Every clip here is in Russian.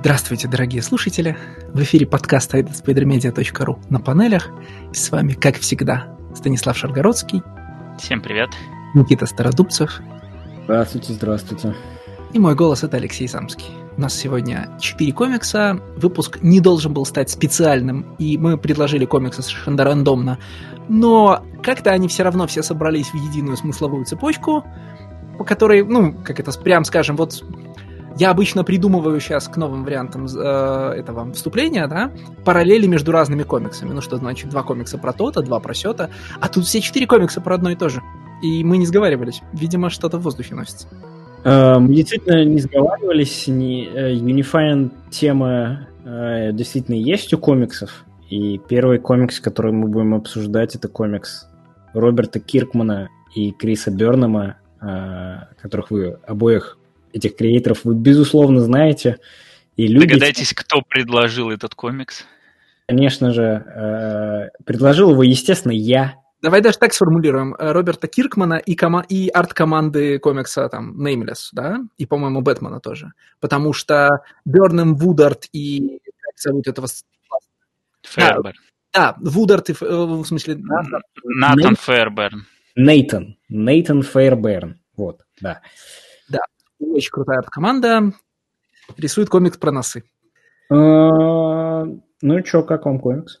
Здравствуйте, дорогие слушатели! В эфире подкаст spidermedia.ru на панелях. С вами, как всегда, Станислав Шаргородский. Всем привет. Никита Стародубцев. Здравствуйте, здравствуйте. И мой голос — это Алексей Самский. У нас сегодня 4 комикса. Выпуск не должен был стать специальным, и мы предложили комиксы совершенно рандомно. Но как-то они все равно все собрались в единую смысловую цепочку, по которой, ну, как это, прям скажем, вот я обычно придумываю сейчас к новым вариантам э, этого вступления, да, параллели между разными комиксами. Ну что значит, два комикса про то-то, два про сё-то, а тут все четыре комикса про одно и то же. И мы не сговаривались. Видимо, что-то в воздухе носится. Э, мы действительно не сговаривались. Не, э, Unifying тема э, действительно есть у комиксов. И первый комикс, который мы будем обсуждать, это комикс Роберта Киркмана и Криса Бернама, которых вы обоих этих креаторов вы, безусловно, знаете и любите. Догадайтесь, кто предложил этот комикс? Конечно же, э, предложил его, естественно, я. Давай даже так сформулируем. Э, Роберта Киркмана и, кома- и арт-команды комикса там Nameless, да? И, по-моему, Бэтмена тоже. Потому что Бернем, Вудард и... Как зовут этого? Фербер. Да, да Вудард и... Э, в смысле... Натан Ферберн. Нейтан. Нейтан Фейрберн. Вот, да. Очень крутая команда. Рисует комикс про носы. А, ну и что, как вам комикс?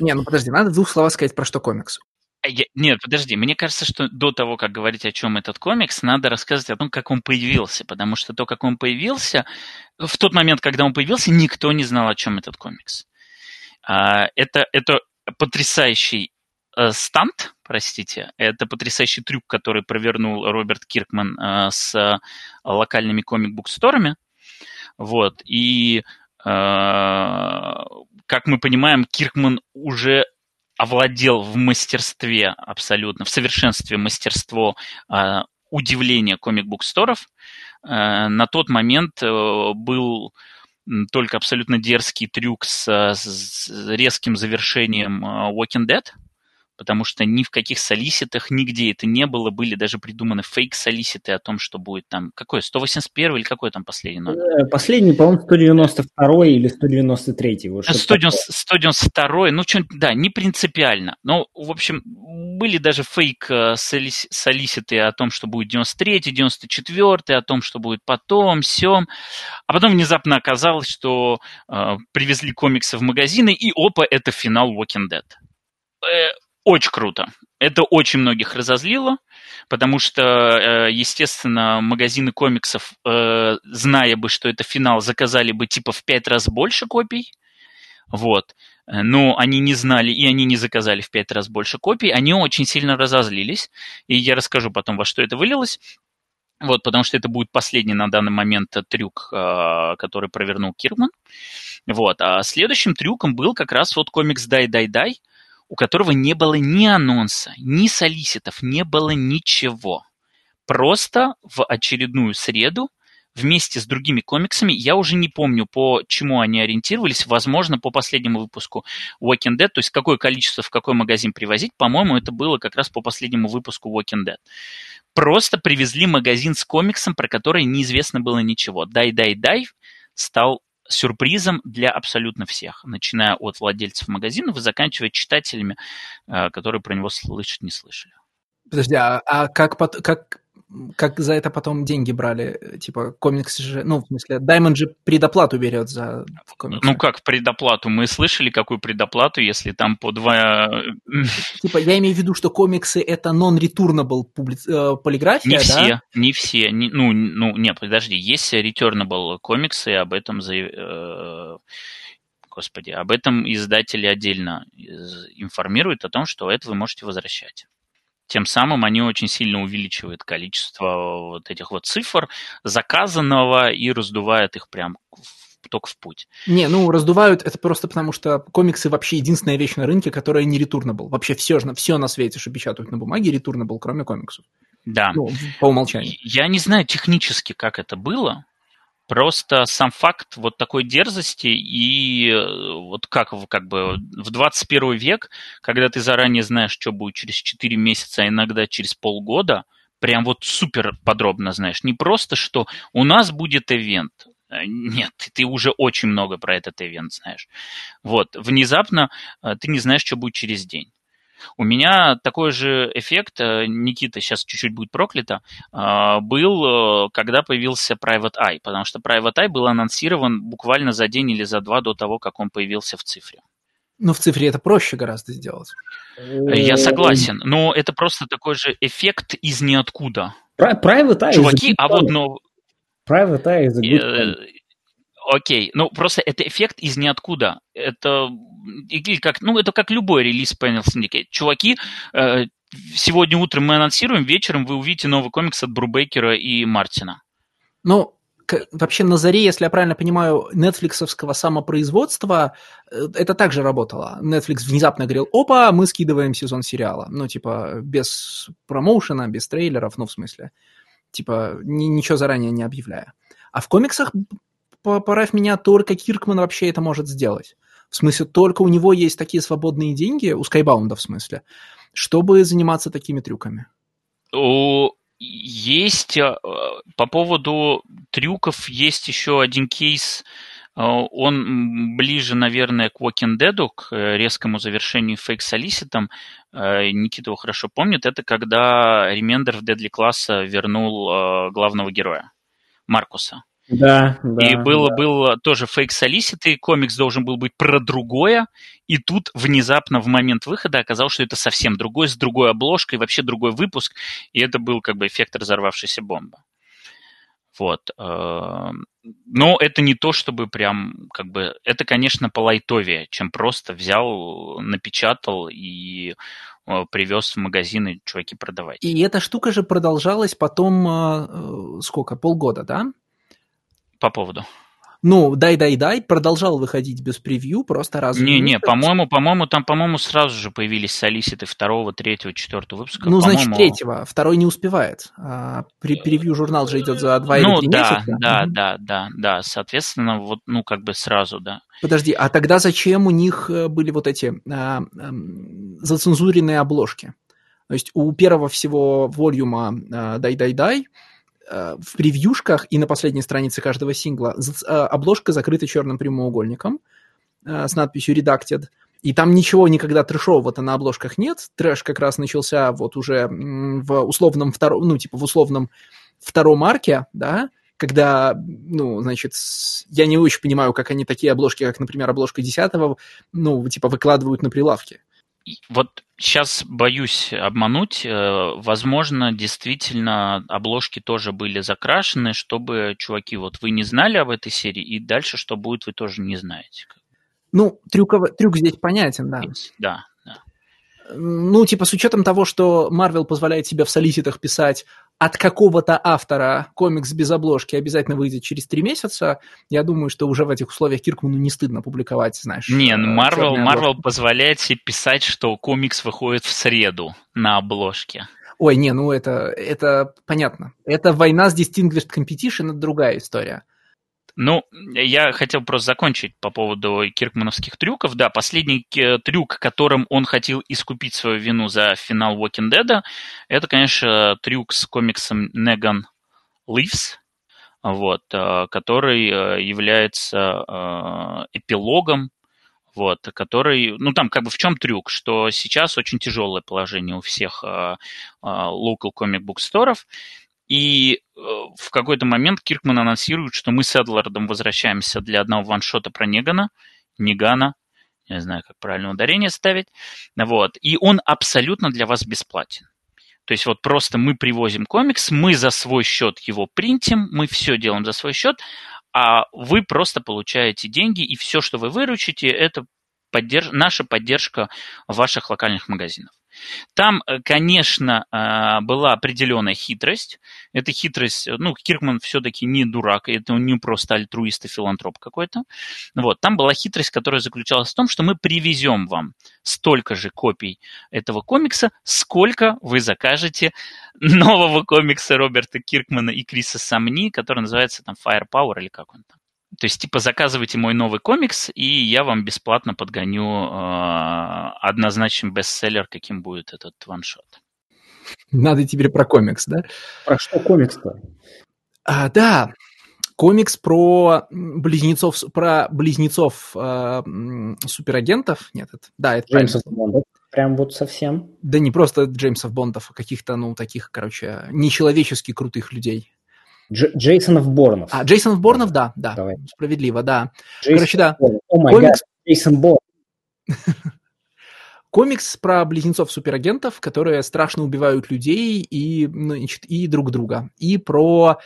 Не, ну подожди, надо двух слова сказать, про что комикс. А я, нет, подожди, мне кажется, что до того, как говорить о чем этот комикс, надо рассказать о том, как он появился, потому что то, как он появился, в тот момент, когда он появился, никто не знал, о чем этот комикс. А, это, это потрясающий стант, простите, это потрясающий трюк, который провернул Роберт Киркман э, с э, локальными комик-буксторами. Вот, и э, как мы понимаем, Киркман уже овладел в мастерстве абсолютно, в совершенстве мастерство э, удивления комик-буксторов. Э, на тот момент э, был только абсолютно дерзкий трюк с, с резким завершением Walking Dead – потому что ни в каких солиситах нигде это не было, были даже придуманы фейк-солиситы о том, что будет там, какой, 181 или какой там последний номер? Э, последний, по-моему, 192 или 193. Вот 192, ну, что да, не принципиально. Но, в общем, были даже фейк-солиситы о том, что будет 93 94 о том, что будет потом, сём. А потом внезапно оказалось, что э, привезли комиксы в магазины, и опа, это финал Walking Dead э, очень круто. Это очень многих разозлило, потому что, э, естественно, магазины комиксов, э, зная бы, что это финал, заказали бы типа в пять раз больше копий. Вот. Но они не знали, и они не заказали в пять раз больше копий. Они очень сильно разозлились. И я расскажу потом, во что это вылилось. Вот, потому что это будет последний на данный момент трюк, э, который провернул Кирман. Вот. А следующим трюком был как раз вот комикс «Дай, дай, дай», у которого не было ни анонса, ни солиситов, не было ничего. Просто в очередную среду вместе с другими комиксами, я уже не помню, по чему они ориентировались, возможно, по последнему выпуску Walking Dead, то есть какое количество в какой магазин привозить, по-моему, это было как раз по последнему выпуску Walking Dead. Просто привезли магазин с комиксом, про который неизвестно было ничего. Дай-дай-дай стал сюрпризом для абсолютно всех, начиная от владельцев магазинов и заканчивая читателями, э, которые про него слышать не слышали. Подожди, а, а как, как как за это потом деньги брали? Типа, комикс же, ну, в смысле, Diamond же предоплату берет за комикс. Ну, как предоплату? Мы слышали, какую предоплату, если там по два... Типа, я имею в виду, что комиксы это non-returnable публи... э, полиграфия, Не да? все, не все. Не, ну, ну, нет, подожди, есть returnable комиксы, об этом за... Э, господи, об этом издатели отдельно информируют о том, что это вы можете возвращать. Тем самым они очень сильно увеличивают количество вот этих вот цифр заказанного и раздувают их прям только в путь. Не, ну раздувают это просто потому, что комиксы вообще единственная вещь на рынке, которая не ретурнабл. Вообще все, все на свете, что печатают на бумаге, ретурнабл, кроме комиксов. Да. Ну, по умолчанию. Я не знаю технически, как это было, Просто сам факт вот такой дерзости и э, вот как, как бы в 21 век, когда ты заранее знаешь, что будет через 4 месяца, а иногда через полгода, прям вот супер подробно знаешь. Не просто, что у нас будет ивент, Э, нет, ты уже очень много про этот ивент знаешь. Вот, внезапно э, ты не знаешь, что будет через день. У меня такой же эффект, э, Никита сейчас чуть-чуть будет проклято, был, когда появился Private Eye, потому что Private Eye был анонсирован буквально за день или за два до того, как он появился в цифре. Ну, в цифре это проще гораздо сделать. Я согласен, но это просто такой же эффект из ниоткуда. Private Eye Чуваки, а вот но... Private Eye э, Окей, ну просто это эффект из ниоткуда. Это как, ну это как любой релиз Panel Syndicate. Чуваки, э, сегодня утром мы анонсируем, вечером вы увидите новый комикс от Брубейкера и Мартина. Ну, вообще на заре, если я правильно понимаю, нетфликсовского самопроизводства э, это также работало. Netflix внезапно говорил, опа, мы скидываем сезон сериала. Ну, типа, без промоушена, без трейлеров, ну, в смысле. Типа, ни, ничего заранее не объявляя. А в комиксах, поправь меня, только Киркман вообще это может сделать. В смысле, только у него есть такие свободные деньги, у Скайбаунда в смысле, чтобы заниматься такими трюками. У есть э, по поводу трюков есть еще один кейс. Э, он ближе, наверное, к Walking Dead, к э, резкому завершению фейк солиситом. Никита его хорошо помнит. Это когда Ремендер в Deadly класса вернул главного героя, Маркуса. Да, да. И было, да. было тоже фейк солиситы, комикс должен был быть про другое, и тут внезапно в момент выхода оказалось, что это совсем другой, с другой обложкой, вообще другой выпуск, и это был как бы эффект разорвавшейся бомбы. Вот. Э, но это не то, чтобы прям, как бы, это, конечно, полайтовее, чем просто взял, напечатал и э, привез в магазины, чуваки, продавать. И эта штука же продолжалась потом, э, сколько, полгода, да? По поводу? Ну, дай-дай-дай продолжал выходить без превью, просто раз Не-не, по-моему, по-моему, там, по-моему, сразу же появились солиситы второго, третьего, четвертого выпуска. Ну, значит, третьего. Второй не успевает. А, при превью журнал же идет за два ну, или три да, месяца. да, угу. да, да, да. Соответственно, вот, ну, как бы сразу, да. Подожди, а тогда зачем у них э, были вот эти а, а, зацензуренные обложки? То есть у первого всего волюма а, «Дай-дай-дай» в превьюшках и на последней странице каждого сингла э, обложка закрыта черным прямоугольником э, с надписью «Redacted». И там ничего никогда трэшового-то на обложках нет. Трэш как раз начался вот уже в условном втором, ну, типа в условном втором арке, да, когда, ну, значит, я не очень понимаю, как они такие обложки, как, например, обложка десятого, ну, типа выкладывают на прилавке вот сейчас боюсь обмануть. Э, возможно, действительно обложки тоже были закрашены, чтобы, чуваки, вот вы не знали об этой серии, и дальше что будет, вы тоже не знаете. Ну, трюков, трюк здесь понятен, да. Да, ну, типа, с учетом того, что Марвел позволяет себе в солиситах писать от какого-то автора комикс без обложки обязательно выйдет через три месяца, я думаю, что уже в этих условиях Киркману не стыдно публиковать, знаешь. Не, ну, Марвел, Марвел позволяет себе писать, что комикс выходит в среду на обложке. Ой, не, ну это, это понятно. Это война с Distinguished Competition, это другая история. Ну, я хотел просто закончить по поводу киркмановских трюков. Да, последний трюк, которым он хотел искупить свою вину за финал Walking Dead, это, конечно, трюк с комиксом Negan Leaves, вот, э, который э, является э, эпилогом вот, который, ну там как бы в чем трюк, что сейчас очень тяжелое положение у всех uh, uh, local и э, в какой-то момент Киркман анонсирует, что мы с Эдлардом возвращаемся для одного ваншота про Негана, Негана, не знаю, как правильно ударение ставить, вот, и он абсолютно для вас бесплатен. То есть вот просто мы привозим комикс, мы за свой счет его принтим, мы все делаем за свой счет, а вы просто получаете деньги, и все, что вы выручите, это поддерж... наша поддержка ваших локальных магазинов. Там, э, конечно, э, была определенная хитрость. Эта хитрость, э, ну, Киркман все-таки не дурак, это не просто альтруист и филантроп какой-то. Вот, там была хитрость, которая заключалась в том, что мы привезем вам столько же копий этого комикса, сколько вы закажете нового комикса Роберта Киркмана и Криса Самни, который называется там Firepower или как он там. То есть, типа, заказывайте мой новый комикс, и я вам бесплатно подгоню э, однозначный бестселлер, каким будет этот ваншот. Надо теперь про комикс, да? Про что комикс-то? А, да. комикс про близнецов, про близнецов э, суперагентов. Нет, это, да, это Джеймсов Бондов. Прям вот совсем. Да не просто Джеймсов Бондов, а каких-то, ну, таких, короче, нечеловечески крутых людей. Дж- Джейсонов Борнов. А, Джейсонов Борнов, да, да. Давай. Справедливо, да. Джейсон короче, да. О май комикс... Джейсон Борн. комикс про близнецов-суперагентов, которые страшно убивают людей и, ну, значит, и друг друга. И про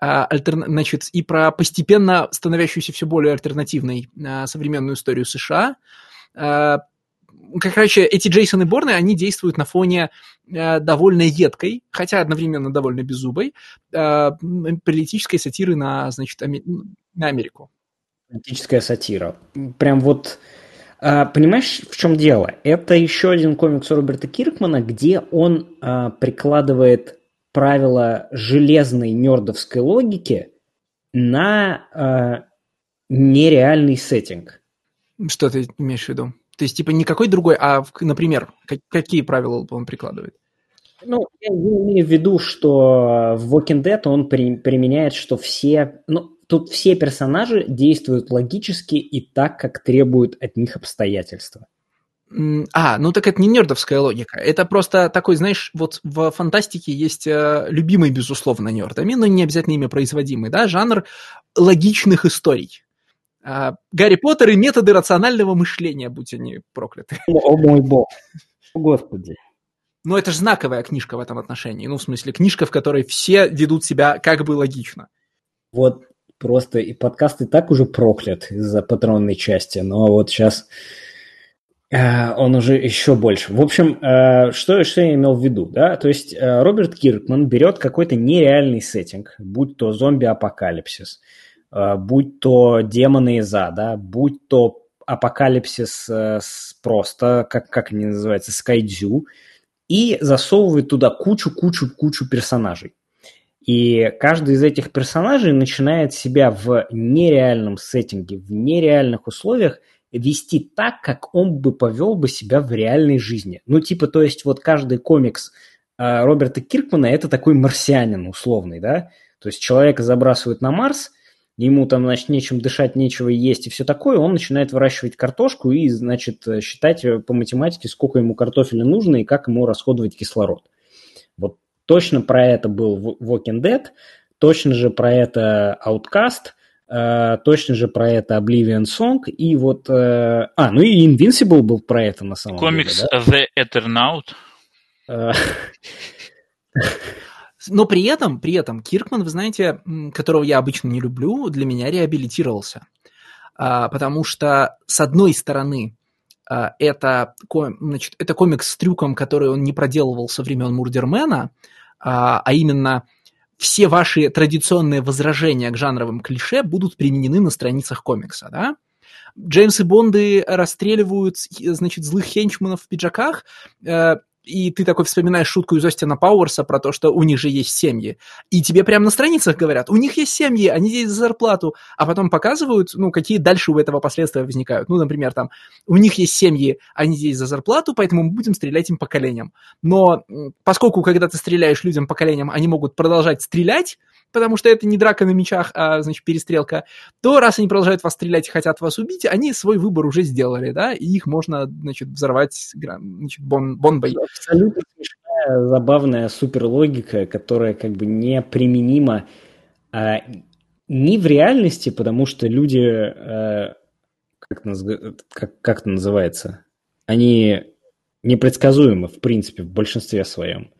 а, альтерна... значит, и про постепенно становящуюся все более альтернативной а, современную историю США. А, короче, эти Джейсоны Борны, они действуют на фоне довольно едкой, хотя одновременно довольно беззубой, политической сатиры на, значит, на Америку. Политическая сатира. Прям вот а, понимаешь, в чем дело? Это еще один комикс Роберта Киркмана, где он а, прикладывает правила железной нердовской логики на а, нереальный сеттинг. Что ты имеешь в виду? То есть, типа, никакой другой, а, например, какие правила он прикладывает? Ну, я имею в виду, что в Walking Dead он при, применяет, что все... Ну, Тут все персонажи действуют логически и так, как требуют от них обстоятельства. А, ну так это не нердовская логика. Это просто такой, знаешь, вот в фантастике есть э, любимый, безусловно, нердами, но не обязательно ими производимый, да, жанр логичных историй. А, Гарри Поттер и методы рационального мышления, будь они прокляты. О, мой бог. Господи. Ну, это же знаковая книжка в этом отношении. Ну, в смысле, книжка, в которой все ведут себя как бы логично. Вот просто и подкаст и так уже проклят из-за патронной части, но вот сейчас э, он уже еще больше. В общем, э, что, что я имел в виду, да? То есть э, Роберт Киркман берет какой-то нереальный сеттинг, будь то зомби-апокалипсис, будь то демоны из ада, будь то апокалипсис с просто, как, как они называются, скайдзю, и засовывает туда кучу-кучу-кучу персонажей. И каждый из этих персонажей начинает себя в нереальном сеттинге, в нереальных условиях вести так, как он бы повел бы себя в реальной жизни. Ну, типа, то есть вот каждый комикс э, Роберта Киркмана это такой марсианин условный, да? То есть человека забрасывают на Марс, ему там, значит, нечем дышать, нечего есть и все такое, он начинает выращивать картошку и, значит, считать по математике, сколько ему картофеля нужно и как ему расходовать кислород. Вот Точно про это был Walking Dead, точно же про это Outcast, э, точно же про это Oblivion Song, и вот... Э, а, ну и Invincible был про это на самом Комикс деле, да? The Eternaut. Но при этом, при этом Киркман, вы знаете, которого я обычно не люблю, для меня реабилитировался. А, потому что, с одной стороны, а, это, значит, это комикс с трюком, который он не проделывал со времен Мурдермена, а, а именно все ваши традиционные возражения к жанровым клише будут применены на страницах комикса, да? Джеймсы Бонды расстреливают, значит, злых хенчманов в пиджаках, э, и ты такой вспоминаешь шутку из Остина Пауэрса про то, что у них же есть семьи. И тебе прямо на страницах говорят, у них есть семьи, они здесь за зарплату. А потом показывают, ну, какие дальше у этого последствия возникают. Ну, например, там, у них есть семьи, они здесь за зарплату, поэтому мы будем стрелять им по. Но поскольку, когда ты стреляешь людям по они могут продолжать стрелять, потому что это не драка на мечах, а, значит, перестрелка, то раз они продолжают вас стрелять и хотят вас убить, они свой выбор уже сделали, да, и их можно, значит, взорвать значит, бон, бомбой. Абсолютно смешная, забавная суперлогика, которая как бы неприменима а, ни в реальности, потому что люди, а, как, как, как это называется, они непредсказуемы, в принципе, в большинстве своем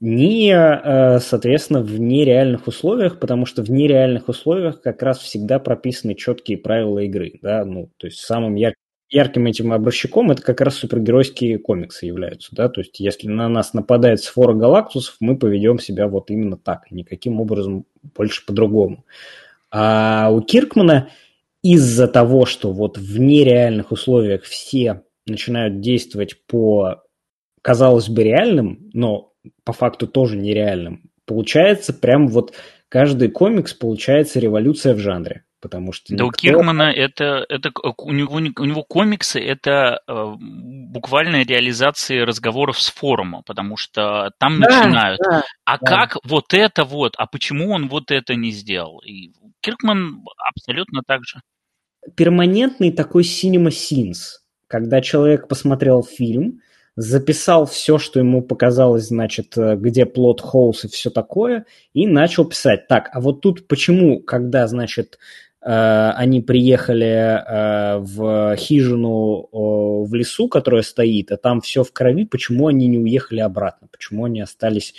ни, э, соответственно, в нереальных условиях, потому что в нереальных условиях как раз всегда прописаны четкие правила игры, да, ну, то есть самым яр- ярким этим образчиком это как раз супергеройские комиксы являются, да, то есть если на нас нападает сфора галактусов, мы поведем себя вот именно так, никаким образом больше по-другому. А у Киркмана из-за того, что вот в нереальных условиях все начинают действовать по, казалось бы, реальным, но по факту тоже нереальным. Получается прям вот каждый комикс получается революция в жанре. потому что... Да никто... у Кирмана это, это у, него, у него комиксы это э, буквально реализация разговоров с форума, потому что там да, начинают. Да, а да. как вот это вот, а почему он вот это не сделал? И Киркман абсолютно так же. Перманентный такой cinema scenes, когда человек посмотрел фильм, записал все, что ему показалось, значит, э, где плод Хоус и все такое, и начал писать. Так, а вот тут почему, когда, значит, Э, они приехали э, в хижину в лесу, которая стоит, а там все в крови, почему они не уехали обратно, почему они остались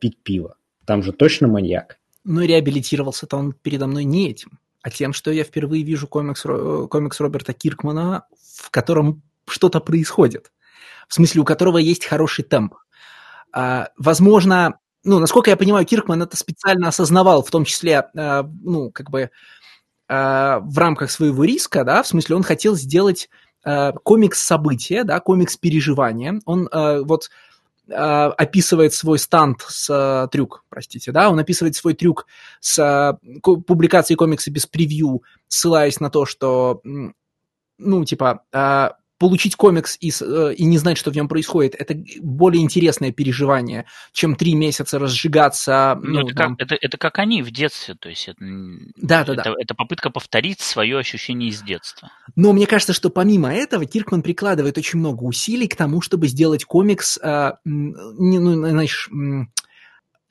пить пиво? Там же точно маньяк. Ну, реабилитировался-то он передо мной не этим, а тем, что я впервые вижу комикс, комикс Роберта Киркмана, в котором что-то происходит. В смысле, у которого есть хороший темп. А, возможно, ну, насколько я понимаю, Киркман это специально осознавал, в том числе, ну, как бы, Э, в рамках своего риска, да, в смысле он хотел сделать э, комикс события, да, комикс переживания. Он э, вот описывает свой стант с трюк, простите, да, он описывает свой трюк с публикацией комикса без превью, ссылаясь на то, что, ну, типа, получить комикс и, э, и не знать, что в нем происходит, это более интересное переживание, чем три месяца разжигаться. Ну, ну это, там... как, это, это как они в детстве, то есть это, да, да, это, да. это попытка повторить свое ощущение из детства. Но мне кажется, что помимо этого Киркман прикладывает очень много усилий к тому, чтобы сделать комикс, э, не, ну, знаешь,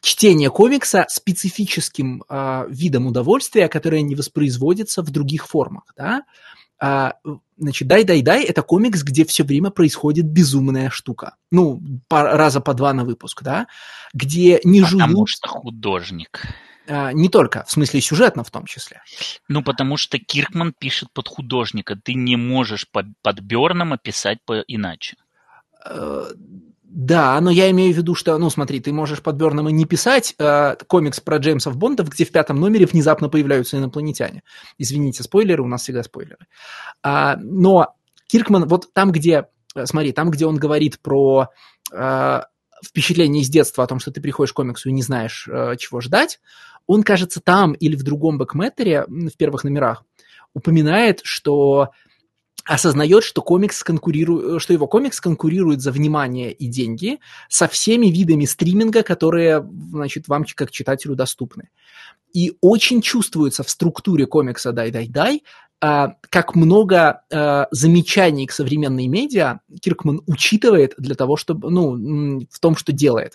чтение комикса специфическим э, видом удовольствия, которое не воспроизводится в других формах, да. А, значит, «Дай-дай-дай» — это комикс, где все время происходит безумная штука. Ну, по, раза по два на выпуск, да? Где не жуют... Потому что художник. А, не только, в смысле сюжетно в том числе. Ну, потому что Киркман пишет под художника. Ты не можешь под, под Берном описать по иначе. Да, но я имею в виду, что, ну, смотри, ты можешь под Берном и не писать э, комикс про Джеймсов Бондов, где в пятом номере внезапно появляются инопланетяне. Извините, спойлеры, у нас всегда спойлеры. А, но Киркман, вот там, где, э, смотри, там, где он говорит про э, впечатление из детства о том, что ты приходишь к комиксу и не знаешь, э, чего ждать, он, кажется, там или в другом бэкметере, в первых номерах, упоминает, что осознает, что комикс конкурирует, что его комикс конкурирует за внимание и деньги со всеми видами стриминга, которые, значит, вам как читателю доступны. И очень чувствуется в структуре комикса «Дай-дай-дай», а, как много а, замечаний к современной медиа Киркман учитывает для того, чтобы, ну, в том, что делает.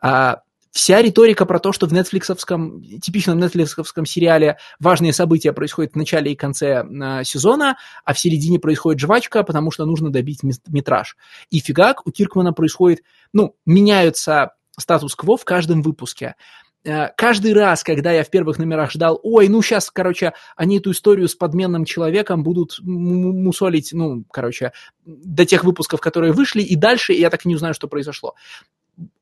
А, вся риторика про то, что в нетфликсовском, типичном нетфликсовском сериале важные события происходят в начале и конце э, сезона, а в середине происходит жвачка, потому что нужно добить метраж. И фигак у Киркмана происходит, ну, меняются статус-кво в каждом выпуске э, каждый раз, когда я в первых номерах ждал, ой, ну сейчас, короче, они эту историю с подменным человеком будут мусолить, ну, короче, до тех выпусков, которые вышли, и дальше и я так и не узнаю, что произошло.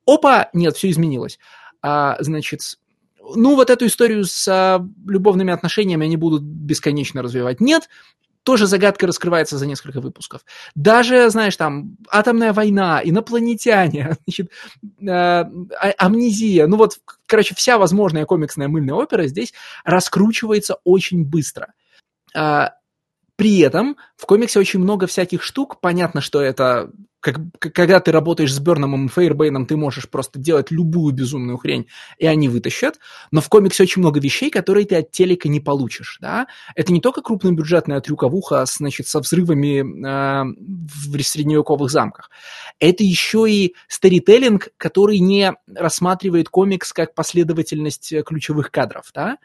Опа, нет, все изменилось. А, значит, ну вот эту историю с а, любовными отношениями они будут бесконечно развивать. Нет, тоже загадка раскрывается за несколько выпусков. Даже, знаешь, там, атомная война, инопланетяне, значит, э, амнезия, ну вот, короче, вся возможная комиксная мыльная опера здесь раскручивается очень быстро. Э, при этом в комиксе очень много всяких штук. Понятно, что это как, когда ты работаешь с Берномом и Фейербейном, ты можешь просто делать любую безумную хрень, и они вытащат. Но в комиксе очень много вещей, которые ты от телека не получишь. Да? Это не только крупнобюджетная трюковуха значит, со взрывами э, в средневековых замках. Это еще и старителлинг, который не рассматривает комикс как последовательность ключевых кадров. Да?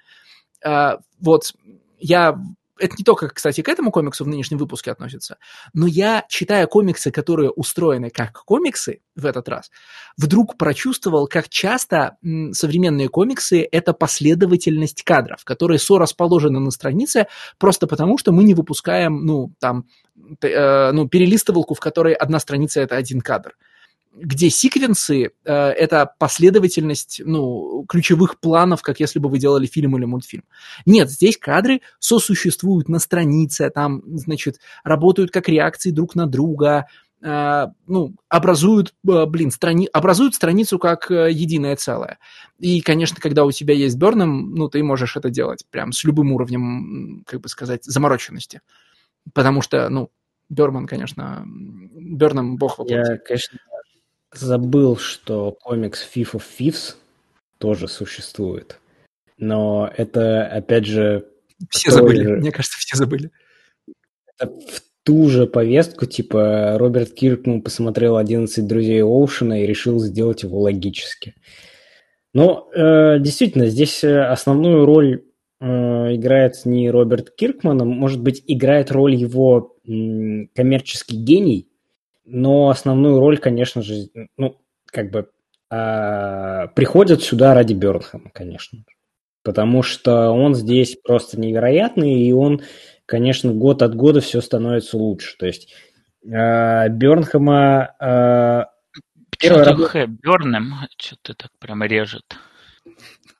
Э, вот я это не только, кстати, к этому комиксу в нынешнем выпуске относится, но я, читая комиксы, которые устроены как комиксы в этот раз, вдруг прочувствовал, как часто современные комиксы – это последовательность кадров, которые сорасположены на странице просто потому, что мы не выпускаем, ну, там, э, ну, перелистывалку, в которой одна страница – это один кадр где секвенсы э, это последовательность ну, ключевых планов, как если бы вы делали фильм или мультфильм. Нет, здесь кадры сосуществуют на странице, там, значит, работают как реакции друг на друга, э, ну, образуют, э, блин, страни... образуют страницу как э, единое целое. И, конечно, когда у тебя есть Берном, ну, ты можешь это делать прям с любым уровнем, как бы сказать, замороченности. Потому что, ну, Берман, конечно, Берном бог воплоти. Я, конечно, забыл, что комикс Fifth of Fifths тоже существует. Но это, опять же... Все забыли, же... мне кажется, все забыли. Это в ту же повестку, типа Роберт Киркман посмотрел «11 друзей Оушена» и решил сделать его логически. Но э, действительно, здесь э, основную роль э, играет не Роберт Киркман, а, может быть, играет роль его э, коммерческий гений, но основную роль, конечно же, ну, как бы э, приходят сюда ради Бёрнхэма, конечно. Потому что он здесь просто невероятный, и он, конечно, год от года все становится лучше. То есть э, Бёрнхэма... Э, Что-то Х, Бёрнем, что-то так прямо режет.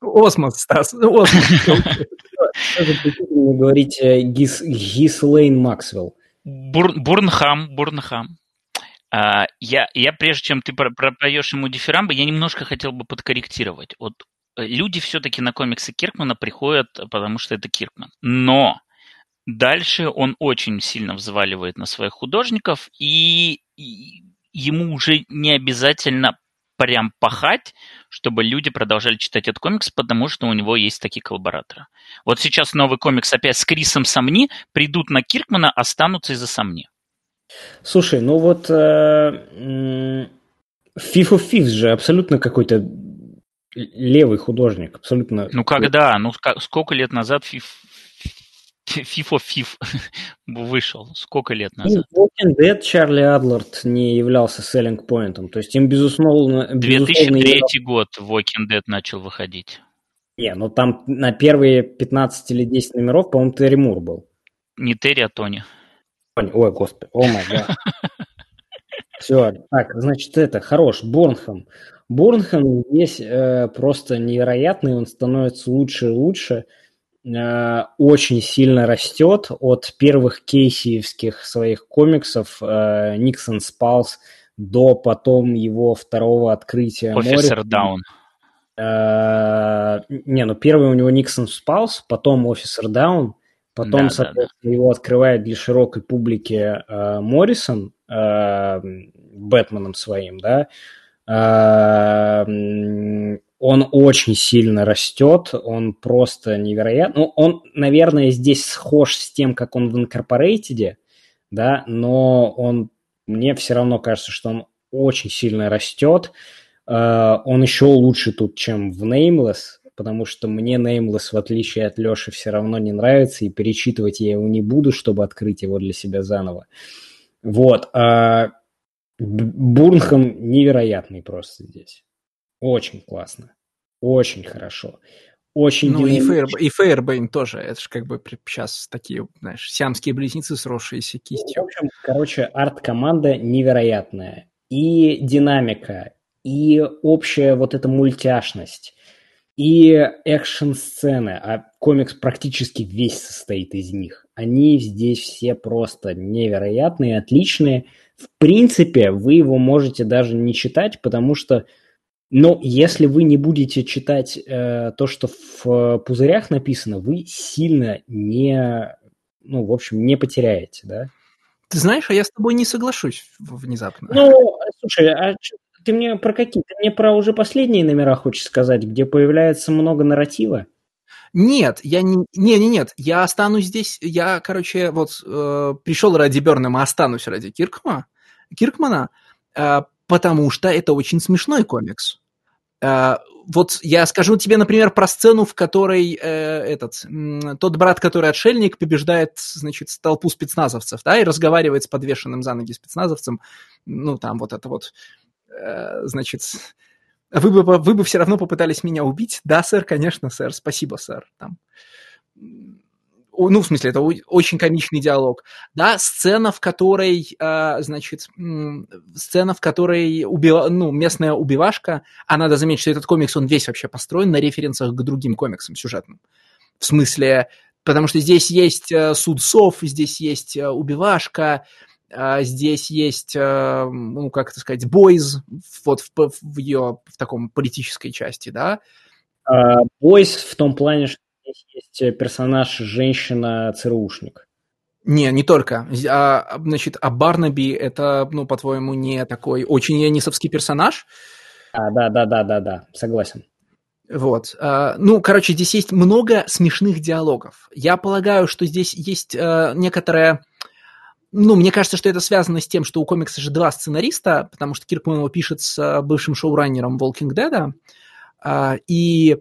Осмос, Стас, осмос. говорить Гис, Гислейн Максвелл. Бурнхам, Бурнхам. А, я, я прежде чем ты пропоешь ему дифирамбы, я немножко хотел бы подкорректировать. Вот э, люди все-таки на комиксы Киркмана приходят, потому что это Киркман. Но дальше он очень сильно взваливает на своих художников, и, и ему уже не обязательно прям пахать, чтобы люди продолжали читать этот комикс, потому что у него есть такие коллабораторы. Вот сейчас новый комикс опять с Крисом Самни, придут на Киркмана, останутся из-за Самни. Слушай, ну вот э, FIFA Fifth же абсолютно какой-то левый художник, абсолютно. Ну когда? Ну сколько лет назад FIFA FIFA вышел? Сколько лет ну, назад? Walking Dead Чарли Адлард не являлся selling point. То есть им, безусловно... 2003 безусловно, год Walking Dead начал выходить. Не, ну там на первые 15 или 10 номеров, по-моему, Терри Мур был. Не Терри, а Тони. Ой, господи, о май гад. Все, так, значит, это, хорош, Борнхэм. Борнхэм здесь э, просто невероятный, он становится лучше и лучше, э, очень сильно растет от первых кейсиевских своих комиксов э, Никсон Спалс до потом его второго открытия. Офисер Даун. Э, не, ну первый у него Никсон Спалс, потом Офисер Даун, Потом, да, соответственно, да, да. его открывает для широкой публики э, Моррисон э, Бэтменом своим, да. Э, он очень сильно растет, он просто невероятный. Ну, он, наверное, здесь схож с тем, как он в Incorporated, да, но он, мне все равно кажется, что он очень сильно растет. Uh, он еще лучше тут, чем в Nameless, потому что мне Nameless, в отличие от Леши, все равно не нравится, и перечитывать я его не буду, чтобы открыть его для себя заново. Вот. А Бурнхам невероятный просто здесь. Очень классно. Очень хорошо. Очень ну и, Фейр, и Фейербейн тоже. Это же как бы сейчас такие, знаешь, сиамские близнецы, сросшиеся кистью. В общем, короче, арт-команда невероятная. И динамика, и общая вот эта мультяшность и экшн-сцены, а комикс практически весь состоит из них. Они здесь все просто невероятные, отличные. В принципе, вы его можете даже не читать, потому что, ну, если вы не будете читать э, то, что в пузырях написано, вы сильно не, ну, в общем, не потеряете, да? Ты знаешь, а я с тобой не соглашусь внезапно. Ну, слушай, а ты мне про какие? Ты мне про уже последние номера хочешь сказать, где появляется много нарратива? Нет, я не, не, не, нет, я останусь здесь, я, короче, вот э, пришел ради Бернема, останусь ради Киркма, Киркмана, э, потому что это очень смешной комикс. Э, вот я скажу тебе, например, про сцену, в которой э, этот тот брат, который отшельник, побеждает, значит, толпу спецназовцев, да, и разговаривает с подвешенным за ноги спецназовцем, ну там вот это вот Э, значит, вы бы, вы бы все равно попытались меня убить? Да, сэр, конечно, сэр, спасибо, сэр. Там. Ну, в смысле, это очень комичный диалог. Да, сцена, в которой, э, значит, сцена, в которой убила, ну, местная убивашка, а надо заметить, что этот комикс, он весь вообще построен на референсах к другим комиксам сюжетным. В смысле, потому что здесь есть э, суд сов, здесь есть убивашка, здесь есть, а, ну, как это сказать, бойз вот в, в ее в таком политической части, да. Бойз в том плане, что здесь есть персонаж женщина-ЦРУшник. Не, не только. А, значит, а Барнаби это, ну, по-твоему, не такой очень янисовский персонаж? А, да, да, да, да, да, согласен. Вот. А, ну, короче, здесь есть много смешных диалогов. Я полагаю, что здесь есть а, некоторая... Ну, мне кажется, что это связано с тем, что у комикса же два сценариста, потому что Киркман его пишет с бывшим шоураннером Walking Dead, и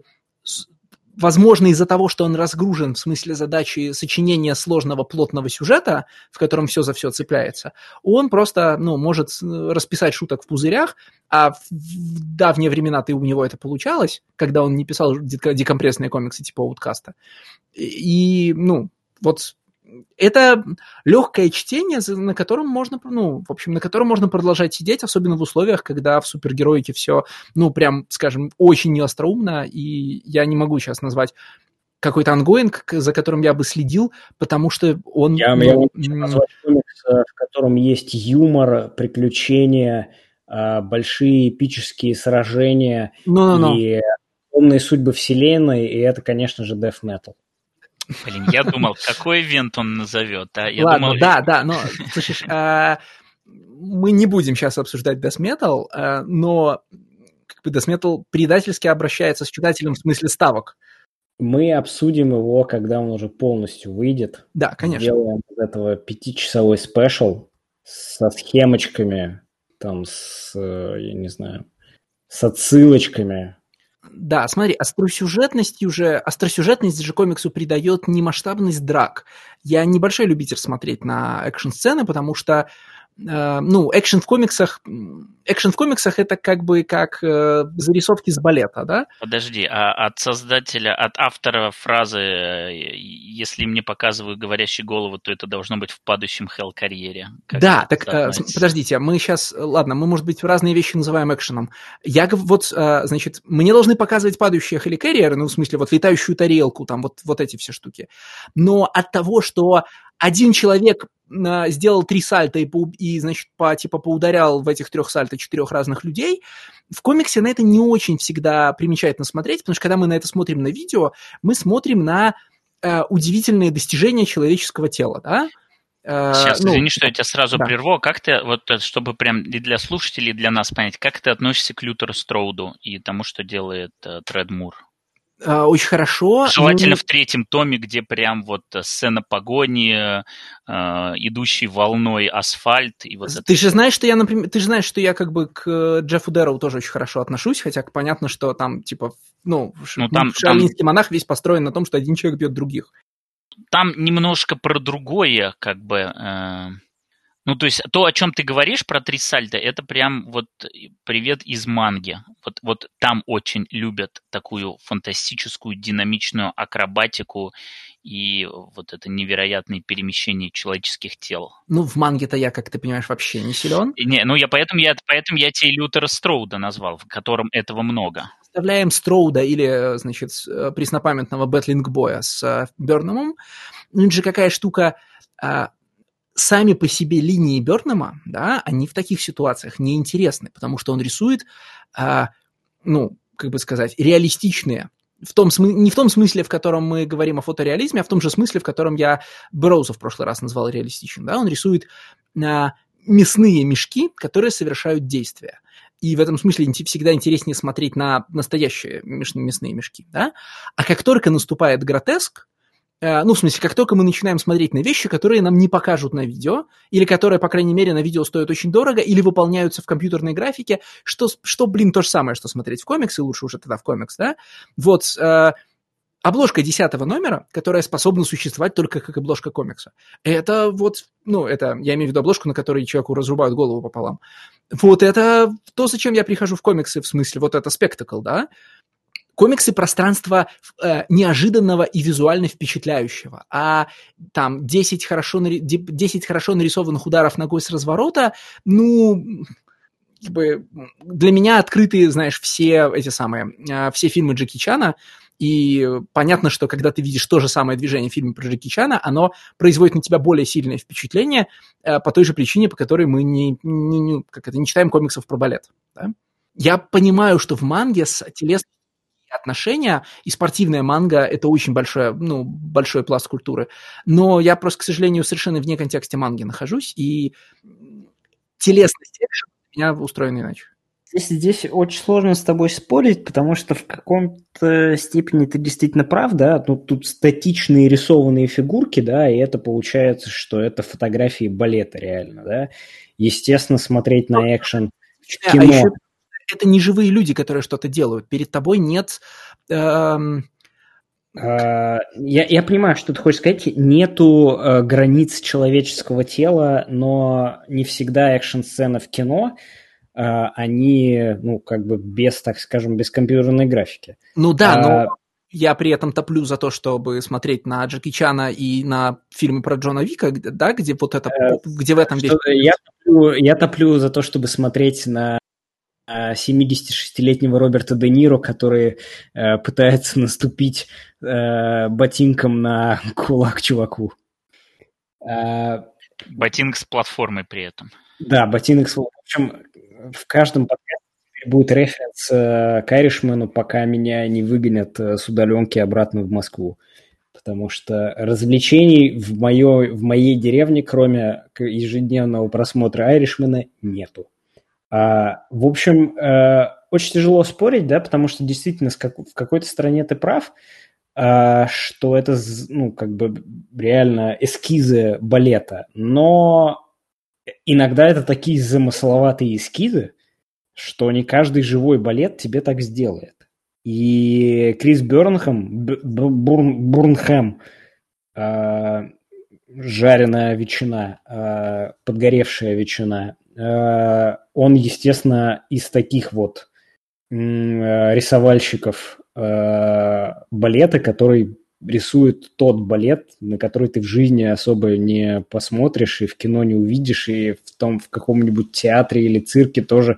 возможно, из-за того, что он разгружен в смысле задачи сочинения сложного плотного сюжета, в котором все за все цепляется, он просто, ну, может расписать шуток в пузырях, а в давние времена ты у него это получалось, когда он не писал декомпрессные комиксы типа Ауткаста. И, ну, вот это легкое чтение, на котором можно, ну, в общем, на котором можно продолжать сидеть, особенно в условиях, когда в супергероике все, ну, прям, скажем, очень неостроумно, и я не могу сейчас назвать какой-то ongoing, за которым я бы следил, потому что он... Я, ну, я назвать комикс, э, в котором есть юмор, приключения, э, большие эпические сражения no, no, no. и умные судьбы вселенной, и это, конечно же, Death Metal. Блин, я думал, какой ивент он назовет, а? Я Ладно, думал, да, да, но, слышишь, а, мы не будем сейчас обсуждать Death Metal, а, но как бы Death Metal предательски обращается с читателем в смысле ставок. Мы обсудим его, когда он уже полностью выйдет. Да, конечно. Сделаем из этого пятичасовой спешл со схемочками, там, с, я не знаю, с отсылочками, да, смотри, остросюжетность уже, остросюжетность же комиксу придает не масштабность драк. Я небольшой любитель смотреть на экшн-сцены, потому что ну, экшен в комиксах, экшен в комиксах это как бы как э, зарисовки с балета, да? Подожди, а от создателя, от автора фразы, э, если мне показывают говорящую голову, то это должно быть в падающем хелл карьере. да, так э, подождите, мы сейчас, ладно, мы, может быть, разные вещи называем экшеном. Я вот, э, значит, мне должны показывать падающие хелл карьеры, ну, в смысле, вот летающую тарелку, там, вот, вот эти все штуки. Но от того, что один человек а, сделал три сальта и, по, и значит, по, типа поударял в этих трех сальто четырех разных людей, в комиксе на это не очень всегда примечательно смотреть, потому что когда мы на это смотрим на видео, мы смотрим на э, удивительные достижения человеческого тела, да? Э, Сейчас, ну, извини, что я тебя сразу да. прерву. Как ты, вот, чтобы прям и для слушателей, и для нас понять, как ты относишься к Лютеру Строуду и тому, что делает э, Тред Мур? А, очень хорошо. Желательно ну... в третьем томе, где прям вот э, сцена погони, э, идущий волной асфальт. И вот ты это... же знаешь, что я, например, ты же знаешь, что я как бы к Джеффу Дэроу тоже очень хорошо отношусь, хотя понятно, что там типа, ну, ну там, шарлинский там... монах весь построен на том, что один человек бьет других. Там немножко про другое, как бы. Э ну, то есть то, о чем ты говоришь про три сальто, это прям вот привет из манги. Вот, вот там очень любят такую фантастическую, динамичную акробатику и вот это невероятное перемещение человеческих тел. Ну, в манге-то я, как ты понимаешь, вообще не силен. Не, ну я поэтому я, поэтому я тебе Лютера Строуда назвал, в котором этого много. Вставляем Строуда или, значит, преснопамятного Бэтлинг-боя с э, Берномом. Ну, это же какая штука а, сами по себе линии Бернема, да, они в таких ситуациях неинтересны, потому что он рисует, а, ну, как бы сказать, реалистичные в том смы- не в том смысле, в котором мы говорим о фотореализме, а в том же смысле, в котором я Броуза в прошлый раз назвал реалистичным. Да? Он рисует а, мясные мешки, которые совершают действия. И в этом смысле всегда интереснее смотреть на настоящие мясные мешки. Да? А как только наступает гротеск, ну, в смысле, как только мы начинаем смотреть на вещи, которые нам не покажут на видео, или которые, по крайней мере, на видео стоят очень дорого, или выполняются в компьютерной графике, что, что блин, то же самое, что смотреть в комиксы, лучше уже тогда в комикс, да? Вот, э, обложка десятого номера, которая способна существовать только как обложка комикса. Это вот, ну, это, я имею в виду обложку, на которой человеку разрубают голову пополам. Вот это то, зачем я прихожу в комиксы, в смысле, вот это спектакл, да? Комиксы пространства э, неожиданного и визуально впечатляющего. А там 10 хорошо, 10 хорошо нарисованных ударов ногой с разворота, ну, как бы для меня открыты, знаешь, все эти самые, э, все фильмы Джеки Чана, И понятно, что когда ты видишь то же самое движение в фильме про Джеки Чана, оно производит на тебя более сильное впечатление э, по той же причине, по которой мы не, не, не, как это, не читаем комиксов про балет. Да? Я понимаю, что в манге с телесными отношения, и спортивная манга – это очень большой, ну, большой пласт культуры. Но я просто, к сожалению, совершенно вне контексте манги нахожусь, и телесность меня устроена иначе. Здесь, здесь очень сложно с тобой спорить, потому что в каком-то степени ты действительно прав, да, ну, тут статичные рисованные фигурки, да, и это получается, что это фотографии балета реально, да. Естественно, смотреть на экшен в кино. А еще это не живые люди, которые что-то делают. Перед тобой нет... Эм... Я, я понимаю, что ты хочешь сказать. Нету э, границ человеческого тела, но не всегда экшн-сцена в кино э, они, ну, как бы без, так скажем, без компьютерной графики. Ну да, а, но я при этом топлю за то, чтобы смотреть на Джеки Чана и на фильмы про Джона Вика, да, где вот это, э, где в этом весь... Я топлю, я топлю за то, чтобы смотреть на 76-летнего Роберта Де Ниро, который э, пытается наступить э, ботинком на кулак чуваку. Э, ботинок с платформой при этом. Да, ботинок с... В общем, в каждом подкасте будет референс э, к Айришмену, пока меня не выгонят э, с удаленки обратно в Москву. Потому что развлечений в, моё, в моей деревне, кроме ежедневного просмотра Айришмена, нету. А, в общем, э, очень тяжело спорить, да, потому что действительно в какой-то стране ты прав, а, что это, ну, как бы реально эскизы балета, но иногда это такие замысловатые эскизы, что не каждый живой балет тебе так сделает. И Крис Бернхэм, Бурн, Бурнхэм, э, жареная ветчина, э, подгоревшая ветчина, Э, он, естественно, из таких вот рисовальщиков э, балета, который рисует тот балет, на который ты в жизни особо не посмотришь и в кино не увидишь, и в том в каком-нибудь театре или цирке тоже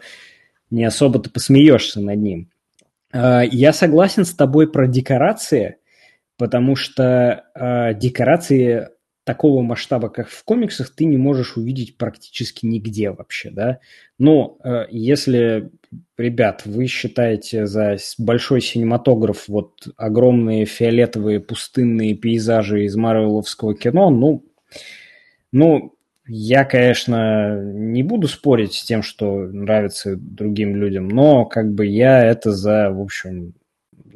не особо ты посмеешься над ним. Э, я согласен с тобой про декорации, потому что декорации такого масштаба, как в комиксах, ты не можешь увидеть практически нигде вообще, да. Но э, если, ребят, вы считаете за большой синематограф вот огромные фиолетовые пустынные пейзажи из марвеловского кино, ну, ну, я, конечно, не буду спорить с тем, что нравится другим людям, но как бы я это за, в общем,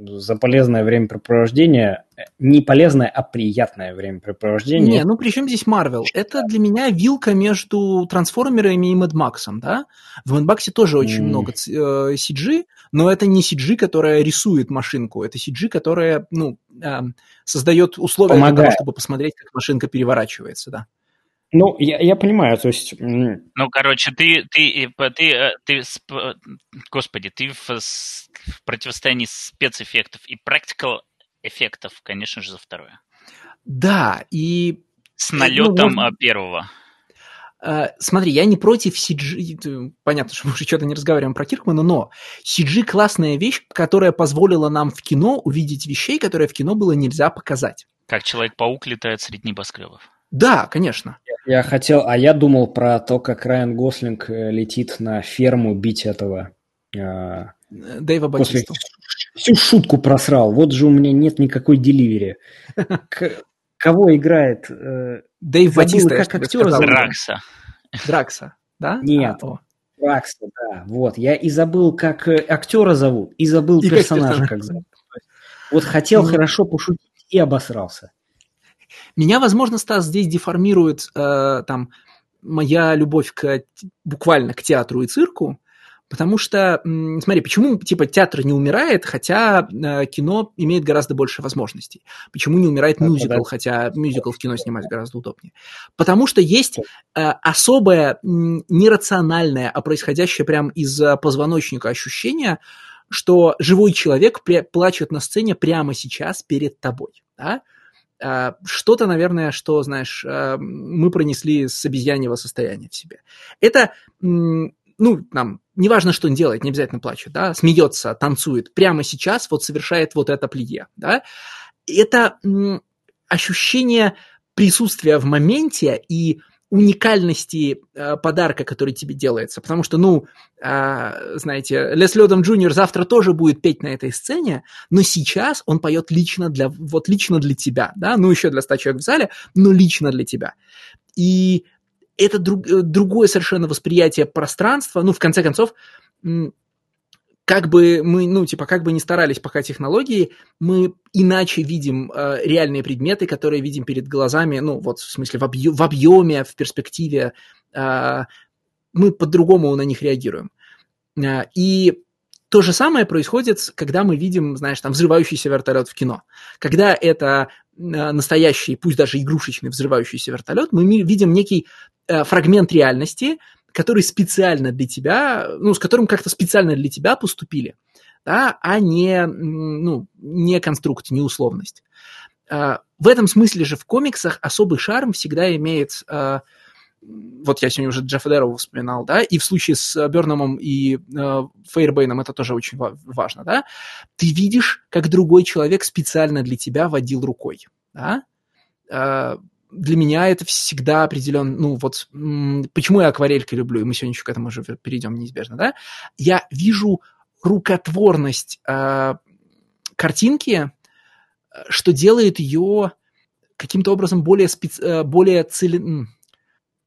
за полезное времяпрепровождение. Не полезное, а приятное времяпрепровождение. Не, ну при чем здесь Марвел? Это для меня вилка между трансформерами и Мэдмаксом, да? В Мэдмаксе тоже очень mm. много э, CG, но это не CG, которая рисует машинку, это CG, которая, ну, э, создает условия Помогает. для того, чтобы посмотреть, как машинка переворачивается, да. Ну, я, я понимаю, то есть... Ну, короче, ты, ты, ты, э, ты, ты господи, ты в, в противостоянии спецэффектов и practical эффектов, конечно же, за второе. Да, и... С налетом ну, первого. Uh, смотри, я не против CG, понятно, что мы уже что-то не разговариваем про Киркмана, но CG классная вещь, которая позволила нам в кино увидеть вещей, которые в кино было нельзя показать. Как Человек-паук летает среди небоскребов. Да, конечно. Я хотел, а я думал про то, как Райан Гослинг э, летит на ферму бить этого... Э, Дэйва Батисту. Всю шутку просрал. Вот же у меня нет никакой деливери. Кого играет? Э, Дэйв Батиста. Как актера зовут? Дракса. Дракса, да? Нет. А, Дракса, да. Вот. Я и забыл, как актера зовут, и забыл и персонажа, как зовут. Вот хотел хорошо пошутить и обосрался. Меня, возможно, Стас здесь деформирует э, там моя любовь к, буквально к театру и цирку, потому что, смотри, почему, типа, театр не умирает, хотя э, кино имеет гораздо больше возможностей? Почему не умирает мюзикл, хотя мюзикл в кино снимать гораздо удобнее? Потому что есть э, особое, нерациональное, а происходящее прямо из позвоночника ощущение, что живой человек плачет на сцене прямо сейчас перед тобой, да? Что-то, наверное, что, знаешь, мы пронесли с обезьяньего состояния в себе. Это, ну, там, неважно, что он делает, не обязательно плачет, да, смеется, танцует, прямо сейчас вот совершает вот это плие, да, это ощущение присутствия в моменте и уникальности э, подарка, который тебе делается. Потому что, ну, э, знаете, Лес Лёдом Джуниор завтра тоже будет петь на этой сцене, но сейчас он поет лично для, вот лично для тебя, да, ну, еще для ста человек в зале, но лично для тебя. И это друг, э, другое совершенно восприятие пространства, ну, в конце концов, как бы мы, ну, типа, как бы ни старались пока технологии, мы иначе видим э, реальные предметы, которые видим перед глазами, ну, вот, в смысле, в, объ... в объеме, в перспективе, э, мы по-другому на них реагируем. Э, и то же самое происходит, когда мы видим, знаешь, там, взрывающийся вертолет в кино. Когда это э, настоящий, пусть даже игрушечный взрывающийся вертолет, мы видим некий фрагмент реальности, который специально для тебя, ну, с которым как-то специально для тебя поступили, да, а не, ну, не конструкт, не условность. А, в этом смысле же в комиксах особый шарм всегда имеет, а, вот я сегодня уже Джеффа Дэрроу вспоминал, да, и в случае с Берномом и Фейербейном это тоже очень важно, да, ты видишь, как другой человек специально для тебя водил рукой, да, для меня это всегда определен, ну вот, почему я акварелька люблю, и мы сегодня еще к этому уже перейдем неизбежно, да, я вижу рукотворность э, картинки, что делает ее каким-то образом более, специ... Э, более цели...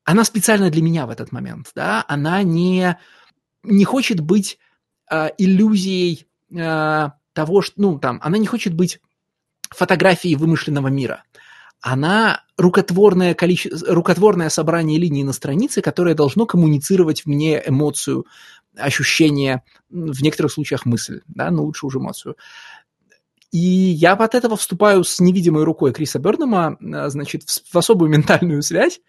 Она специально для меня в этот момент, да, она не, не хочет быть э, иллюзией э, того, что, ну, там, она не хочет быть фотографией вымышленного мира она рукотворное, количество, рукотворное собрание линий на странице, которое должно коммуницировать мне эмоцию, ощущение, в некоторых случаях мысль, да, но лучше уже эмоцию. И я от этого вступаю с невидимой рукой Криса Бернама, а, значит, в особую ментальную связь,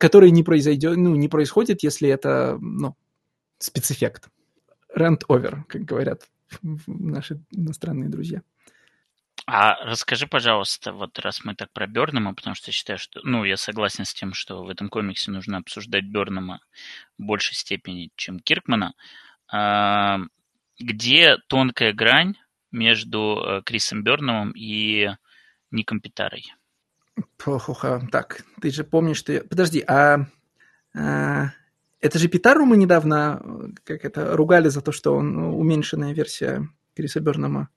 которая не, произойдет, ну, не происходит, если это ну, спецэффект. Rent over, как говорят наши иностранные друзья. А расскажи, пожалуйста, вот раз мы так про Бернама, потому что я считаю, что, ну, я согласен с тем, что в этом комиксе нужно обсуждать Бернама в большей степени, чем Киркмана, а, где тонкая грань между э, Крисом Бернамом и Ником Питарой? Так, ты же помнишь, что я... Подожди, а, а это же Питару мы недавно как это ругали за то, что он уменьшенная версия Криса Бернама.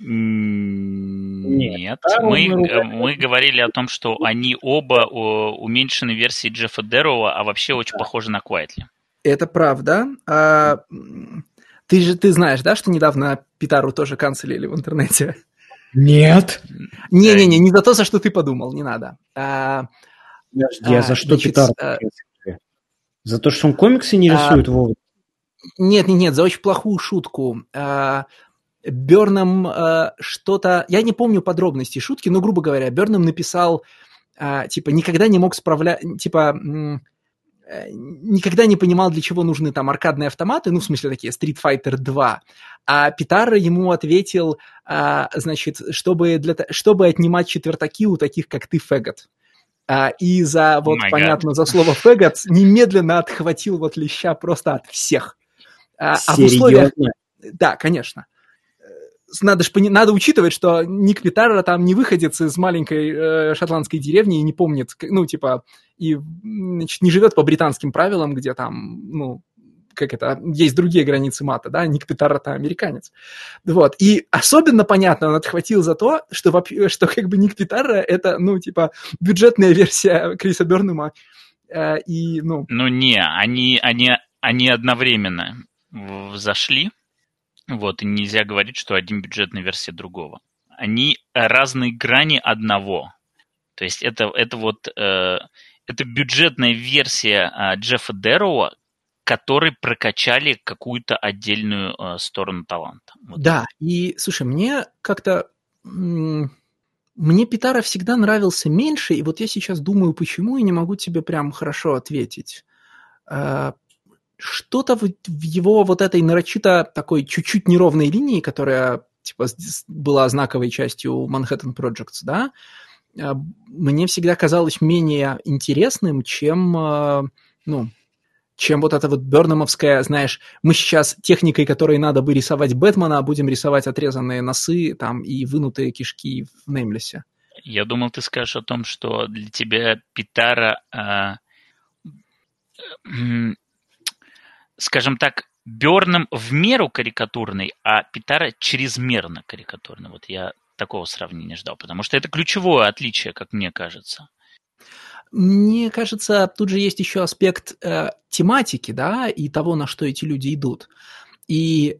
Нет, мы, э, мы говорили о том, что они оба уменьшены версии Джеффа Дэрроуа, а вообще очень похожи на Куайтли. Это правда. А, ты же ты знаешь, да, что недавно Питару тоже канцелили в интернете? Нет. Не-не-не, не за то, за что ты подумал, не надо. А, а, за что значит, Питару? А... За то, что он комиксы не рисует, а... Вова? Нет, нет, нет, за очень плохую шутку. А, Берном э, что-то... Я не помню подробностей шутки, но, грубо говоря, Берном написал, э, типа, никогда не мог справлять... Типа, э, никогда не понимал, для чего нужны там аркадные автоматы, ну, в смысле, такие, Street Fighter 2. А Питара ему ответил, э, значит, чтобы, для, чтобы отнимать четвертаки у таких, как ты, фэгот. А, и за, вот, oh понятно, за слово фэгот немедленно отхватил вот леща просто от всех. А, а в условиях... Да, конечно надо, ж, надо учитывать, что Ник Питара там не выходец из маленькой э, шотландской деревни и не помнит, ну, типа, и, значит, не живет по британским правилам, где там, ну, как это, есть другие границы мата, да, Ник Питара это американец. Вот, и особенно понятно он отхватил за то, что, что как бы Ник Питара это, ну, типа, бюджетная версия Криса Бернума, э, и, ну... Ну, не, они, они, они одновременно зашли, вот, и нельзя говорить, что один бюджетная версия другого. Они разные грани одного. То есть это, это вот э, это бюджетная версия э, Джеффа Дэрроуа, который прокачали какую-то отдельную э, сторону таланта. Вот. Да, и слушай, мне как-то мне Питара всегда нравился меньше, и вот я сейчас думаю, почему, и не могу тебе прям хорошо ответить. Э, что-то в, его вот этой нарочито такой чуть-чуть неровной линии, которая типа была знаковой частью Manhattan Projects, да, мне всегда казалось менее интересным, чем, ну, чем вот это вот Бернамовская, знаешь, мы сейчас техникой, которой надо бы рисовать Бэтмена, будем рисовать отрезанные носы там и вынутые кишки в Неймлесе. Я думал, ты скажешь о том, что для тебя Питара, э, э, скажем так, Берном в меру карикатурный, а Питара чрезмерно карикатурный. Вот я такого сравнения ждал, потому что это ключевое отличие, как мне кажется. Мне кажется, тут же есть еще аспект э, тематики, да, и того, на что эти люди идут. И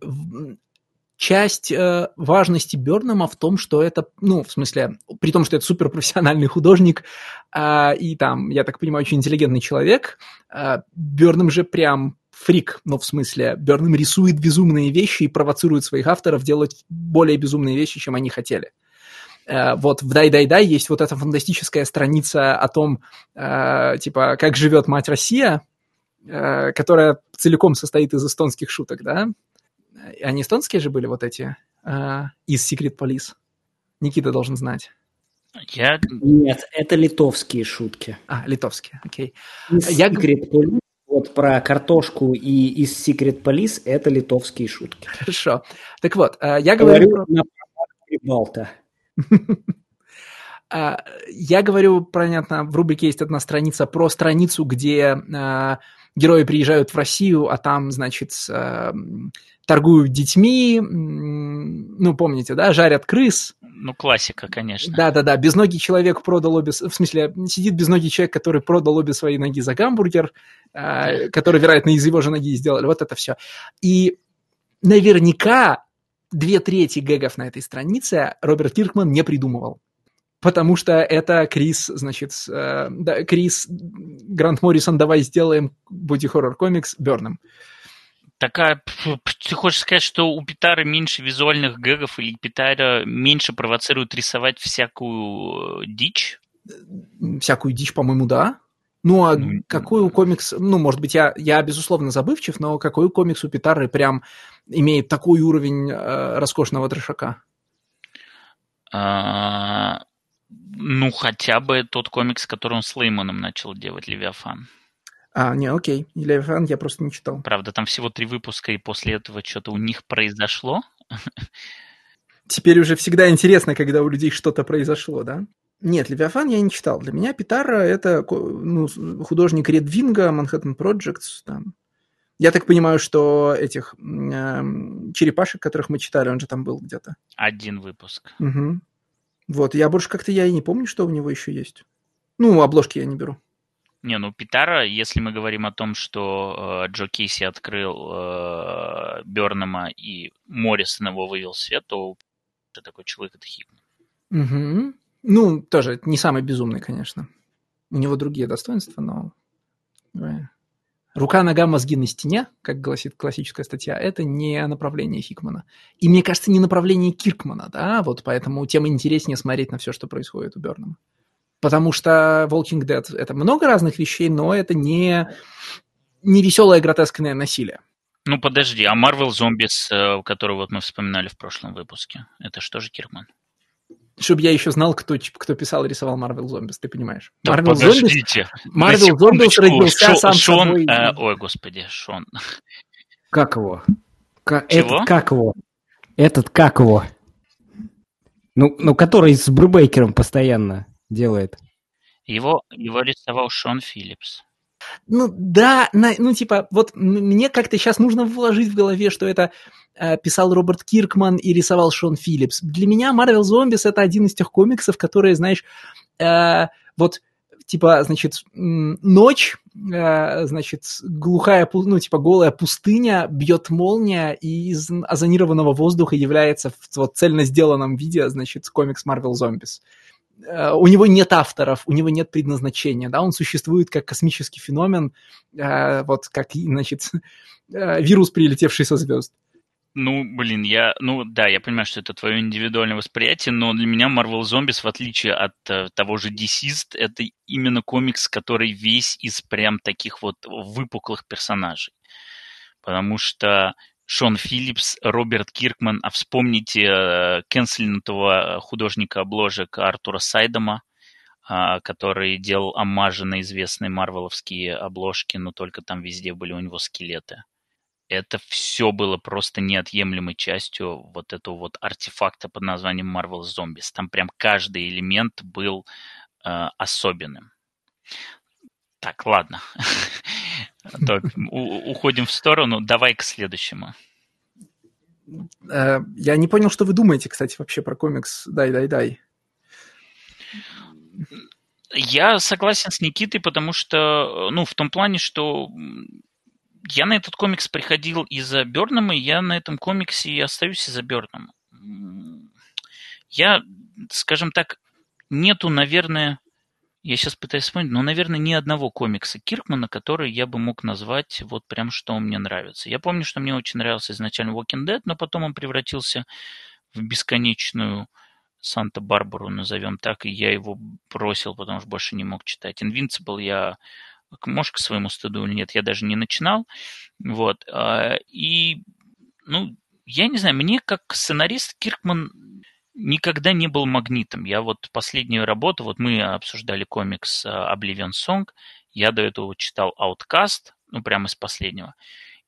часть э, важности Бернама в том, что это, ну, в смысле, при том, что это суперпрофессиональный художник э, и там, я так понимаю, очень интеллигентный человек, э, Бернам же прям фрик, ну, в смысле, Бернам рисует безумные вещи и провоцирует своих авторов делать более безумные вещи, чем они хотели. Э, вот в «Дай-дай-дай» есть вот эта фантастическая страница о том, э, типа, как живет мать Россия, э, которая целиком состоит из эстонских шуток, да? Они эстонские же были вот эти из Secret Police? Никита должен знать. Я... Нет, это литовские шутки. А, литовские, окей. Из Я... Secret Police, вот про картошку и из Secret Police, это литовские шутки. Хорошо. Так вот, я говорю... Говорю про... на Прибалта. А, я говорю, понятно, в рубрике есть одна страница про страницу, где а, герои приезжают в Россию, а там, значит, а, торгуют детьми, ну, помните, да, жарят крыс. Ну, классика, конечно. Да-да-да, безногий человек продал обе, в смысле, сидит безногий человек, который продал обе свои ноги за гамбургер, который, вероятно, из его же ноги сделали, вот это все. И наверняка две трети гэгов на этой странице Роберт Киркман не придумывал. Потому что это Крис, значит, э, да, Крис, Грант Моррисон, давай сделаем боди-хоррор комикс Берном. Такая, ты хочешь сказать, что у Питара меньше визуальных гэгов или Питара меньше провоцирует рисовать всякую дичь? Всякую дичь, по-моему, да. Ну, а ну, какой у комикс... Ну, может быть, я, я безусловно забывчив, но какой комикс у Питары прям имеет такой уровень э, роскошного трешака? А, ну, хотя бы тот комикс, который он с Лейманом начал делать, Левиафан. А, не, окей. Левиафан я просто не читал. Правда, там всего три выпуска, и после этого что-то у них произошло. Теперь уже всегда интересно, когда у людей что-то произошло, да? Нет, Левиафан я не читал. Для меня Питара это ну, художник Редвинга, Манхэттен Projects, там, я так понимаю, что этих э, черепашек, которых мы читали, он же там был где-то. Один выпуск. Угу. Вот, я больше как-то я и не помню, что у него еще есть. Ну, обложки я не беру. Не, ну Питара, если мы говорим о том, что э, Джо Кейси открыл э, Бернама и Моррисон его вывел в свет, то это такой человек это Хикман. Угу. Ну, тоже не самый безумный, конечно. У него другие достоинства, но... Рука, нога, мозги на стене, как гласит классическая статья, это не направление Хикмана. И, мне кажется, не направление Киркмана, да, вот поэтому тем интереснее смотреть на все, что происходит у Бернама. Потому что Walking Dead — это много разных вещей, но это не, не веселое гротескное насилие. Ну, подожди, а Marvel Zombies, э, который вот мы вспоминали в прошлом выпуске, это что же Киркман? чтобы я еще знал, кто, кто писал и рисовал Marvel Zombies, ты понимаешь? Да Marvel подождите. Zombies, Marvel Zombies родился Шо, сам Шон, собой. Э, ой, господи, Шон. Как его? Как, Чего? Этот как его? Этот как его? Ну, ну, который с Брюбейкером постоянно делает. Его, его рисовал Шон Филлипс. Ну да, на, ну типа, вот мне как-то сейчас нужно вложить в голове, что это э, писал Роберт Киркман и рисовал Шон Филлипс. Для меня Marvel Zombies это один из тех комиксов, которые, знаешь, э, вот типа, значит, ночь, э, значит, глухая, ну, типа, голая пустыня, бьет молния, и из озонированного воздуха является в вот, цельно сделанном виде, значит, комикс Marvel Zombies. Э, у него нет авторов, у него нет предназначения, да, он существует как космический феномен, э, вот как, значит, э, вирус, прилетевший со звезд. Ну, блин, я, ну да, я понимаю, что это твое индивидуальное восприятие, но для меня Marvel Zombies, в отличие от того же Deceased, это именно комикс, который весь из прям таких вот выпуклых персонажей. Потому что Шон Филлипс, Роберт Киркман, а вспомните э, кэнселенного художника обложек Артура Сайдома, а, который делал амажи на известные марвеловские обложки, но только там везде были у него скелеты. Это все было просто неотъемлемой частью вот этого вот артефакта под названием Marvel Zombies. Там прям каждый элемент был э, особенным. Так, ладно. Уходим в сторону. Давай к следующему. Э, я не понял, что вы думаете, кстати, вообще про комикс «Дай, дай, дай». Я согласен с Никитой, потому что, ну, в том плане, что я на этот комикс приходил из-за Бернама, и я на этом комиксе и остаюсь из-за Бернама. Я, скажем так, нету, наверное, я сейчас пытаюсь вспомнить, но, наверное, ни одного комикса Киркмана, который я бы мог назвать вот прям, что мне нравится. Я помню, что мне очень нравился изначально Walking Dead, но потом он превратился в бесконечную Санта-Барбару, назовем так, и я его бросил, потому что больше не мог читать. Invincible я, может, к своему стыду или нет, я даже не начинал. Вот. А, и, ну, я не знаю, мне как сценарист Киркман никогда не был магнитом. Я вот последнюю работу, вот мы обсуждали комикс а, Oblivion Song, я до этого читал Outcast, ну, прямо из последнего.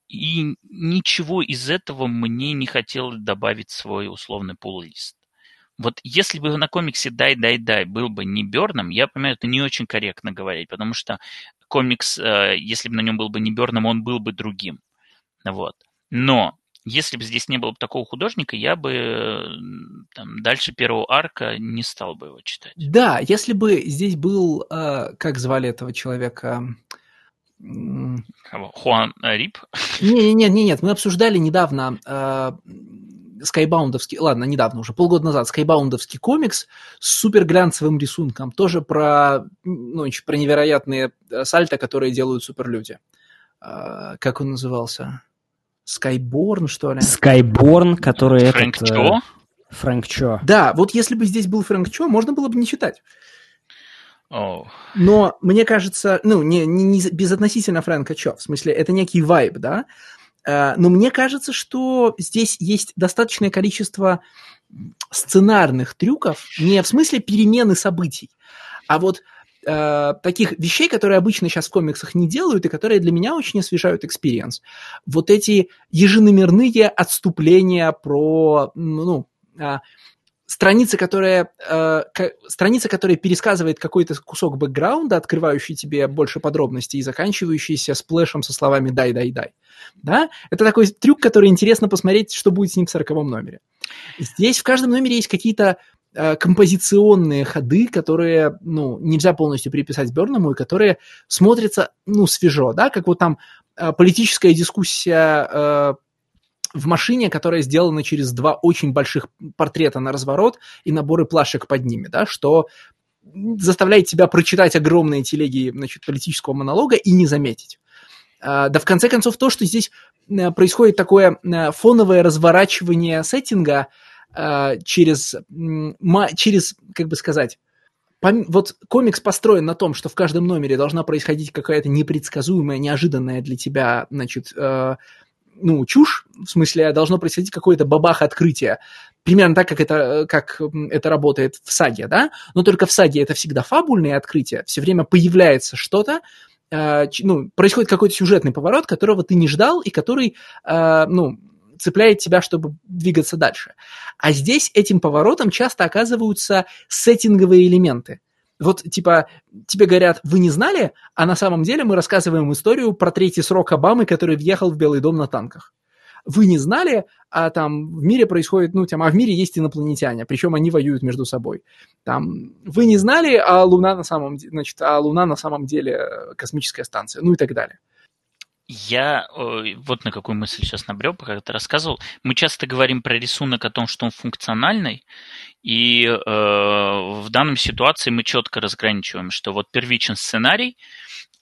И ничего из этого мне не хотелось добавить в свой условный пул-лист. Вот если бы на комиксе «Дай, дай, дай» был бы не Берном, я понимаю, это не очень корректно говорить, потому что комикс, э, если бы на нем был бы не Берном, он был бы другим. Вот. Но если бы здесь не было бы такого художника, я бы там, дальше первого арка не стал бы его читать. Да, если бы здесь был, э, как звали этого человека? Хуан Рип? Нет, нет, нет, нет, мы обсуждали недавно э, скайбаундовский, ладно, недавно уже, полгода назад, скайбаундовский комикс с супер глянцевым рисунком, тоже про, ну, про невероятные э, сальто, которые делают суперлюди. Э, как он назывался? Скайборн, что ли? Скайборн, который Фрэнк этот... Чо? Э, Фрэнк Чо. Да, вот если бы здесь был Фрэнк Чо, можно было бы не читать. Oh. Но мне кажется, ну, не, не, не безотносительно Фрэнка Чо, в смысле, это некий вайб, да, э, но мне кажется, что здесь есть достаточное количество сценарных трюков, не в смысле перемены событий, а вот э, таких вещей, которые обычно сейчас в комиксах не делают и которые для меня очень освежают experience. Вот эти еженомерные отступления про, ну, э, страница, которая, э, к, страница, которая пересказывает какой-то кусок бэкграунда, открывающий тебе больше подробностей и заканчивающийся сплэшем со словами «die, die, die». Да? Это такой трюк, который интересно посмотреть, что будет с ним в сороковом номере. Здесь в каждом номере есть какие-то композиционные ходы, которые, ну, нельзя полностью приписать Берному, и которые смотрятся, ну, свежо, да, как вот там э, политическая дискуссия э, в машине, которая сделана через два очень больших портрета на разворот и наборы плашек под ними, да, что заставляет тебя прочитать огромные телеги значит, политического монолога и не заметить. Да в конце концов то, что здесь происходит такое фоновое разворачивание сеттинга, э, через, через, как бы сказать, вот комикс построен на том, что в каждом номере должна происходить какая-то непредсказуемая, неожиданная для тебя, значит, э, ну, чушь, в смысле, должно происходить какое-то бабах открытие, примерно так, как это, как это работает в саге, да, но только в саге это всегда фабульные открытия, все время появляется что-то, э, ну, происходит какой-то сюжетный поворот, которого ты не ждал и который, э, ну, цепляет тебя, чтобы двигаться дальше. А здесь этим поворотом часто оказываются сеттинговые элементы. Вот, типа, тебе говорят, вы не знали, а на самом деле мы рассказываем историю про третий срок Обамы, который въехал в Белый дом на танках. Вы не знали, а там в мире происходит, ну, там, а в мире есть инопланетяне, причем они воюют между собой. Там, вы не знали, а Луна на самом деле, значит, а Луна на самом деле космическая станция, ну и так далее. Я вот на какую мысль сейчас набрел, пока ты рассказывал. Мы часто говорим про рисунок о том, что он функциональный, и э, в данной ситуации мы четко разграничиваем, что вот первичен сценарий,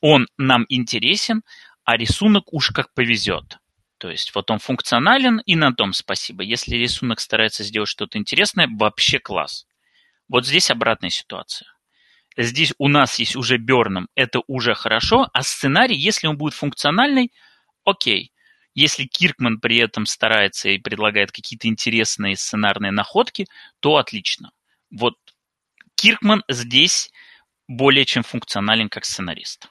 он нам интересен, а рисунок уж как повезет. То есть вот он функционален, и на том спасибо. Если рисунок старается сделать что-то интересное, вообще класс. Вот здесь обратная ситуация здесь у нас есть уже Берном, это уже хорошо, а сценарий, если он будет функциональный, окей. Если Киркман при этом старается и предлагает какие-то интересные сценарные находки, то отлично. Вот Киркман здесь более чем функционален как сценарист.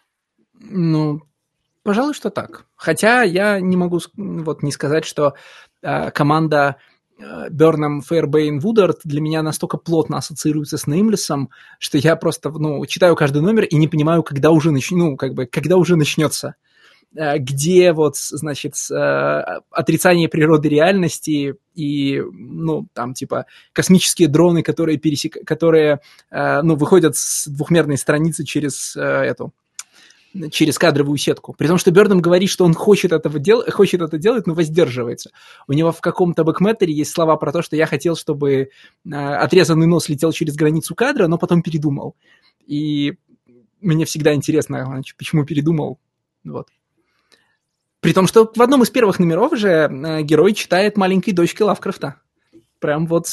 Ну, пожалуй, что так. Хотя я не могу вот не сказать, что э, команда Берном, Фейрбейн, Вудард для меня настолько плотно ассоциируется с Неймлесом, что я просто, ну, читаю каждый номер и не понимаю, когда уже, нач... ну, как бы, когда уже начнется. Э, где вот, значит, э, отрицание природы реальности и, ну, там, типа, космические дроны, которые, пересек... которые э, ну, выходят с двухмерной страницы через эту через кадровую сетку. При том, что Бёрдом говорит, что он хочет, этого дел... хочет это делать, но воздерживается. У него в каком-то бэкметере есть слова про то, что я хотел, чтобы отрезанный нос летел через границу кадра, но потом передумал. И мне всегда интересно, почему передумал. Вот. При том, что в одном из первых номеров же э, герой читает маленькой дочке Лавкрафта. Прям вот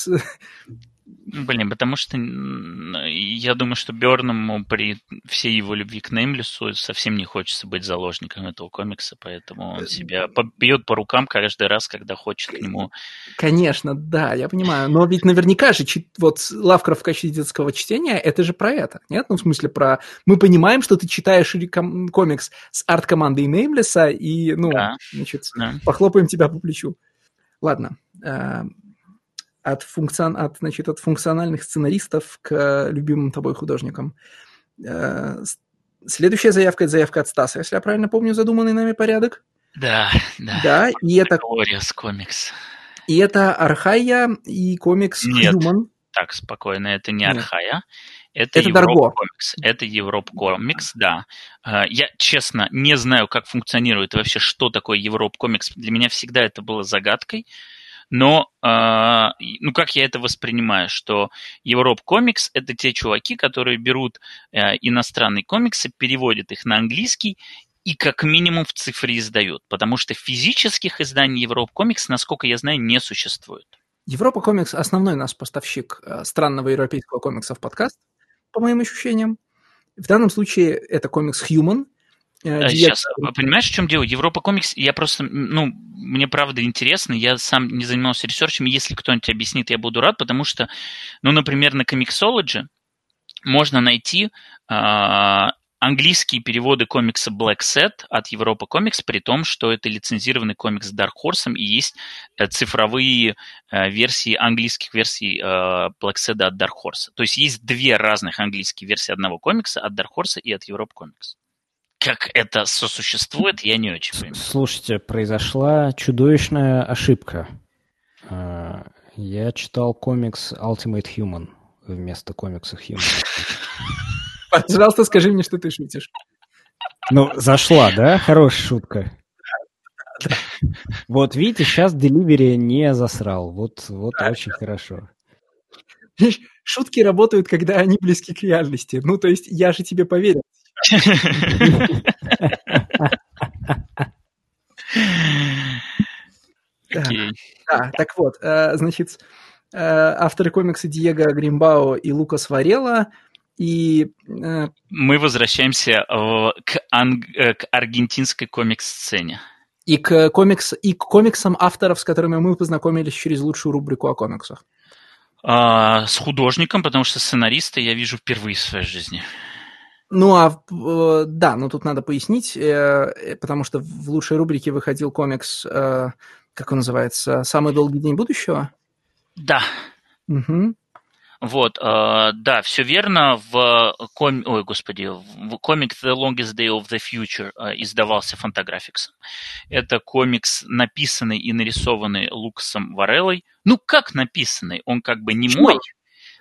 Блин, потому что я думаю, что Берному при всей его любви к Неймлесу совсем не хочется быть заложником этого комикса, поэтому он э, себя бьет по рукам каждый раз, когда хочет к нему. Конечно, да, я понимаю. Но ведь наверняка же вот Лавкрафт в качестве детского чтения, это же про это, нет? Ну, в смысле, про... Мы понимаем, что ты читаешь комикс с арт-командой Неймлеса, и, ну, да. значит, да. похлопаем тебя по плечу. Ладно, э, от, функцион... от, значит, от функциональных сценаристов к любимым тобой художникам. Э, следующая заявка – это заявка от Стаса, если я правильно помню задуманный нами порядок. Да, да. Да, и это... Glorious комикс. И это Архая и комикс Нет, Human. так, спокойно, это не Нет. Архая. Это, это Европа комикс. Это Европа комикс, да. Э, я, честно, не знаю, как функционирует вообще, что такое Европа комикс. Для меня всегда это было загадкой. Но, э, ну, как я это воспринимаю, что Europe Comics – это те чуваки, которые берут э, иностранные комиксы, переводят их на английский и как минимум в цифре издают, потому что физических изданий Europe Comics, насколько я знаю, не существует. Европа Комикс – основной наш поставщик э, странного европейского комикса в подкаст, по моим ощущениям. В данном случае это комикс Human – Сейчас, э, понимаешь, в чем дело? Europe Comics, я просто, ну, мне правда интересно, я сам не занимался ресерчем, если кто-нибудь объяснит, я буду рад, потому что, ну, например, на Comixology можно найти э, английские переводы комикса Black Set от Европа Комикс, при том, что это лицензированный комикс Dark Horse, и есть э, цифровые э, версии, английских версий э, Black Set от Dark Horse. То есть есть две разных английские версии одного комикса от Dark Horse и от Европа Комикс как это сосуществует, я не очень понимаю. Слушайте, произошла чудовищная ошибка. А, я читал комикс Ultimate Human вместо комикса Human. Пожалуйста, скажи мне, что ты шутишь. Ну, зашла, да? Хорошая шутка. Вот видите, сейчас Delivery не засрал. Вот, вот очень хорошо. Шутки работают, когда они близки к реальности. Ну, то есть я же тебе поверил. Да, так вот, э, значит, э, авторы комикса Диего Гримбао и Лукас Варела и... Э, Мы возвращаемся к, анг... к аргентинской комикс-сцене. И к, комикс... и к комиксам авторов, с которыми мы познакомились через лучшую рубрику о комиксах. А, с художником, потому что сценариста я вижу впервые в своей жизни. Ну, а э, да, ну тут надо пояснить, э, э, потому что в лучшей рубрике выходил комикс, как он называется, «Самый долгий день будущего». Да. Угу. Вот, э, да, все верно. В ком... Ой, господи, в комик The Longest Day of the Future э, издавался Fantagraphics. Это комикс, написанный и нарисованный Лукасом Вареллой. Ну, как написанный? Он как бы не мой,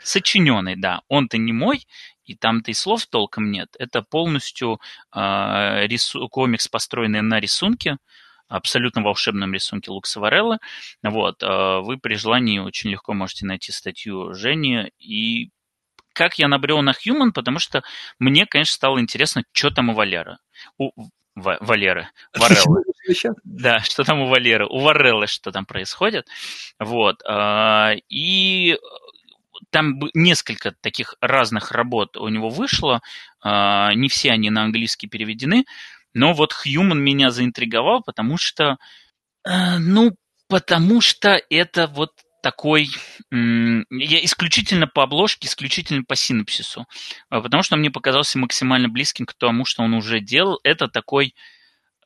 сочиненный, да. Он-то не мой, и там-то и слов толком нет. Это полностью э, рису- комикс, построенный на рисунке, абсолютно волшебном рисунке Лукса Варелла. Вот, э, вы при желании очень легко можете найти статью Жени и как я набрел на Human, потому что мне, конечно, стало интересно, что там у Валера. У В, Валеры, Вареллы. Да, что там у Валеры, у Вареллы что там происходит. Вот. Э, и там несколько таких разных работ у него вышло, а, не все они на английский переведены, но вот Хьюман меня заинтриговал, потому что, э, ну, потому что это вот такой, я исключительно по обложке, исключительно по синапсису, а, потому что он мне показался максимально близким к тому, что он уже делал. Это такой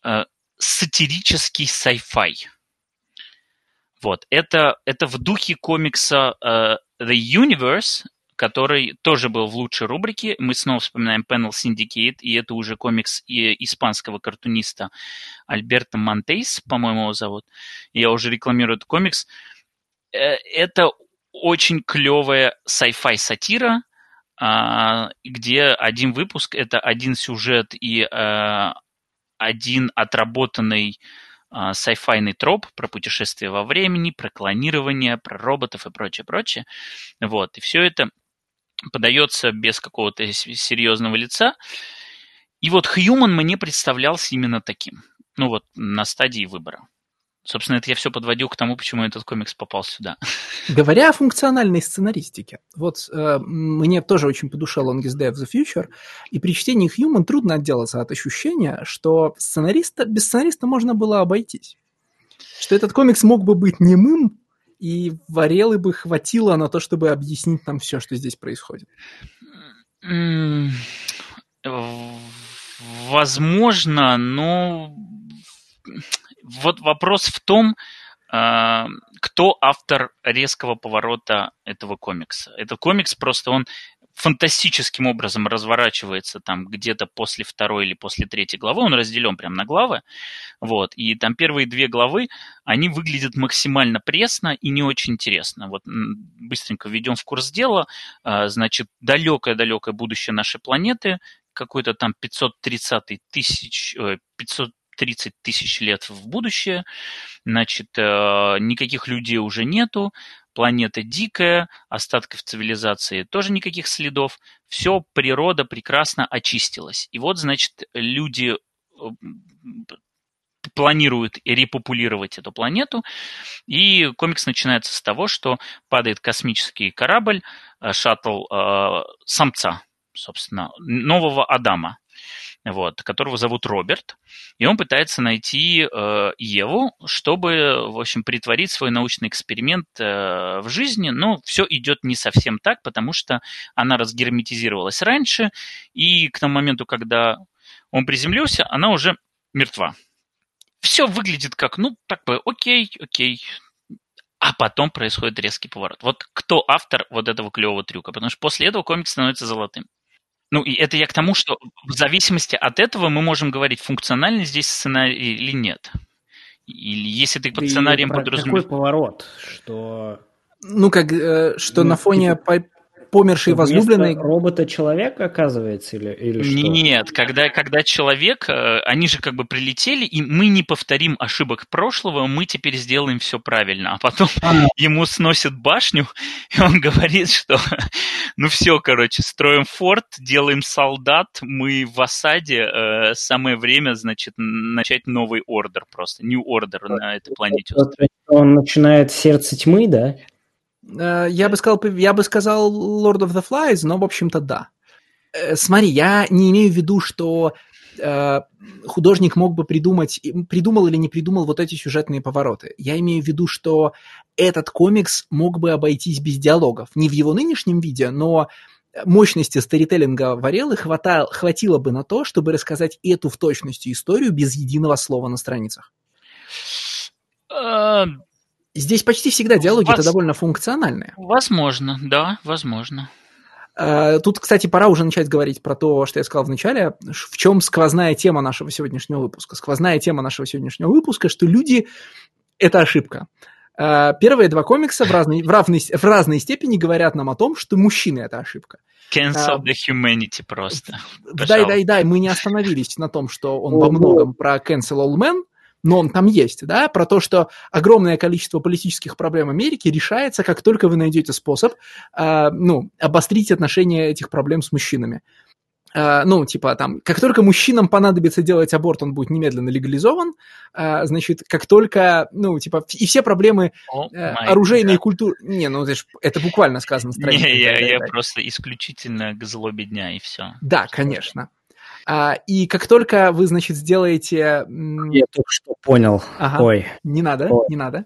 э, сатирический sci-fi. Вот, это, это в духе комикса э, The Universe, который тоже был в лучшей рубрике. Мы снова вспоминаем Panel Syndicate, и это уже комикс испанского картуниста Альберта Монтейс, по-моему, его зовут. Я уже рекламирую этот комикс. Э, это очень клевая sci-fi сатира, а, где один выпуск – это один сюжет и э, один отработанный sci-fi троп про путешествие во времени, про клонирование, про роботов и прочее, прочее. Вот. И все это подается без какого-то серьезного лица. И вот Human мне представлялся именно таким. Ну вот на стадии выбора. Собственно, это я все подводил к тому, почему этот комикс попал сюда. Говоря о функциональной сценаристике, вот э, мне тоже очень по душе Longest Day of the Future, и при чтении Human трудно отделаться от ощущения, что сценариста, без сценариста можно было обойтись. Что этот комикс мог бы быть немым, и Варелы бы хватило на то, чтобы объяснить нам все, что здесь происходит. Возможно, но вот вопрос в том, а, кто автор резкого поворота этого комикса. Этот комикс просто он фантастическим образом разворачивается там где-то после второй или после третьей главы, он разделен прям на главы, вот, и там первые две главы, они выглядят максимально пресно и не очень интересно. Вот быстренько введем в курс дела, а, значит, далекое-далекое будущее нашей планеты, какой-то там 530 тысяч, 500 30 тысяч лет в будущее, значит, э, никаких людей уже нету, планета дикая, остатков цивилизации тоже никаких следов, все, природа прекрасно очистилась. И вот, значит, люди э, планируют репопулировать эту планету, и комикс начинается с того, что падает космический корабль, э, шаттл э, самца, собственно, нового Адама вот, которого зовут Роберт, и он пытается найти э, Еву, чтобы, в общем, притворить свой научный эксперимент э, в жизни, но все идет не совсем так, потому что она разгерметизировалась раньше, и к тому моменту, когда он приземлился, она уже мертва. Все выглядит как, ну, так бы, окей, окей, а потом происходит резкий поворот. Вот кто автор вот этого клевого трюка? Потому что после этого комикс становится золотым. Ну, и это я к тому, что в зависимости от этого мы можем говорить, функциональный здесь сценарий или нет. Или если ты под сценарием подразумеваешь... Какой поворот, что... Ну, как, э, что ну, на фоне типа померший возлюбленный... робота-человек, оказывается, или, или что? Нет, когда, когда человек, э, они же как бы прилетели, и мы не повторим ошибок прошлого, мы теперь сделаем все правильно. А потом а. ему сносят башню, и он говорит, что ну все, короче, строим форт, делаем солдат, мы в осаде, э, самое время, значит, начать новый ордер просто, new order на этой планете. Он начинает сердце тьмы, да? Э, я бы сказал, я бы сказал Lord of the Flies, но, в общем-то, да. Э, смотри, я не имею в виду, что э, художник мог бы придумать, придумал или не придумал вот эти сюжетные повороты. Я имею в виду, что этот комикс мог бы обойтись без диалогов. Не в его нынешнем виде, но мощности старителлинга Варелы хватало, хватило бы на то, чтобы рассказать эту в точности историю без единого слова на страницах. Здесь почти всегда диалоги Воз... это довольно функциональные. Возможно, да, возможно. А, тут, кстати, пора уже начать говорить про то, что я сказал в начале, в чем сквозная тема нашего сегодняшнего выпуска. Сквозная тема нашего сегодняшнего выпуска, что люди – это ошибка. А, первые два комикса в разной, в, равной, в разной степени говорят нам о том, что мужчины – это ошибка. Cancel the humanity просто. Дай, дай, дай, мы не остановились на том, что он во многом про cancel all men, но он там есть, да, про то, что огромное количество политических проблем Америки решается, как только вы найдете способ, э, ну, обострить отношения этих проблем с мужчинами. Uh, ну, типа там, как только мужчинам понадобится делать аборт, он будет немедленно легализован, uh, значит, как только, ну, типа, и все проблемы uh, оружейной культуры... Не, ну, это, ж, это буквально сказано. Не, я, я просто исключительно к злобе дня, и все. Да, конечно. А, и как только вы, значит, сделаете... Я только что понял. Ага. Ой. Не надо, Ой. не надо.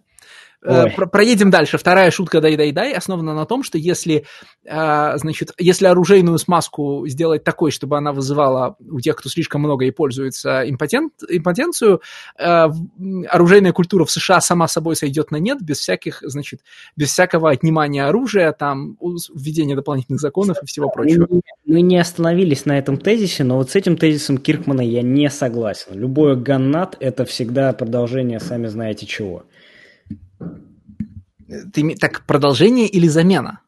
Ой. Проедем дальше. Вторая шутка «дай-дай-дай» основана на том, что если, значит, если оружейную смазку сделать такой, чтобы она вызывала у тех, кто слишком много и пользуется импотент, импотенцию, оружейная культура в США сама собой сойдет на нет без всяких, значит, без всякого отнимания оружия, там, введения дополнительных законов и всего прочего. Мы не остановились на этом тезисе, но вот с этим тезисом Киркмана я не согласен. Любое ганнат – это всегда продолжение, сами знаете чего. Ты, так, продолжение или замена?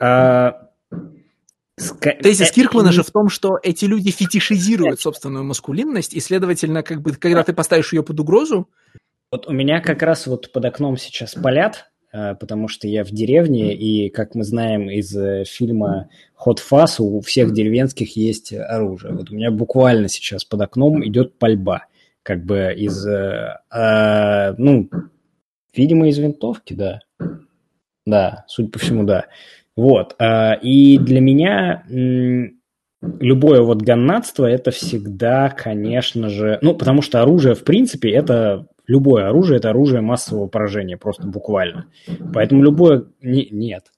А, ска... Тезис э, Киркмана же в том, что эти люди фетишизируют собственную маскулинность, и, следовательно, как бы, когда ты поставишь ее под угрозу... Вот у меня как раз вот под окном сейчас палят, э, потому что я в деревне, и, как мы знаем из э, фильма «Hot Fuzz», у всех деревенских есть оружие. Вот у меня буквально сейчас под окном идет пальба, как бы из, э, ну, Видимо, из винтовки, да. Да, судя по всему, да. Вот. А, и для меня любое вот ганнатство это всегда, конечно же, ну, потому что оружие, в принципе, это любое оружие, это оружие массового поражения, просто буквально. Поэтому любое, не, нет,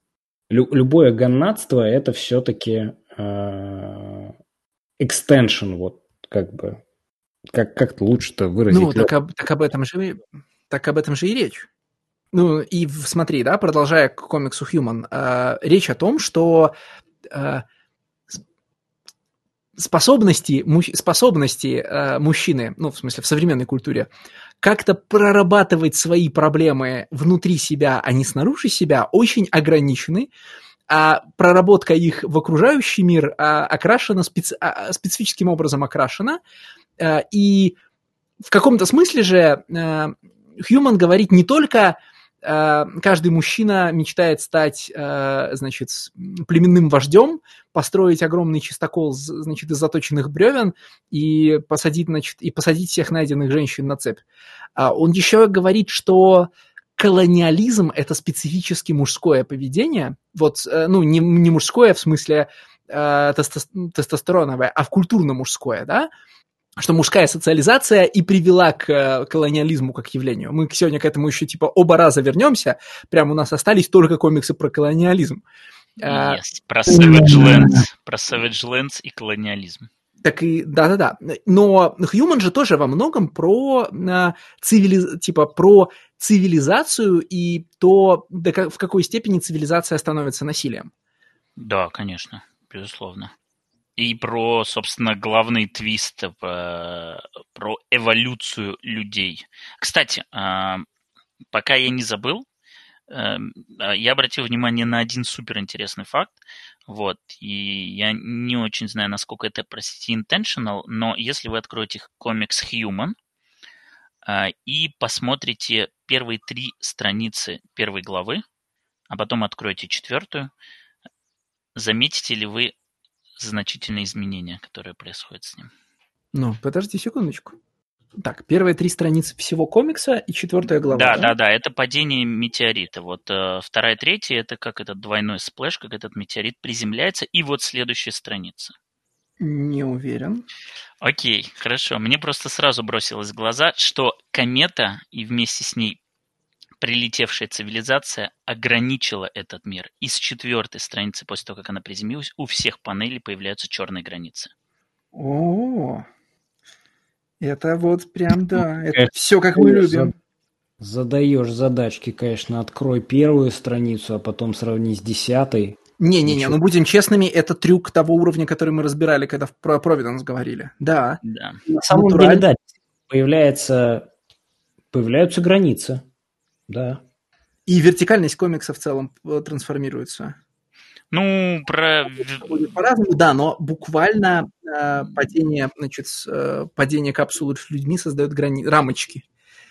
Лю, любое ганнатство это все-таки э, extension, вот как бы, как, как-то лучше-то выразить. Ну, так, об, так об этом же так об этом же и речь. Ну, и смотри, да, продолжая к комиксу Human, э, речь о том, что э, способности, му, способности э, мужчины, ну, в смысле, в современной культуре, как-то прорабатывать свои проблемы внутри себя, а не снаружи себя, очень ограничены, а проработка их в окружающий мир а, окрашена, специ, а, специфическим образом окрашена, а, и в каком-то смысле же а, Хьюман говорит не только каждый мужчина мечтает стать, э, значит, племенным вождем, построить огромный чистокол, значит, из заточенных бревен и посадить, значит, и посадить всех найденных женщин на цепь. А он еще говорит, что колониализм – это специфически мужское поведение. Вот, э, ну, не, не мужское в смысле тестостероновое, а в культурно-мужское, да, что мужская социализация и привела к э, колониализму как явлению. Мы сегодня к этому еще типа оба раза вернемся. Прям у нас остались только комиксы про колониализм. А, yes, про Savage Lands, про Savage Lands и колониализм. Так и да-да-да. Но Human же тоже во многом про э, цивилиз... типа про цивилизацию и то, в какой степени цивилизация становится насилием. Да, конечно, безусловно и про, собственно, главный твист, про эволюцию людей. Кстати, а, пока я не забыл, эм, а, я обратил внимание на один суперинтересный факт. Вот, и я не очень знаю, насколько это, простите, intentional, но если вы откроете комикс Human и посмотрите первые три страницы первой главы, а потом откроете четвертую, заметите ли вы значительные изменения, которые происходят с ним. Ну, подожди секундочку. Так, первые три страницы всего комикса и четвертая глава. Да, да, да, да это падение метеорита. Вот э, вторая, третья это как этот двойной сплэш, как этот метеорит приземляется, и вот следующая страница. Не уверен. Окей, хорошо. Мне просто сразу бросилось в глаза, что комета и вместе с ней прилетевшая цивилизация ограничила этот мир. И с четвертой страницы, после того, как она приземлилась, у всех панелей появляются черные границы. О, это вот прям, да, это все как мы любим. Задаешь задачки, конечно, открой первую страницу, а потом сравни с десятой. Не-не-не, ну будем честными, это трюк того уровня, который мы разбирали, когда про Провиденс говорили. Да. да. На самом Натураль... деле, да, появляется, появляются границы. Да. И вертикальность комикса в целом э, трансформируется. Ну, про... По-разному, да, но буквально э, падение, значит, э, падение капсулы с людьми создает грани... рамочки.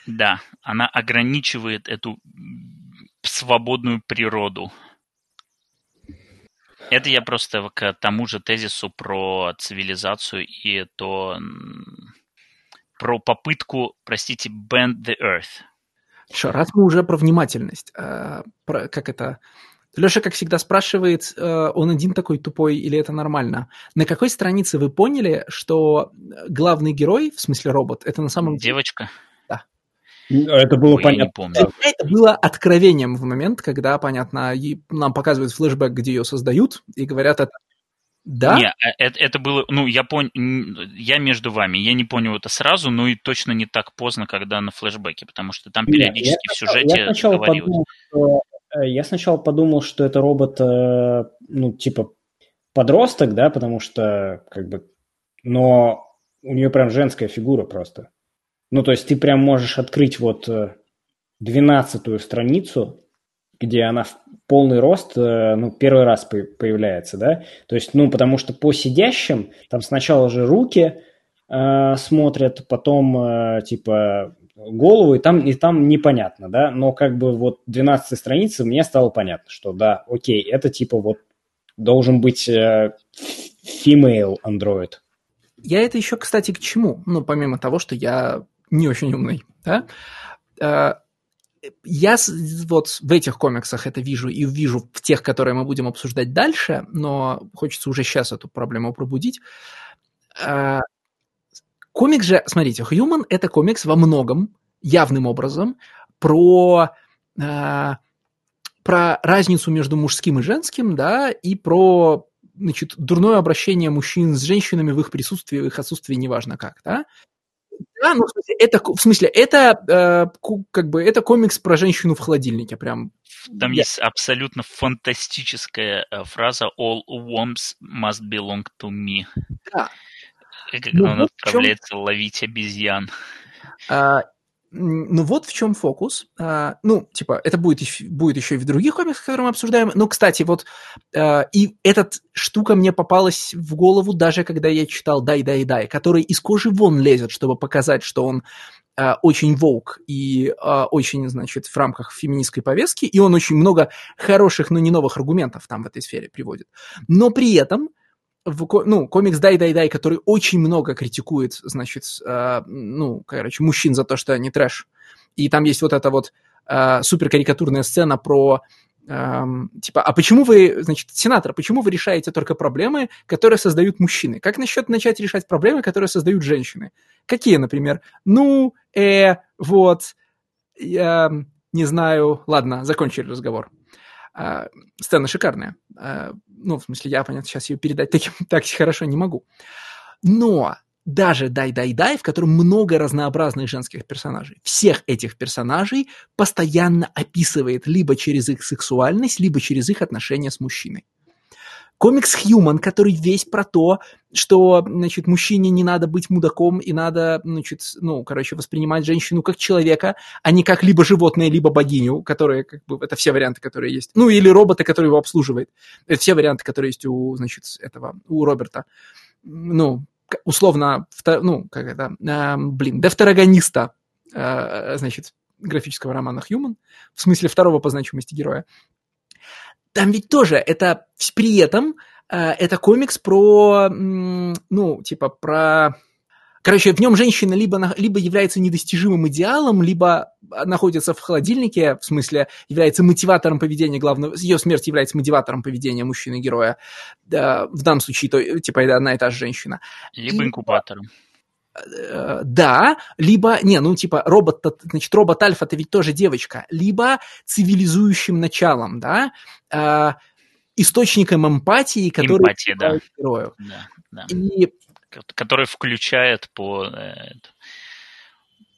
Да, она ограничивает эту свободную природу. Это я просто к тому же тезису про цивилизацию и то про попытку, простите, bend the earth. Что, раз мы уже про внимательность, э, про, как это... Леша, как всегда, спрашивает, э, он один такой тупой или это нормально? На какой странице вы поняли, что главный герой, в смысле робот, это на самом деле... Девочка? Да. Это было Ой, я не понятно. помню. Меня это было откровением в момент, когда, понятно, и нам показывают флешбэк, где ее создают, и говорят это. Да? Не, э, это, это было, ну, я понял, я между вами, я не понял это сразу, но и точно не так поздно, когда на флешбеке, потому что там Нет, периодически я в сюжете я сначала говорилось. подумал, что, э, я сначала подумал, что это робот, э, ну, типа подросток, да, потому что, как бы, но у нее прям женская фигура просто. Ну, то есть ты прям можешь открыть вот двенадцатую страницу, где она в полный рост, э, ну, первый раз по- появляется, да, то есть, ну, потому что по сидящим там сначала же руки э, смотрят, потом, э, типа, голову, и там, и там непонятно, да, но как бы вот 12 страницы мне стало понятно, что да, окей, это типа вот должен быть э, female android. Я это еще, кстати, к чему? Ну, помимо того, что я не очень умный, да? Я вот в этих комиксах это вижу и вижу в тех, которые мы будем обсуждать дальше, но хочется уже сейчас эту проблему пробудить. Э, Комикс же, смотрите, Human — это комикс во многом, явным образом, про, э, про разницу между мужским и женским, да, и про значит, дурное обращение мужчин с женщинами в их присутствии, в их отсутствии, неважно как, да? Да, ну, в смысле, это, в смысле, это, э, как бы, это комикс про женщину в холодильнике, прям. Там Я- есть абсолютно фантастическая э, фраза «All worms must belong to me». Да. Как Ну он вот отправляется ловить обезьян. А, ну вот в чем фокус. А, ну, типа, это будет, будет еще и в других комиксах, которые мы обсуждаем. Ну, кстати, вот а, и эта штука мне попалась в голову даже когда я читал «Дай, дай, дай», который из кожи вон лезет, чтобы показать, что он а, очень волк и а, очень, значит, в рамках феминистской повестки, и он очень много хороших, но не новых аргументов там в этой сфере приводит. Но при этом в, ну, комикс «Дай, дай, дай», который очень много критикует, значит, э, ну, короче, мужчин за то, что они трэш. И там есть вот эта вот э, суперкарикатурная сцена про, эм, типа, а почему вы, значит, сенатор, почему вы решаете только проблемы, которые создают мужчины? Как насчет начать решать проблемы, которые создают женщины? Какие, например? Ну, э, вот, я не знаю, ладно, закончили разговор. А, сцена шикарная. Ну, в смысле, я, понятно, сейчас ее передать таким, так хорошо не могу. Но даже «Дай-дай-дай», в котором много разнообразных женских персонажей, всех этих персонажей постоянно описывает либо через их сексуальность, либо через их отношения с мужчиной. Комикс Human, который весь про то, что, значит, мужчине не надо быть мудаком и надо, значит, ну, короче, воспринимать женщину как человека, а не как либо животное, либо богиню, которые, как бы, это все варианты, которые есть. Ну, или робота, который его обслуживает. Это все варианты, которые есть у, значит, этого, у Роберта. Ну, условно, ну, как это, эм, блин, дефтерогониста, э, значит, графического романа Human, в смысле второго по значимости героя. Там ведь тоже это при этом э, это комикс про, ну, типа, про... Короче, в нем женщина либо, либо является недостижимым идеалом, либо находится в холодильнике, в смысле, является мотиватором поведения главного... Ее смерть является мотиватором поведения мужчины-героя. Да, в данном случае, то, типа, это одна и та же женщина. Либо И- инкубатором. Э, да, либо, не, ну, типа, робот, значит, робот-альфа-то ведь тоже девочка, либо цивилизующим началом, да, э, источником эмпатии, который Эмпатия, да. герою. Да, да. И Ко- Который включает по...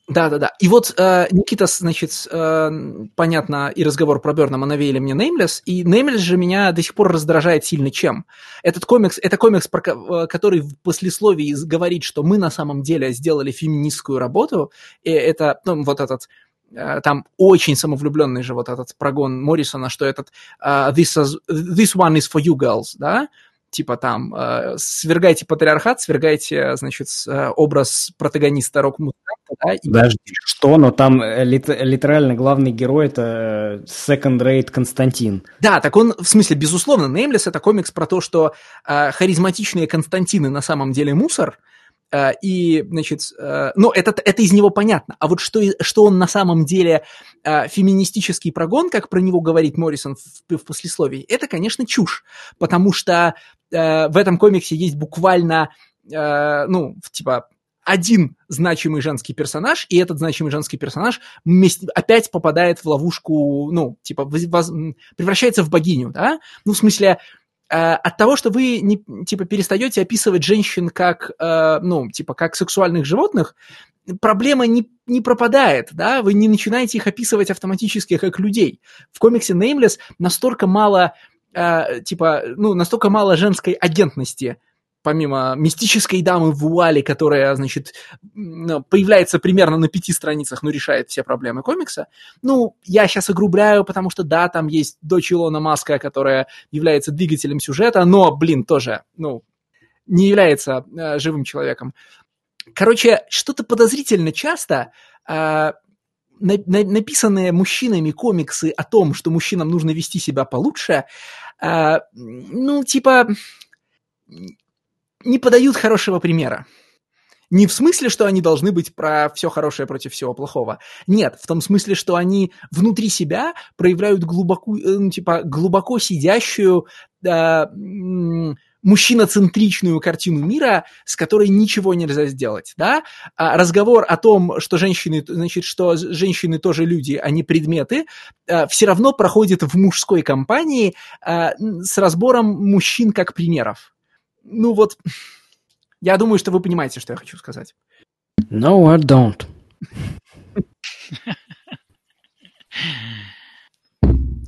э, Да-да-да. И вот э, Никита, значит, э, понятно, и разговор про Бернама навеяли мне Nameless, и Nameless же меня до сих пор раздражает сильно чем. Этот комикс, это комикс, про, э, который в послесловии говорит, что мы на самом деле сделали феминистскую работу, и это, ну, вот этот э, там очень самовлюбленный же вот этот прогон Моррисона, что этот э, this, is, this one is for you girls, да, типа там э, свергайте патриархат, свергайте, значит, с- э, образ протагониста рок-музыканта, да, и Подожди, что? Но там э, лит- литерально главный герой это э, second rate Константин. Да, так он, в смысле, безусловно, Nameless — это комикс про то, что э, харизматичные Константины на самом деле мусор, э, и, значит, э, ну, это, это из него понятно. А вот что, что он на самом деле э, феминистический прогон, как про него говорит Моррисон в, в послесловии, это, конечно, чушь, потому что э, в этом комиксе есть буквально, э, ну, типа, один значимый женский персонаж, и этот значимый женский персонаж опять попадает в ловушку, ну, типа, воз, превращается в богиню, да? Ну, в смысле, э, от того, что вы, не, типа, перестаете описывать женщин как, э, ну, типа, как сексуальных животных, проблема не, не пропадает, да, вы не начинаете их описывать автоматически как людей. В комиксе Nameless настолько мало, э, типа, ну, настолько мало женской агентности, помимо мистической дамы в вуале, которая, значит, появляется примерно на пяти страницах, но решает все проблемы комикса. Ну, я сейчас огрубляю, потому что, да, там есть дочь Илона Маска, которая является двигателем сюжета, но, блин, тоже, ну, не является э, живым человеком. Короче, что-то подозрительно часто э, на, на, написанные мужчинами комиксы о том, что мужчинам нужно вести себя получше, э, ну, типа, не подают хорошего примера. Не в смысле, что они должны быть про все хорошее против всего плохого. Нет, в том смысле, что они внутри себя проявляют глубоко, э, ну, типа, глубоко сидящую э, мужчиноцентричную картину мира, с которой ничего нельзя сделать, да? А разговор о том, что женщины, значит, что женщины тоже люди, а не предметы, э, все равно проходит в мужской компании э, с разбором мужчин как примеров ну вот, я думаю, что вы понимаете, что я хочу сказать. No, I don't.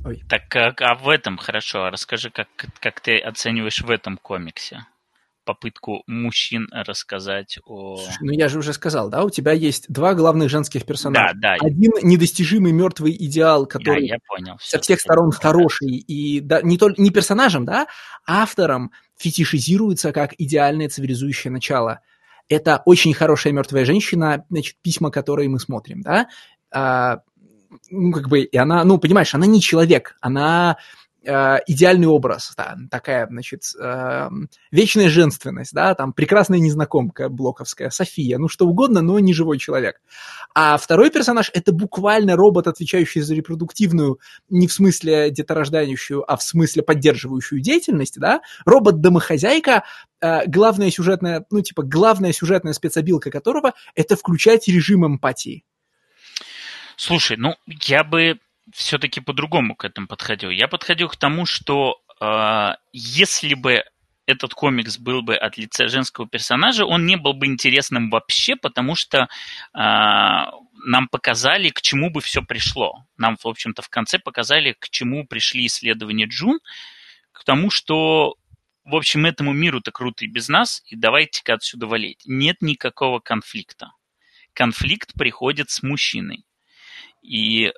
Ой. Так а, а в этом хорошо, расскажи, как, как ты оцениваешь в этом комиксе? попытку мужчин рассказать о... Ну, я же уже сказал, да, у тебя есть два главных женских персонажа. Да, да. Один недостижимый мертвый идеал, который да, я понял. со всех сторон хороший, и да, не, только, не персонажем, да, автором фетишизируется как идеальное цивилизующее начало. Это очень хорошая мертвая женщина, значит, письма, которые мы смотрим, да, а, ну, как бы, и она, ну, понимаешь, она не человек, она идеальный образ, да, такая, значит, э, вечная женственность, да, там прекрасная незнакомка блоковская, София, ну что угодно, но не живой человек. А второй персонаж — это буквально робот, отвечающий за репродуктивную, не в смысле деторождающую, а в смысле поддерживающую деятельность, да, робот-домохозяйка, э, главная сюжетная, ну типа главная сюжетная спецобилка которого — это включать режим эмпатии. Слушай, ну я бы все-таки по-другому к этому подходил. Я подходил к тому, что э, если бы этот комикс был бы от лица женского персонажа, он не был бы интересным вообще, потому что э, нам показали, к чему бы все пришло. Нам, в общем-то, в конце показали, к чему пришли исследования Джун, к тому, что, в общем, этому миру-то круто и без нас, и давайте-ка отсюда валить. Нет никакого конфликта. Конфликт приходит с мужчиной. И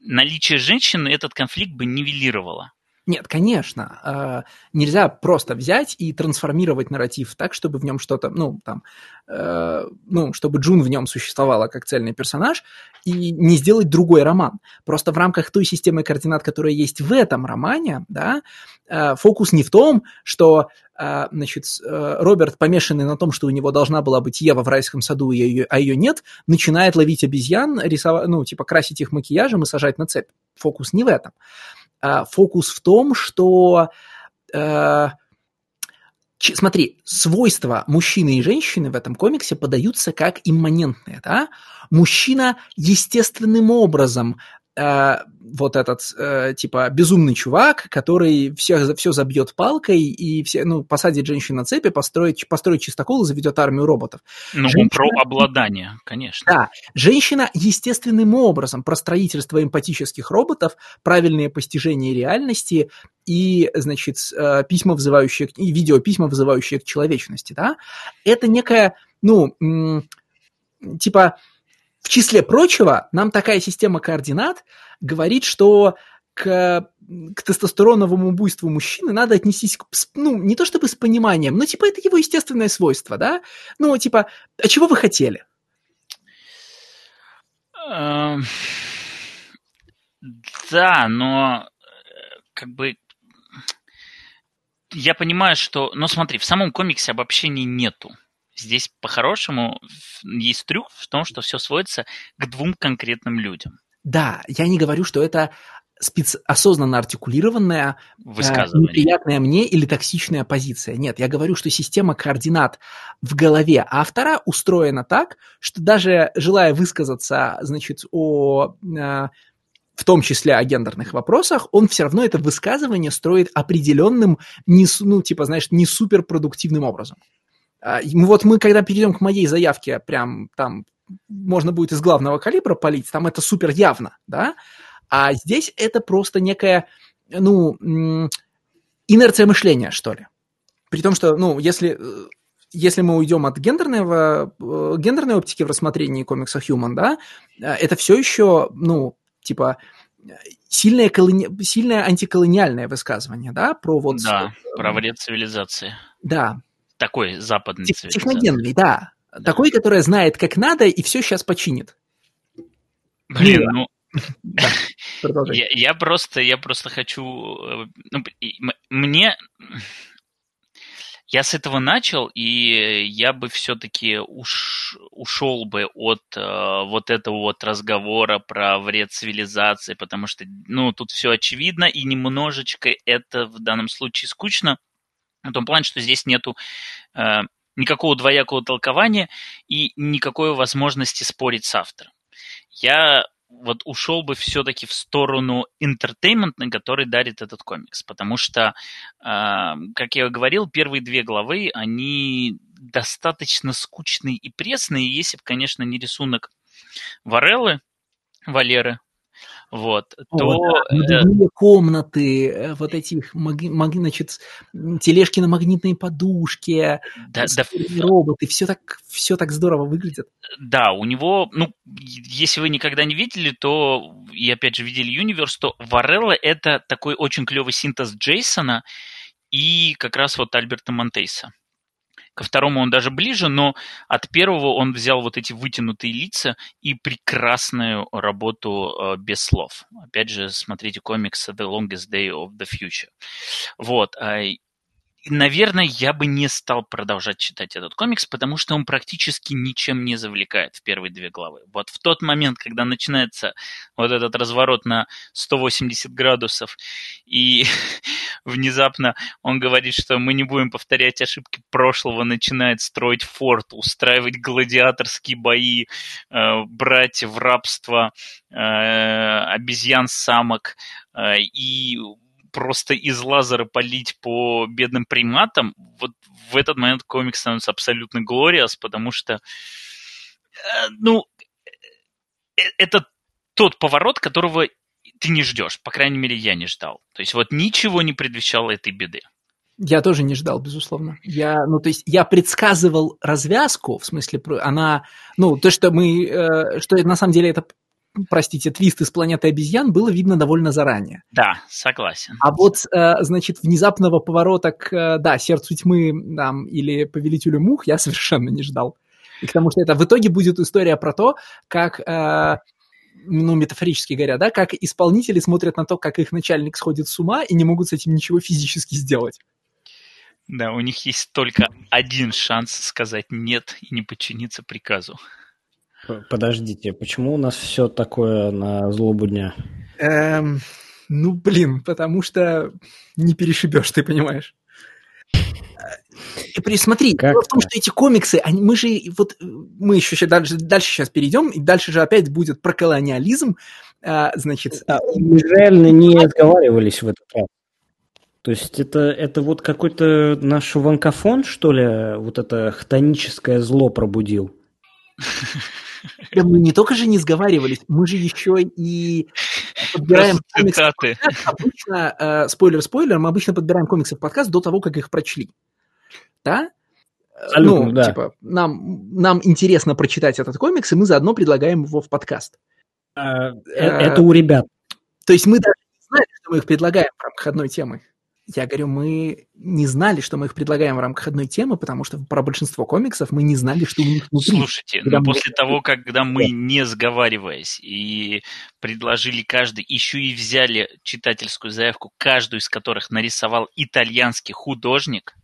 наличие женщины этот конфликт бы нивелировало. Нет, конечно. Э, нельзя просто взять и трансформировать нарратив так, чтобы в нем что-то, ну, там, э, ну, чтобы Джун в нем существовала как цельный персонаж, и не сделать другой роман. Просто в рамках той системы координат, которая есть в этом романе, да, э, фокус не в том, что э, значит, Роберт, помешанный на том, что у него должна была быть Ева в райском саду, а ее, а ее нет, начинает ловить обезьян, рисовать, ну, типа, красить их макияжем и сажать на цепь. Фокус не в этом. А, фокус в том, что э, смотри, свойства мужчины и женщины в этом комиксе подаются как имманентные, да? Мужчина естественным образом э, вот этот, э, типа, безумный чувак, который все, все забьет палкой и все, ну, посадит женщину на цепи, построит, построит чистокол и заведет армию роботов. Ну, женщина, про обладание, конечно. Да, женщина естественным образом про строительство эмпатических роботов, правильное постижение реальности и, значит, э, письма, вызывающие, и видеописьма, вызывающие к человечности, да, это некая, ну, типа, в числе прочего, нам такая система координат говорит, что к, к тестостероновому буйству мужчины надо отнестись, ну, не то чтобы с пониманием, но, типа, это его естественное свойство, да? Ну, типа, а чего вы хотели? Эм, да, но э, как бы я понимаю, что... Ну, смотри, в самом комиксе обобщений нету. Здесь по-хорошему есть трюк в том, что все сводится к двум конкретным людям. Да, я не говорю, что это специ... осознанно артикулированная э, неприятная мне или токсичная позиция. Нет, я говорю, что система координат в голове автора устроена так, что даже желая высказаться, значит, о э, в том числе о гендерных вопросах, он все равно это высказывание строит определенным, не, ну, типа, знаешь, не суперпродуктивным образом. А, вот мы, когда перейдем к моей заявке, прям там можно будет из главного калибра полить, там это супер явно, да, а здесь это просто некая, ну, инерция мышления, что ли. При том, что, ну, если, если мы уйдем от гендерного, э, гендерной оптики в рассмотрении комикса Human, да, э, это все еще, ну, типа, сильное, колони... сильное антиколониальное высказывание, да, про вот... Да, про вред цивилизации. Да. Такой западный Тех. Техногенный, да. да. Такой, который знает, как надо, и все сейчас починит. Блин, ну... я, я просто, я просто хочу, э, ну, мне, я с этого начал, и я бы все-таки уш, ушел бы от э, вот этого вот разговора про вред цивилизации, потому что, ну, тут все очевидно, и немножечко это в данном случае скучно, в том плане, что здесь нету э, никакого двоякого толкования и никакой возможности спорить с автором. Я вот ушел бы все-таки в сторону entertainment а, который дарит этот комикс. Потому что, э, как я говорил, первые две главы, они достаточно скучные и пресные, если бы, конечно, не рисунок Варелы, Варелы, вот, О, то... Да. Э, комнаты, э, вот этих, маг, маг, значит, тележки на магнитной подушке, да, да, роботы, все так, все так здорово выглядит. Да, у него, ну, если вы никогда не видели, то, и опять же видели Universe, то Варелла это такой очень клевый синтез Джейсона и как раз вот Альберта Монтейса. Ко второму он даже ближе, но от первого он взял вот эти вытянутые лица и прекрасную работу э, без слов. Опять же, смотрите комикс The Longest Day of the Future. Вот. А, наверное, я бы не стал продолжать читать этот комикс, потому что он практически ничем не завлекает в первые две главы. Вот в тот момент, когда начинается вот этот разворот на 180 градусов, и внезапно он говорит, что мы не будем повторять ошибки прошлого, начинает строить форт, устраивать гладиаторские бои, э, брать в рабство э, обезьян-самок э, и просто из лазера полить по бедным приматам, вот в этот момент комикс становится абсолютно глориас, потому что, э, ну, э, это тот поворот, которого ты не ждешь. По крайней мере, я не ждал. То есть вот ничего не предвещало этой беды. Я тоже не ждал, безусловно. Я, ну, то есть я предсказывал развязку, в смысле, она, ну, то, что мы, э, что на самом деле это простите, твист из планеты обезьян было видно довольно заранее. Да, согласен. А вот, э, значит, внезапного поворота к, э, да, сердцу тьмы там, или повелителю мух я совершенно не ждал. И к тому, что это в итоге будет история про то, как, э, ну, метафорически говоря, да, как исполнители смотрят на то, как их начальник сходит с ума и не могут с этим ничего физически сделать. Да, у них есть только один шанс сказать «нет» и не подчиниться приказу. Подождите, почему у нас все такое на злобу дня? Эм, ну, блин, потому что не перешибешь, ты понимаешь. И присмотри, как дело в том, что эти комиксы, они, мы же, вот мы еще сейчас дальше, дальше сейчас перейдем, и дальше же опять будет про колониализм, а, значит... А, мы реально не разговаривались в этот раз. То есть это, это вот какой-то наш ванкофон, что ли, вот это хтоническое зло пробудил? Да мы не только же не сговаривались, мы же еще и подбираем комиксы. Обычно, э, спойлер-спойлер, мы обычно подбираем комиксы в подкаст до того, как их прочли. Да? Абсолютно, ну, да. типа, нам, нам интересно прочитать этот комикс, и мы заодно предлагаем его в подкаст. А, э, это у ребят. То есть мы даже не знали, что мы их предлагаем в рамках одной темы. Я говорю, мы не знали, что мы их предлагаем в рамках одной темы, потому что про большинство комиксов мы не знали, что у них внутри. Слушайте, но мы... после того, когда мы, не сговариваясь, и предложили каждый, еще и взяли читательскую заявку, каждую из которых нарисовал итальянский художник,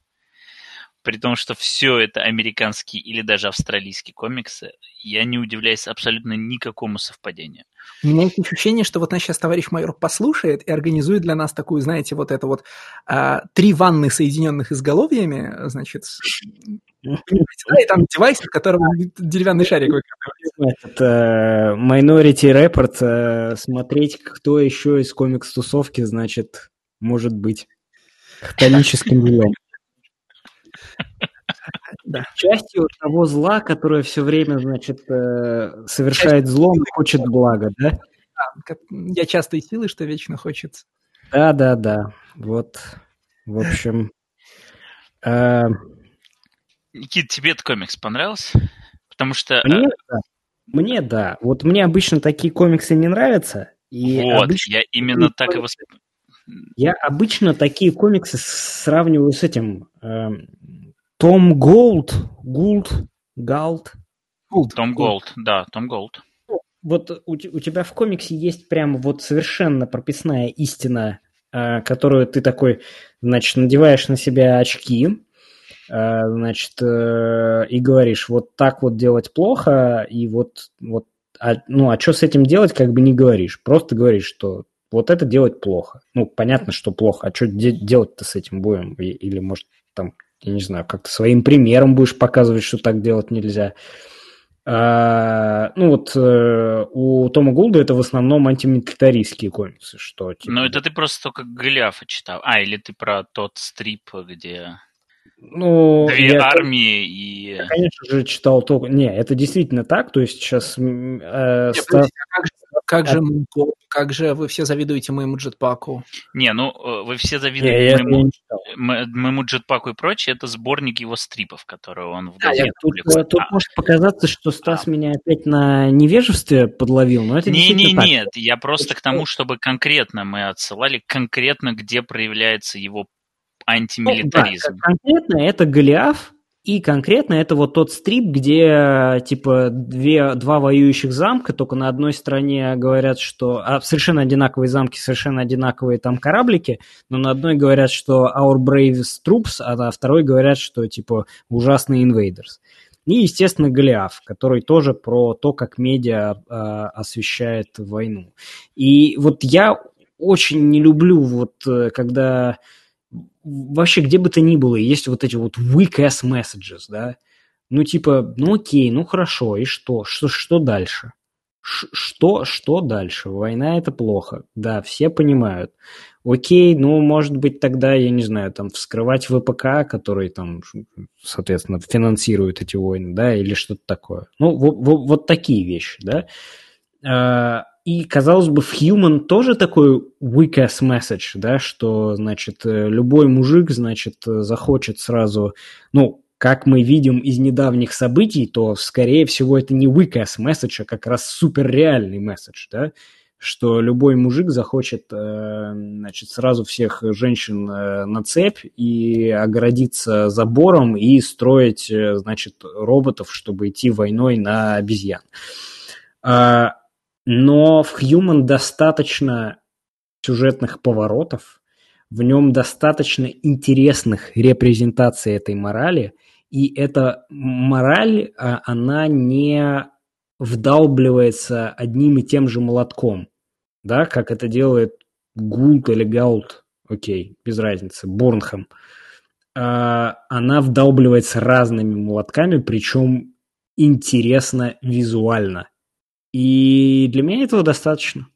при том, что все это американские или даже австралийские комиксы, я не удивляюсь абсолютно никакому совпадению. У меня есть ощущение, что вот нас сейчас товарищ майор послушает и организует для нас такую, знаете, вот это вот а, три ванны, соединенных изголовьями, значит, и там девайс, в котором деревянный шарик Это Minority Report, э, смотреть, кто еще из комикс-тусовки, значит, может быть хтоническим злом. Да. Частью того зла, которое все время, значит, э, совершает зло, хочет блага, да? Я часто и силы, что вечно хочется. Да, да, да. Вот, в общем. Э, Никит, тебе этот комикс понравился? Потому что... Мне, да. Мне да. Вот мне обычно такие комиксы не нравятся. И вот, обычно... я именно так и воспринимаю. Я обычно такие комиксы сравниваю с этим. Э, Том Голд, Гулд, Галд. Том Голд, да, Том Голд. Вот у, у тебя в комиксе есть прям вот совершенно прописная истина, э, которую ты такой, значит, надеваешь на себя очки, э, значит, э, и говоришь, вот так вот делать плохо, и вот, вот а, ну, а что с этим делать, как бы не говоришь. Просто говоришь, что вот это делать плохо. Ну, понятно, что плохо. А что де- делать-то с этим будем? Или, может, там, я не знаю, как-то своим примером будешь показывать, что так делать нельзя. А, ну вот э, у Тома Гулда это в основном антимилитаристские комиксы, что типа... Ну это ты просто только Голиафа читал. А, или ты про тот стрип, где ну, Две я, армии и... Я, конечно же, читал только... Не, это действительно так, то есть сейчас... Э, Нет, ста... как, же, как, же, как же вы все завидуете моему джетпаку? Не, ну, э, вы все завидуете не, моему, моему джетпаку и прочее, это сборник его стрипов, которые он в газете да, тут, э, тут а. может показаться, что Стас а. меня опять на невежестве подловил, но это не, не, так. Нет, я просто это к тому, чтобы конкретно мы отсылали, конкретно где проявляется его антимилитаризм. Ну, да, конкретно это Голиаф, и конкретно это вот тот стрип, где типа две, два воюющих замка, только на одной стороне говорят, что а, совершенно одинаковые замки, совершенно одинаковые там кораблики, но на одной говорят, что our bravest troops, а на второй говорят, что типа ужасные invaders. И, естественно, Голиаф, который тоже про то, как медиа э, освещает войну. И вот я очень не люблю, вот э, когда вообще где бы то ни было есть вот эти вот weak ass messages, да, ну типа, ну окей, ну хорошо, и что, что, что дальше? Ш что, что дальше? Война это плохо, да, все понимают. Окей, ну, может быть, тогда, я не знаю, там, вскрывать ВПК, который там, соответственно, финансирует эти войны, да, или что-то такое. Ну, вот, вот, вот такие вещи, да. А, и, казалось бы, в Human тоже такой weak ass message, да, что, значит, э, любой мужик, значит, э, захочет сразу, ну, как мы видим из недавних событий, то, скорее всего, это не weak ass message, а как раз суперреальный месседж, да, что любой мужик захочет, э, значит, сразу всех женщин на цепь и оградиться забором и строить, значит, роботов, чтобы идти войной на обезьян. Но в Human достаточно сюжетных поворотов, в нем достаточно интересных репрезентаций этой морали, и эта мораль, а, она не вдалбливается одним и тем же молотком, да, как это делает Гулт или Гаулт, окей, без разницы, Борнхэм. А, она вдалбливается разными молотками, причем интересно визуально. И для меня этого достаточно.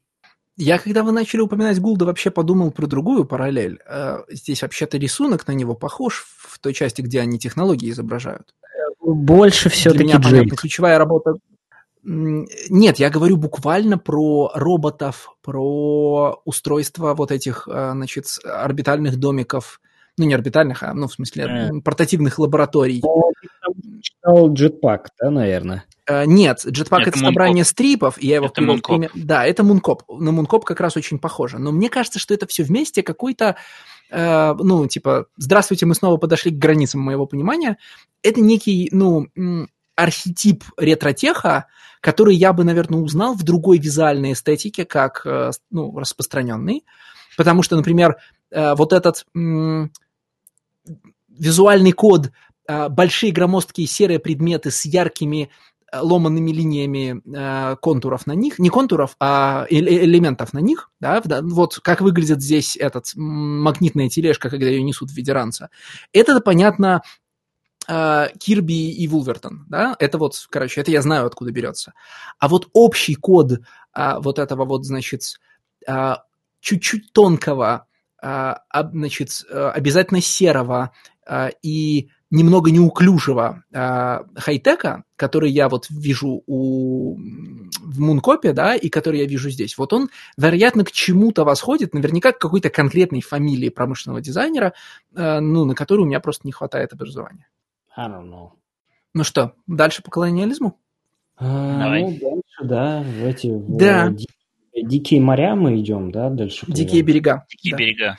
Я, когда вы начали упоминать Гулда, вообще подумал про другую параллель. Э, здесь вообще-то рисунок на него похож в той части, где они технологии изображают. Больше все-таки Для меня, понятно, ключевая работа... Нет, я говорю буквально про роботов, про устройство вот этих, э, значит, орбитальных домиков, ну, не орбитальных, а, ну, в смысле, э. портативных лабораторий. Ну, читал Jetpack, да, наверное? Uh, нет, Jetpack это, это собрание стрипов, и я его это Мункоп. Да, это Мункоп. На Мункоп как раз очень похоже. Но мне кажется, что это все вместе какой-то, э, ну, типа, здравствуйте, мы снова подошли к границам моего понимания. Это некий, ну, архетип ретро-теха, который я бы, наверное, узнал в другой визуальной эстетике, как, э, ну, распространенный. Потому что, например, э, вот этот... М- визуальный код а, большие громоздкие серые предметы с яркими Э, ломанными линиями э, контуров на них, не контуров, а элементов на них, да, вот как выглядит здесь этот магнитная тележка, когда ее несут в виде ранца. Это понятно Кирби и Вулвертон, да, это вот, короче, это я знаю, откуда берется. А вот общий код вот этого вот, значит, чуть-чуть тонкого, значит, обязательно серого и немного неуклюжего э, хай-тека, который я вот вижу у, в Мункопе, да, и который я вижу здесь, вот он, вероятно, к чему-то восходит, наверняка к какой-то конкретной фамилии промышленного дизайнера, э, ну, на которую у меня просто не хватает образования. I don't know. Ну что, дальше по колониализму? А, Давай. Ну, дальше, да, в эти в, Да. ди- дикие моря мы идем, да, дальше. Дикие берега. Дикие Да. берега.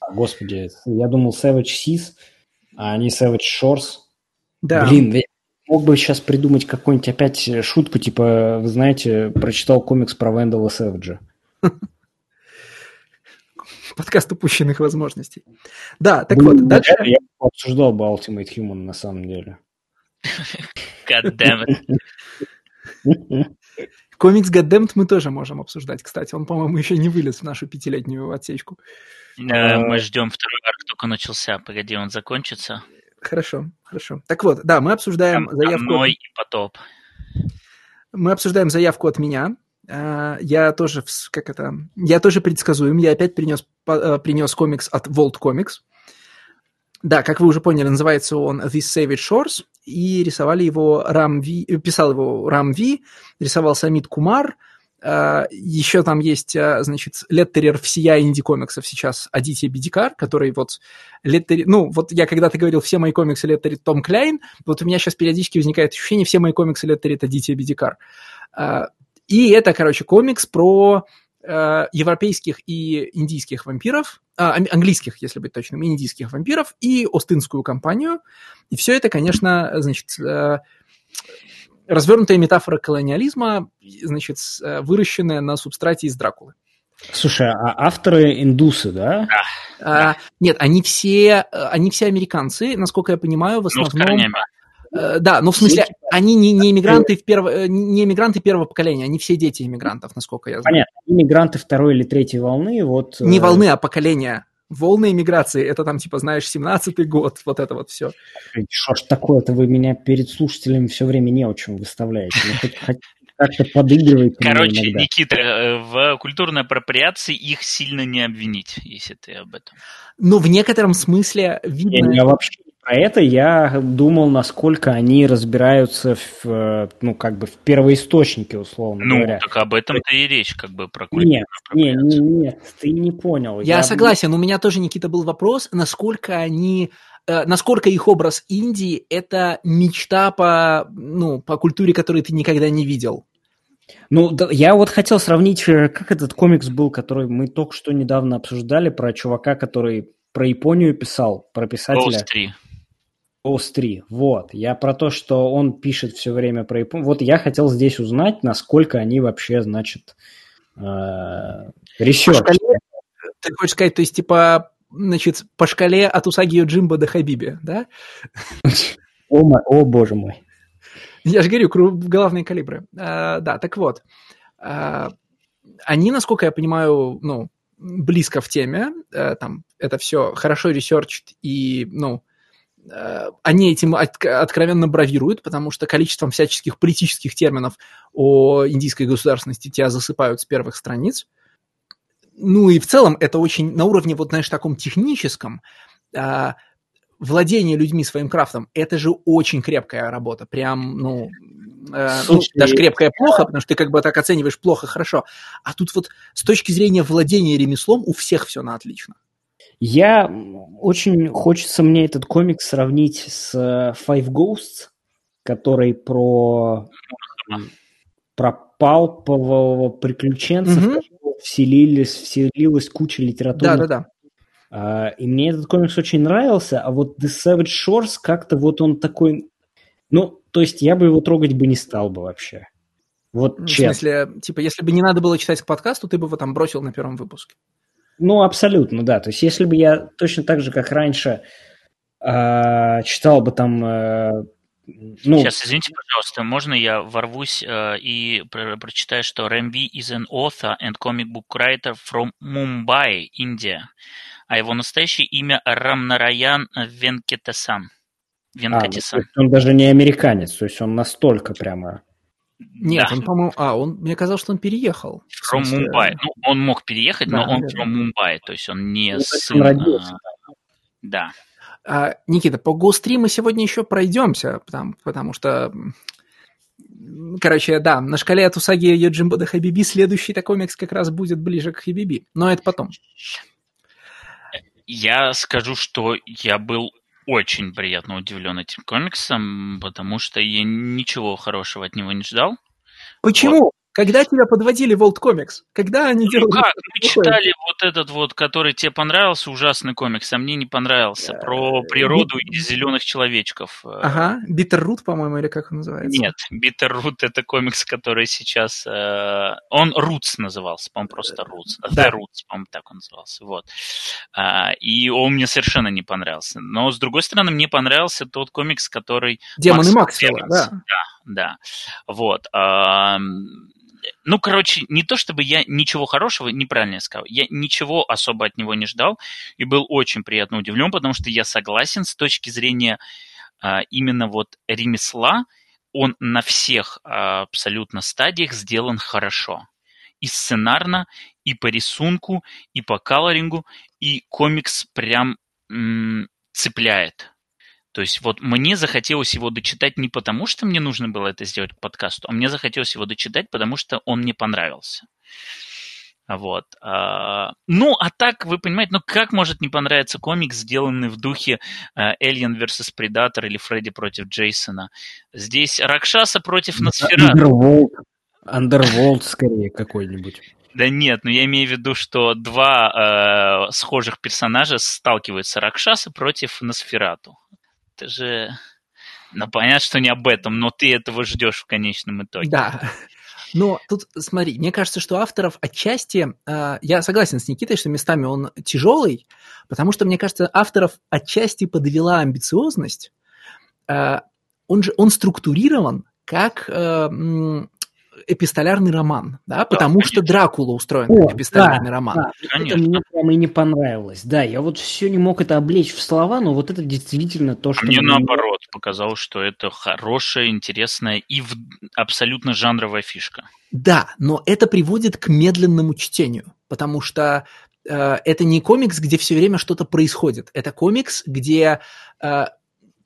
А, Господи, я думал Savage Seas, а они Savage Shores. Да. Блин, я мог бы сейчас придумать какую-нибудь опять шутку, типа, вы знаете, прочитал комикс про Вендела Сэвиджа. Подкаст упущенных возможностей. Да, так Блин, вот, дальше. Я обсуждал бы Ultimate Human на самом деле. God damn it. Комикс Goddammit мы тоже можем обсуждать, кстати. Он, по-моему, еще не вылез в нашу пятилетнюю отсечку. Э, Мы ждем второй арк, только начался. Погоди, он закончится. Хорошо, хорошо. Так вот, да, мы обсуждаем Там заявку... Ной и потоп. Мы обсуждаем заявку от меня. А, Я тоже, как это, я тоже предсказуем. Я опять принес, э, принес комикс от Volt Comics. Да, как вы уже поняли, называется он These Savage Shores, и рисовали его Рам Ви, э, писал его Рам Ви, рисовал Самит Кумар, еще там есть, а, значит, леттерер всея инди-комиксов сейчас Адития Бедикар, который вот леттери... Ну, вот я когда-то говорил, все мои комиксы леттерит Том Кляйн, вот у меня сейчас периодически возникает ощущение, все мои комиксы леттерит Адития Бедикар. А, И это, короче, комикс про европейских и индийских вампиров, а, английских, если быть точным, индийских вампиров, и Остинскую компанию. И все это, конечно, значит, развернутая метафора колониализма, значит, э, выращенная на субстрате из Дракулы. Слушай, а авторы индусы, да? А, нет, они все, э, они все американцы, насколько я понимаю, в Ну, основном... Э, Да, ну в смысле, они не, не иммигранты в перво, не иммигранты первого поколения, они все дети иммигрантов, насколько я знаю. Понятно. Иммигранты второй или третьей волны, вот... Не волны, а поколения. Волны иммиграции, это там, типа, знаешь, 17-й год, вот это вот все. Что ж такое-то вы меня перед слушателями все время не очень выставляете. Ну, как-то подыгрываете мне Короче, иногда. Никита, э, в культурной апроприации их сильно не обвинить, если ты об этом. Но в некотором смысле Я, видно... я вообще не про это, я думал, насколько они разбираются в, э, ну, как бы в первоисточнике, условно Ну, говоря. так об этом-то и речь, как бы, про Нет, не, апроприацию. не, нет, ты не понял. Я согласен, у меня тоже, Никита, был вопрос, насколько они... э, Насколько их образ Индии – это мечта по, ну, по культуре, которую ты никогда не видел? Ну, да, я вот хотел сравнить, э, как этот комикс был, который мы только что недавно обсуждали, про чувака, который про Японию писал, про писателя. Ghost Tree. Ghost Tree. Вот. Я про то, что он пишет все время про Японию. Вот я хотел здесь узнать, насколько они вообще, значит, э, research. ты хочешь сказать, то есть, типа, значит, по шкале от Усаги Ёдзимбо до Хабиби, да? О, о, боже мой. Я же говорю, главные калибры. А, да, так вот. А, они, насколько я понимаю, ну, близко в теме. А, там это все хорошо ресерчит и, ну, они этим от- откровенно бравируют, потому что количеством всяческих политических терминов о индийской государственности тебя засыпают с первых страниц. Ну и в целом это очень на уровне, вот, знаешь, таком техническом, а, владение людьми своим крафтом, это же очень крепкая работа. Прям, ну, э, ну, даже крепкая плохо, потому что ты как бы так оцениваешь плохо, хорошо. А тут вот с точки зрения владения ремеслом у всех все на отлично. Я очень хочется мне этот комикс сравнить с э, Five Ghosts, который про про палпового приключенца, в Мгм. которого вселились, вселилась куча литературных Да-да-да. А, И мне этот комикс очень нравился, а вот The Savage Shores как-то вот он такой... Ну, то есть я бы его трогать бы не стал бы вообще. Вот В честно. смысле, типа, если бы не надо было читать к подкасту, ты бы его там бросил на первом выпуске. Ну, абсолютно, да. То есть если бы я точно так же, как раньше, а, читал бы там э, ну... Сейчас, извините, пожалуйста, можно я ворвусь э, и про прочитаю, что Рамви is an author and comic book writer from Mumbai, Индия, а его настоящее имя Рамнараян Венкетасан. Венкатисан. А, он даже не американец, то есть он настолько прямо... Нет, да. он, по-моему... А, он, мне казалось, что он переехал. From Mumbai. Ну, он мог переехать, да, но он from Mumbai, то есть он не ну, сын... Родился, а... Да. А, Никита, по Гостри мы сегодня еще пройдемся, потому, потому что Короче, да, на шкале от Усаги Йоджимбо до Хабиби следующий такой комикс как раз будет ближе к Хабиби. Но это потом. Я скажу, что я был очень приятно удивлен этим комиксом, потому что я ничего хорошего от него не ждал. Почему? Вот. Когда тебя подводили World Comics? Когда они ну, делали... как? Мы читали вот этот вот, который тебе понравился, ужасный комикс, а мне не понравился, про э, природу и зеленых человечков. Ага, Bitterroot, по-моему, или как он называется? Нет, Bitterroot это комикс, который сейчас... Э, он Roots назывался, по-моему, просто Roots. Да. The Roots, по-моему, так он назывался, вот. А, и он мне совершенно не понравился. Но, с другой стороны, мне понравился тот комикс, который... Демоны Максвелла, да. Да, да. Вот. Ну, короче, не то чтобы я ничего хорошего, неправильно сказал, я ничего особо от него не ждал и был очень приятно удивлен, потому что я согласен с точки зрения а, именно вот ремесла, он на всех а, абсолютно стадиях сделан хорошо. И сценарно, и по рисунку, и по колорингу, и комикс прям м- цепляет. То есть вот мне захотелось его дочитать не потому, что мне нужно было это сделать к подкасту, а мне захотелось его дочитать, потому что он мне понравился. Вот. А, ну, а так, вы понимаете, ну как может не понравиться комикс, сделанный в духе uh, Alien vs. Predator или Фредди против Джейсона? Здесь Ракшаса против Носферата. Underworld. Underworld скорее какой-нибудь. Да нет, но я имею в виду, что два э, схожих персонажа сталкиваются Ракшаса против Носферату это же... Ну, понятно, что не об этом, но ты этого ждешь в конечном итоге. Да. Но тут, смотри, мне кажется, что авторов отчасти... Э, я согласен с Никитой, что местами он тяжелый, потому что, мне кажется, авторов отчасти подвела амбициозность. Э, он же он структурирован как э, эпистолярный роман, да, потому да, что Дракула устроен О, как эпистолярный да, роман. Да, это мне прямо и не понравилось. Да, я вот все не мог это облечь в слова, но вот это действительно то, что... А мне, мне наоборот показалось, что это хорошая, интересная и в... абсолютно жанровая фишка. Да, но это приводит к медленному чтению, потому что э, это не комикс, где все время что-то происходит. Это комикс, где э,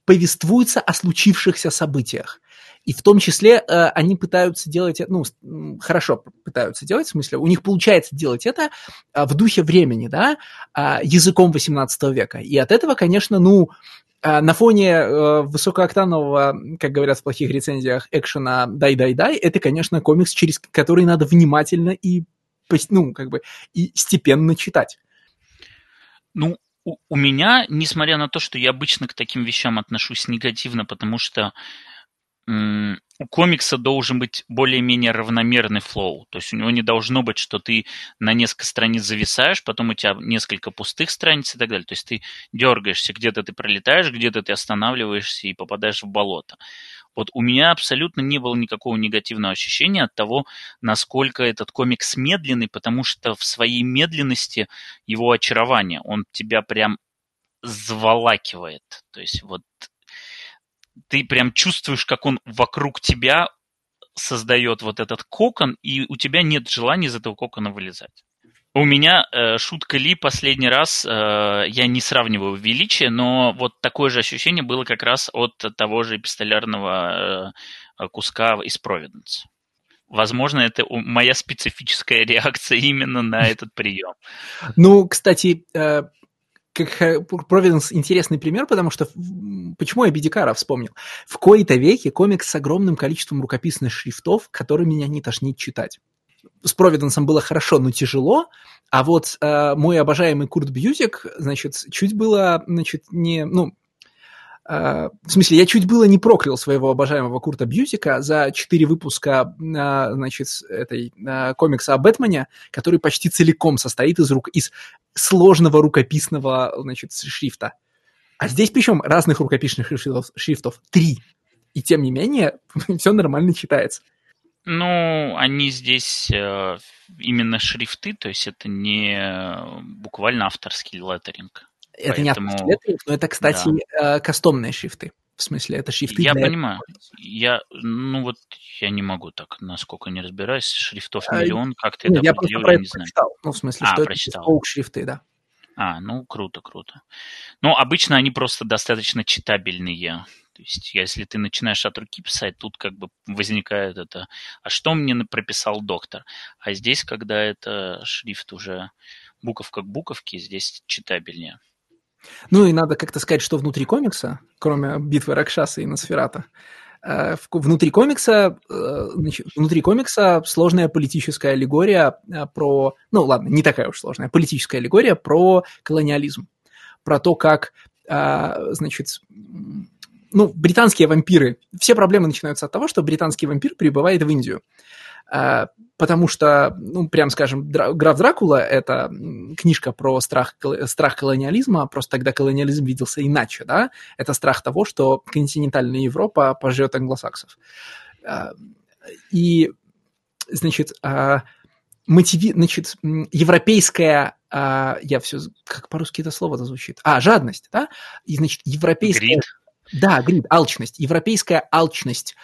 повествуется о случившихся событиях. И в том числе э, они пытаются делать это, ну, хорошо пытаются делать, в смысле, у них получается делать это э, в духе времени, да, э, языком 18 века. И от этого, конечно, ну, э, на фоне э, высокооктанового, как говорят в плохих рецензиях, экшена «дай-дай-дай», это, конечно, комикс, через который надо внимательно и, ну, как бы, и степенно читать. Ну, у меня, несмотря на то, что я обычно к таким вещам отношусь негативно, потому что у комикса должен быть более-менее равномерный флоу. То есть у него не должно быть, что ты на несколько страниц зависаешь, потом у тебя несколько пустых страниц и так далее. То есть ты дергаешься, где-то ты пролетаешь, где-то ты останавливаешься и попадаешь в болото. Вот у меня абсолютно не было никакого негативного ощущения от того, насколько этот комикс медленный, потому что в своей медленности его очарование, он тебя прям заволакивает. То есть вот ты прям чувствуешь, как он вокруг тебя создает вот этот кокон, и у тебя нет желания из этого кокона вылезать. У меня э, шутка Ли последний раз, э, я не сравниваю величие, но вот такое же ощущение было как раз от того же эпистолярного э, куска из Провиденс. Возможно, это моя специфическая реакция именно на этот прием. Ну, кстати, э, как Провиденс интересный пример, потому что почему я Бедикара вспомнил? В кои-то веке комикс с огромным количеством рукописных шрифтов, которые меня не тошнит читать. С Провиденсом было хорошо, но тяжело, а вот э, мой обожаемый Курт Бьюзик, значит, чуть было, значит, не, ну, в смысле, я чуть было не проклял своего обожаемого Курта Бьюзика за четыре выпуска, uh, значит, этой uh, комикса о Бэтмене, который почти целиком состоит из, рук... из сложного рукописного, значит, шрифта. А здесь причем разных рукописных шрифтов, шрифтов три. И тем не менее, все нормально читается. Ну, они здесь э, именно шрифты, то есть это не буквально авторский леттеринг. Это Поэтому... не леттеринг, но это, кстати, да. Э, кастомные шрифты. В смысле, это шрифты Я для... понимаю. Я, ну вот, я не могу так, насколько не разбираюсь, шрифтов а, миллион, как ты Нет, это я определил, я не знаю. Прочитал. Ну, в смысле, а, что прочитал. это шрифты, да. А, ну, круто, круто. Ну, обычно они просто достаточно читабельные. То есть, если ты начинаешь от руки писать, тут как бы возникает это, а что мне прописал доктор? А здесь, когда это шрифт уже буковка к буковке, здесь читабельнее. Ну и надо как-то сказать, что внутри комикса, кроме битвы Ракшаса и Носферата, э, внутри комикса, э, внутри комикса сложная политическая аллегория э, про, ну ладно, не такая уж сложная, политическая аллегория про колониализм, про то, как, значит, ну, британские вампиры, все проблемы начинаются от того, что британский вампир прибывает в Индию. А, потому что, ну, прям скажем, «Граф Дракула» — это книжка про страх, страх колониализма, просто тогда колониализм виделся иначе, да? Это страх того, что континентальная Европа пожрет англосаксов. А, и, значит, а, мотиви... значит, европейская, я все, как по-русски это слово-то звучит? А, жадность, да? И, значит, европейская... Грид. Да, грид, алчность. Европейская алчность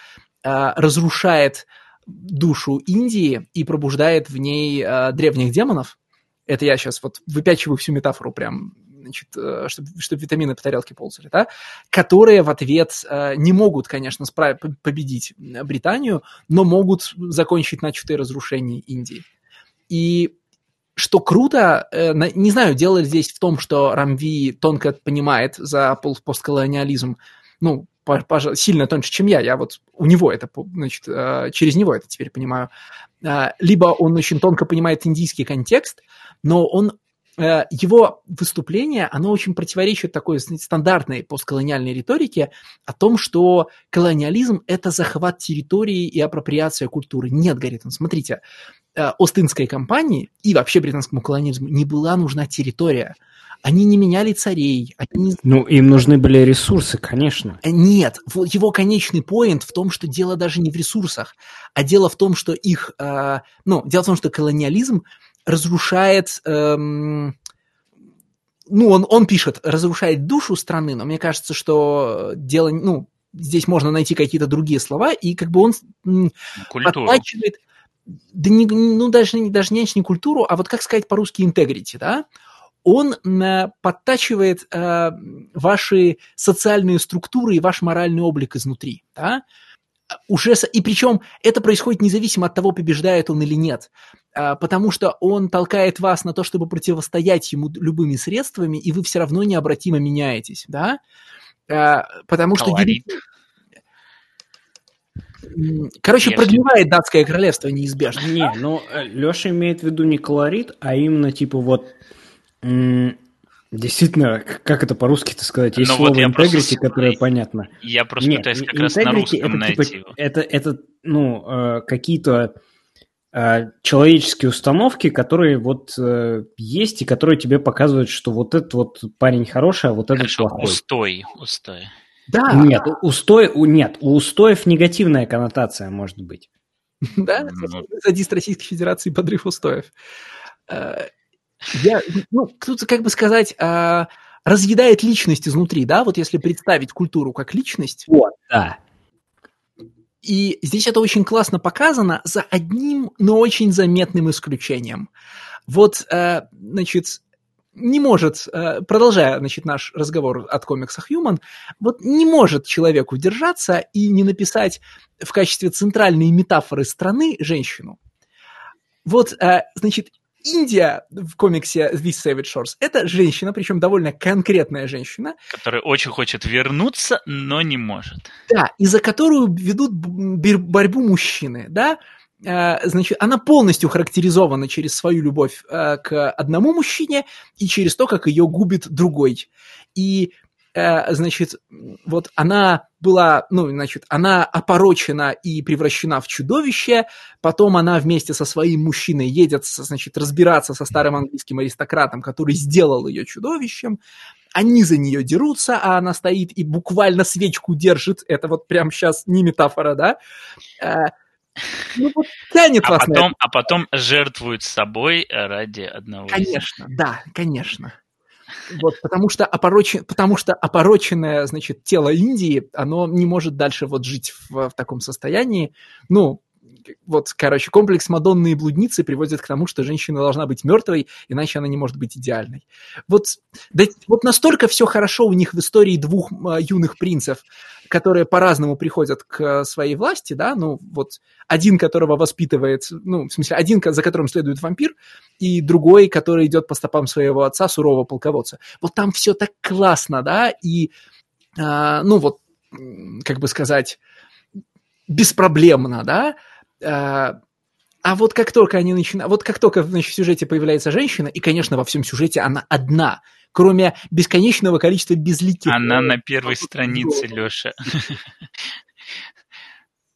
разрушает душу Индии и пробуждает в ней э, древних демонов. Это я сейчас вот выпячиваю всю метафору прям, значит, э, чтобы, чтобы витамины по тарелке ползали, да, которые в ответ э, не могут, конечно, справ- победить Британию, но могут закончить начатое разрушение Индии. И что круто, э, не знаю, дело здесь в том, что Рамви тонко понимает за постколониализм, ну, сильно тоньше, чем я. Я вот у него это, значит, э, через него это теперь понимаю. Э, либо он очень тонко понимает индийский контекст, но он э, его выступление, оно очень противоречит такой стандартной постколониальной риторике о том, что колониализм – это захват территории и апроприация культуры. Нет, говорит он, смотрите, Остинской компании и вообще британскому колониализму не была нужна территория – они не меняли царей. Они... Ну, им нужны были ресурсы, конечно. Э, нет, его конечный поинт в том, что дело даже не в ресурсах, а дело в том, что их... Э, ну, дело в том, что колониализм разрушает... Эм, ну, он, он пишет, разрушает душу страны, но мне кажется, что дело... Ну, здесь можно найти какие-то другие слова, и как бы он Культуру. подтачивает... Да не, ну, даже, даже не, не культуру, а вот как сказать по-русски integrity, да? Он э, подтачивает э, ваши социальные структуры и ваш моральный облик изнутри. Да? Уже, и причем это происходит независимо от того, побеждает он или нет, э, потому что он толкает вас на то, чтобы противостоять ему любыми средствами, и вы все равно необратимо меняетесь. Да? Потому что... Колорит. Короче, Если... прогнивает датское королевство неизбежно. Не, ну Леша имеет в виду не колорит, а именно типа вот Действительно, как это по-русски-то сказать? Есть Но ну, слово вот integrity, просто... которое понятно. Я просто Нет, пытаюсь как раз на русском это, найти типа, его. Это, это, ну, э, какие-то э, человеческие установки, которые вот э, есть и которые тебе показывают, что вот этот вот парень хороший, а вот этот Хорошо, плохой. устой, устой. Да. Нет, устой, нет, у устоев негативная коннотация может быть. Да, садист Российской Федерации подрыв устоев. Я, ну, тут, как бы сказать, а, разъедает личность изнутри, да, вот если представить культуру как личность. Вот, да. И здесь это очень классно показано за одним, но очень заметным исключением. Вот, э, значит, не может, э, продолжая, значит, наш разговор от комиксах Human, вот не может человек удержаться и не написать в качестве центральной метафоры страны женщину. Вот, э, значит, Индия в комиксе This Savage Shores – это женщина, причем довольно конкретная женщина. Которая очень хочет вернуться, но не может. Да, и за которую ведут борьбу мужчины, да. Э, значит, она полностью характеризована через свою любовь э, к одному мужчине и через то, как ее губит другой. И Э, значит, вот она была, ну, значит, она опорочена и превращена в чудовище, потом она вместе со своим мужчиной едет, значит, разбираться со старым английским аристократом, который сделал ее чудовищем, они за нее дерутся, а она стоит и буквально свечку держит. Это вот прям сейчас не метафора, да? А, ну, вот тянет а вас потом, А потом жертвуют собой ради одного. Конечно, да, конечно. Вот, потому что, опорочен, потому что опороченное, значит, тело Индии, оно не может дальше вот жить в, в таком состоянии. Ну, вот, короче, комплекс Мадонны и блудницы приводит к тому, что женщина должна быть мертвой, иначе она не может быть идеальной. Вот, да, вот настолько все хорошо у них в истории двух а, юных принцев, которые по-разному приходят к своей власти, да, ну, вот один, которого воспитывает, ну, в смысле, один, за которым следует вампир, и другой, который идет по стопам своего отца, сурового полководца. Вот там все так классно, да, и, а, ну, вот, как бы сказать, беспроблемно, да, а, а вот как только они начинают, вот как только значит, в сюжете появляется женщина, и, конечно, во всем сюжете она одна, кроме бесконечного количества безликих... Она на первой странице, Леша.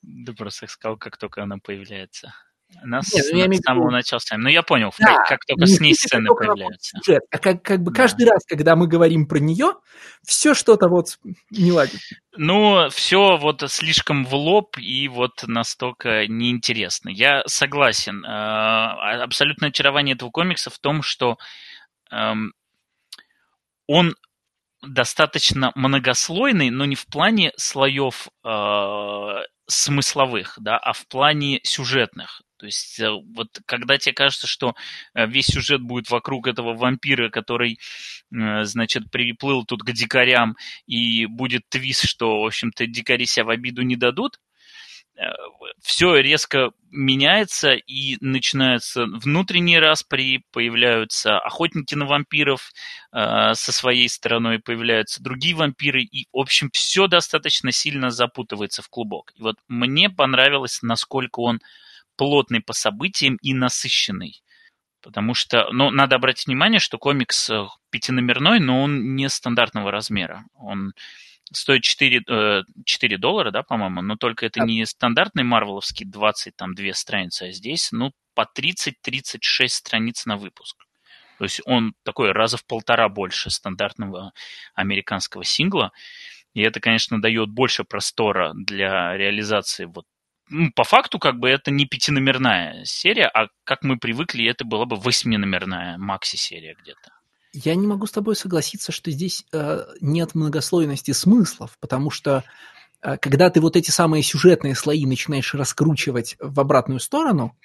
Да просто сказал, как только она появляется. Она Нет, с, ну, с самого начала с Ну, я понял, да, как, только с ней сцены появляются. А как, как бы да. каждый раз, когда мы говорим про нее, все что-то вот не ладит. Ну, все вот слишком в лоб и вот настолько неинтересно. Я согласен. А, абсолютное очарование этого комикса в том, что эм, он достаточно многослойный, но не в плане слоев э, смысловых, да, а в плане сюжетных. То есть э, вот когда тебе кажется, что э, весь сюжет будет вокруг этого вампира, который, э, значит, приплыл тут к дикарям, и будет твист, что, в общем-то, дикари себя в обиду не дадут, все резко меняется, и начинаются внутренние распри, появляются охотники на вампиров э, со своей стороной, появляются другие вампиры, и, в общем, все достаточно сильно запутывается в клубок. И вот мне понравилось, насколько он плотный по событиям и насыщенный. Потому что, ну, надо обратить внимание, что комикс э, пятиномерной, но он не стандартного размера. Он стоит 4, 4 э, доллара, да, по-моему, но только это не стандартный марвеловский 20, там, две страницы, а здесь, ну, по 30-36 страниц на выпуск. То есть он такой раза в полтора больше стандартного американского сингла. И это, конечно, дает больше простора для реализации вот ну, по факту, как бы это не пятиномерная серия, а как мы привыкли, это была бы восьминомерная макси-серия где-то. Я не могу с тобой согласиться, что здесь э, нет многослойности смыслов, потому что э, когда ты вот эти самые сюжетные слои начинаешь раскручивать в обратную сторону,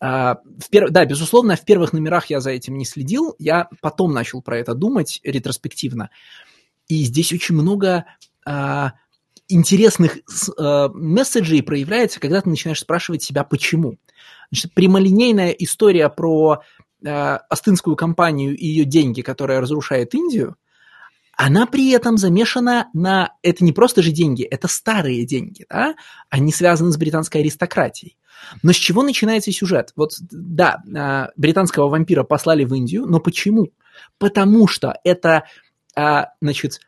э, в пер... да, безусловно, в первых номерах я за этим не следил, я потом начал про это думать ретроспективно, и здесь очень много э, интересных э, месседжей проявляется, когда ты начинаешь спрашивать себя, почему. Значит, прямолинейная история про э, Астынскую компанию и ее деньги, которая разрушает Индию, она при этом замешана на... Это не просто же деньги, это старые деньги, да? Они связаны с британской аристократией. Но с чего начинается сюжет? Вот, да, э, британского вампира послали в Индию, но почему? Потому что это, э, значит,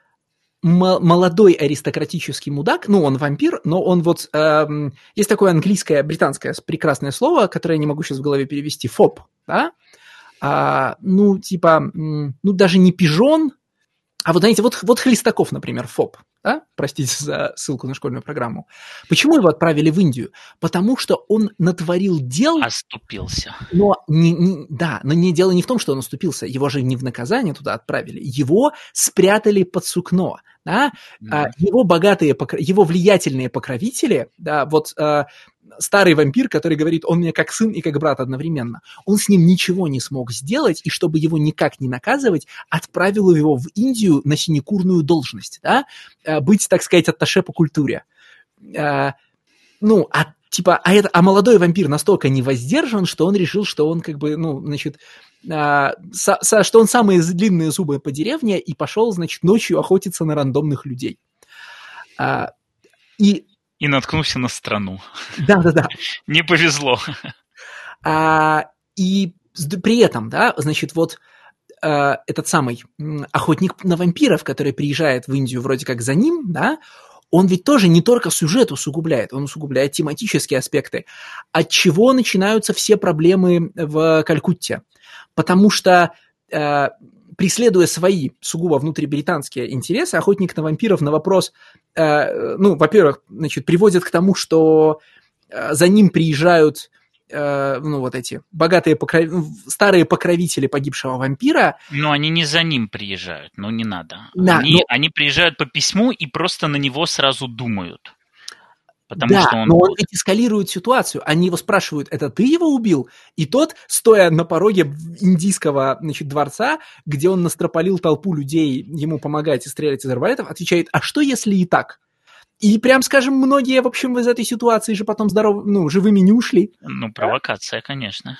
молодой аристократический мудак, ну, он вампир, но он вот... Эм, есть такое английское, британское прекрасное слово, которое я не могу сейчас в голове перевести, фоб, да? А, ну, типа, ну, даже не пижон, а вот, знаете, вот, вот Хлестаков, например, ФОП, да? простите за ссылку на школьную программу. Почему его отправили в Индию? Потому что он натворил дел... Оступился. Но не, не, да, но не дело не в том, что он оступился. Его же не в наказание туда отправили. Его спрятали под сукно. Да? Mm. Его богатые, его влиятельные покровители, да, вот а, старый вампир, который говорит, он мне как сын и как брат одновременно. Он с ним ничего не смог сделать, и чтобы его никак не наказывать, отправил его в Индию на синекурную должность, да, э, быть, так сказать, атташе по культуре. Э, ну, а типа, а, это, а молодой вампир настолько не воздержан, что он решил, что он как бы, ну, значит, а, со, со, что он самые длинные зубы по деревне и пошел, значит, ночью охотиться на рандомных людей. А, и и наткнулся на страну. Да-да-да. Не повезло. А, и при этом, да, значит, вот а, этот самый охотник на вампиров, который приезжает в Индию вроде как за ним, да, он ведь тоже не только сюжет усугубляет, он усугубляет тематические аспекты. От чего начинаются все проблемы в Калькутте? Потому что э, преследуя свои сугубо внутрибританские интересы, охотник на вампиров на вопрос, э, ну, во-первых, значит, приводит к тому, что э, за ним приезжают э, ну, вот эти богатые покров... Ну, старые покровители погибшего вампира. Но они не за ним приезжают, ну не надо. Да, они, но... они приезжают по письму и просто на него сразу думают. Потому да, что он... но он ведь эскалирует ситуацию. Они его спрашивают, это ты его убил? И тот, стоя на пороге индийского значит, дворца, где он настропалил толпу людей ему помогать и стрелять из арбалетов, отвечает, а что если и так? И прям, скажем, многие, в общем, из этой ситуации же потом здоров... ну, живыми не ушли. Ну, провокация, конечно.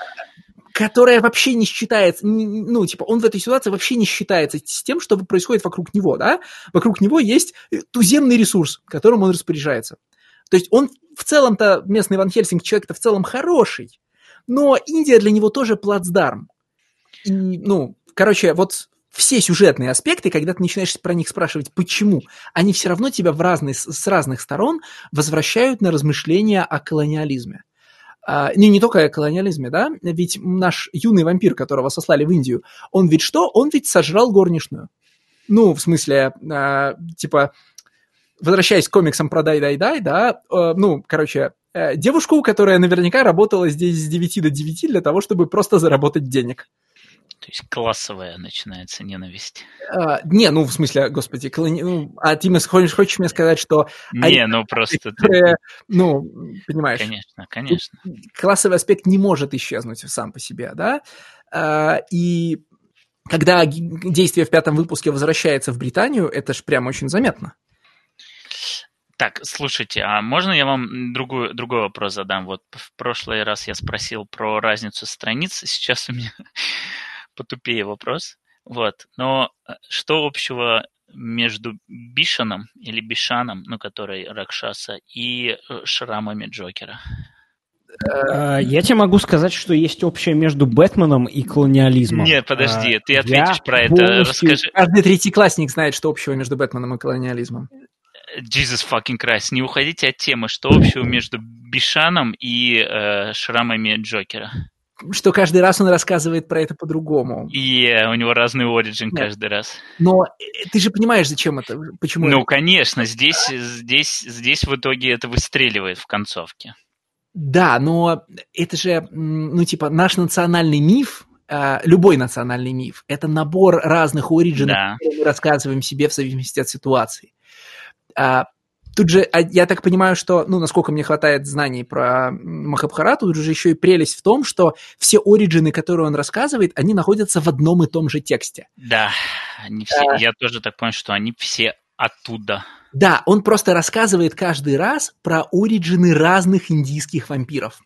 Которая вообще не считается, ну, типа, он в этой ситуации вообще не считается с тем, что происходит вокруг него, да? Вокруг него есть туземный ресурс, которым он распоряжается. То есть он в целом-то, местный Ван Хельсинг, человек-то в целом хороший, но Индия для него тоже плацдарм. И, ну, короче, вот все сюжетные аспекты, когда ты начинаешь про них спрашивать, почему, они все равно тебя в разные, с разных сторон возвращают на размышления о колониализме. А, не, не только о колониализме, да, ведь наш юный вампир, которого сослали в Индию, он ведь что? Он ведь сожрал горничную. Ну, в смысле, а, типа, возвращаясь к комиксам про Дай-Дай-Дай, да, э, ну, короче, э, девушку, которая наверняка работала здесь с 9 до 9 для того, чтобы просто заработать денег. То есть классовая начинается ненависть. А, не, ну, в смысле, господи, колони... ну, а ты хочешь, хочешь мне сказать, что... Не, они, ну, просто... Которые, ну, понимаешь... Конечно, конечно. Классовый аспект не может исчезнуть сам по себе, да? А, и когда действие в пятом выпуске возвращается в Британию, это ж прям очень заметно. Так, слушайте, а можно я вам другой, другой вопрос задам? Вот в прошлый раз я спросил про разницу страниц, сейчас у меня потупее вопрос. Вот, но э, что общего между Бишаном или Бишаном, ну, который Ракшаса, и э, шрамами Джокера? Э, я тебе могу сказать, что есть общее между Бэтменом и колониализмом. Нет, подожди, ты ответишь про это. Расскажи. Каждый третий классник знает, что общего между Бэтменом и колониализмом. Jesus fucking Christ, не уходите от темы. Что общего между Бишаном и э, шрамами Джокера? Что каждый раз он рассказывает про это по-другому. И yeah, у него разный оригин каждый раз. Но э, ты же понимаешь, зачем это? Почему ну, это? конечно, здесь, здесь, здесь в итоге это выстреливает в концовке. Да, но это же, ну, типа, наш национальный миф, э, любой национальный миф, это набор разных оригинов, да. которые мы рассказываем себе в зависимости от ситуации. А, тут же, а, я так понимаю, что, ну, насколько мне хватает знаний про Махабхарату, тут же еще и прелесть в том, что все оригины, которые он рассказывает, они находятся в одном и том же тексте. Да, они все, а, я тоже так понял, что они все оттуда. Да, он просто рассказывает каждый раз про оригины разных индийских вампиров.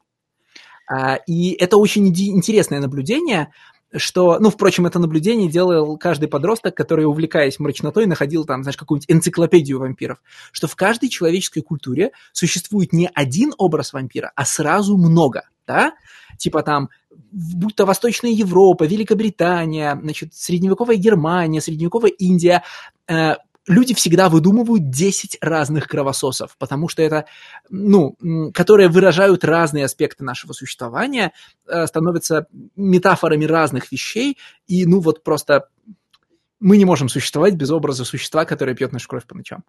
А, и это очень интересное наблюдение, что, ну, впрочем, это наблюдение делал каждый подросток, который, увлекаясь мрачнотой, находил там, знаешь, какую-нибудь энциклопедию вампиров, что в каждой человеческой культуре существует не один образ вампира, а сразу много, да? Типа там, будь то Восточная Европа, Великобритания, значит, средневековая Германия, средневековая Индия, э, люди всегда выдумывают 10 разных кровососов, потому что это, ну, которые выражают разные аспекты нашего существования, э, становятся метафорами разных вещей, и, ну, вот просто мы не можем существовать без образа существа, которое пьет нашу кровь по ночам.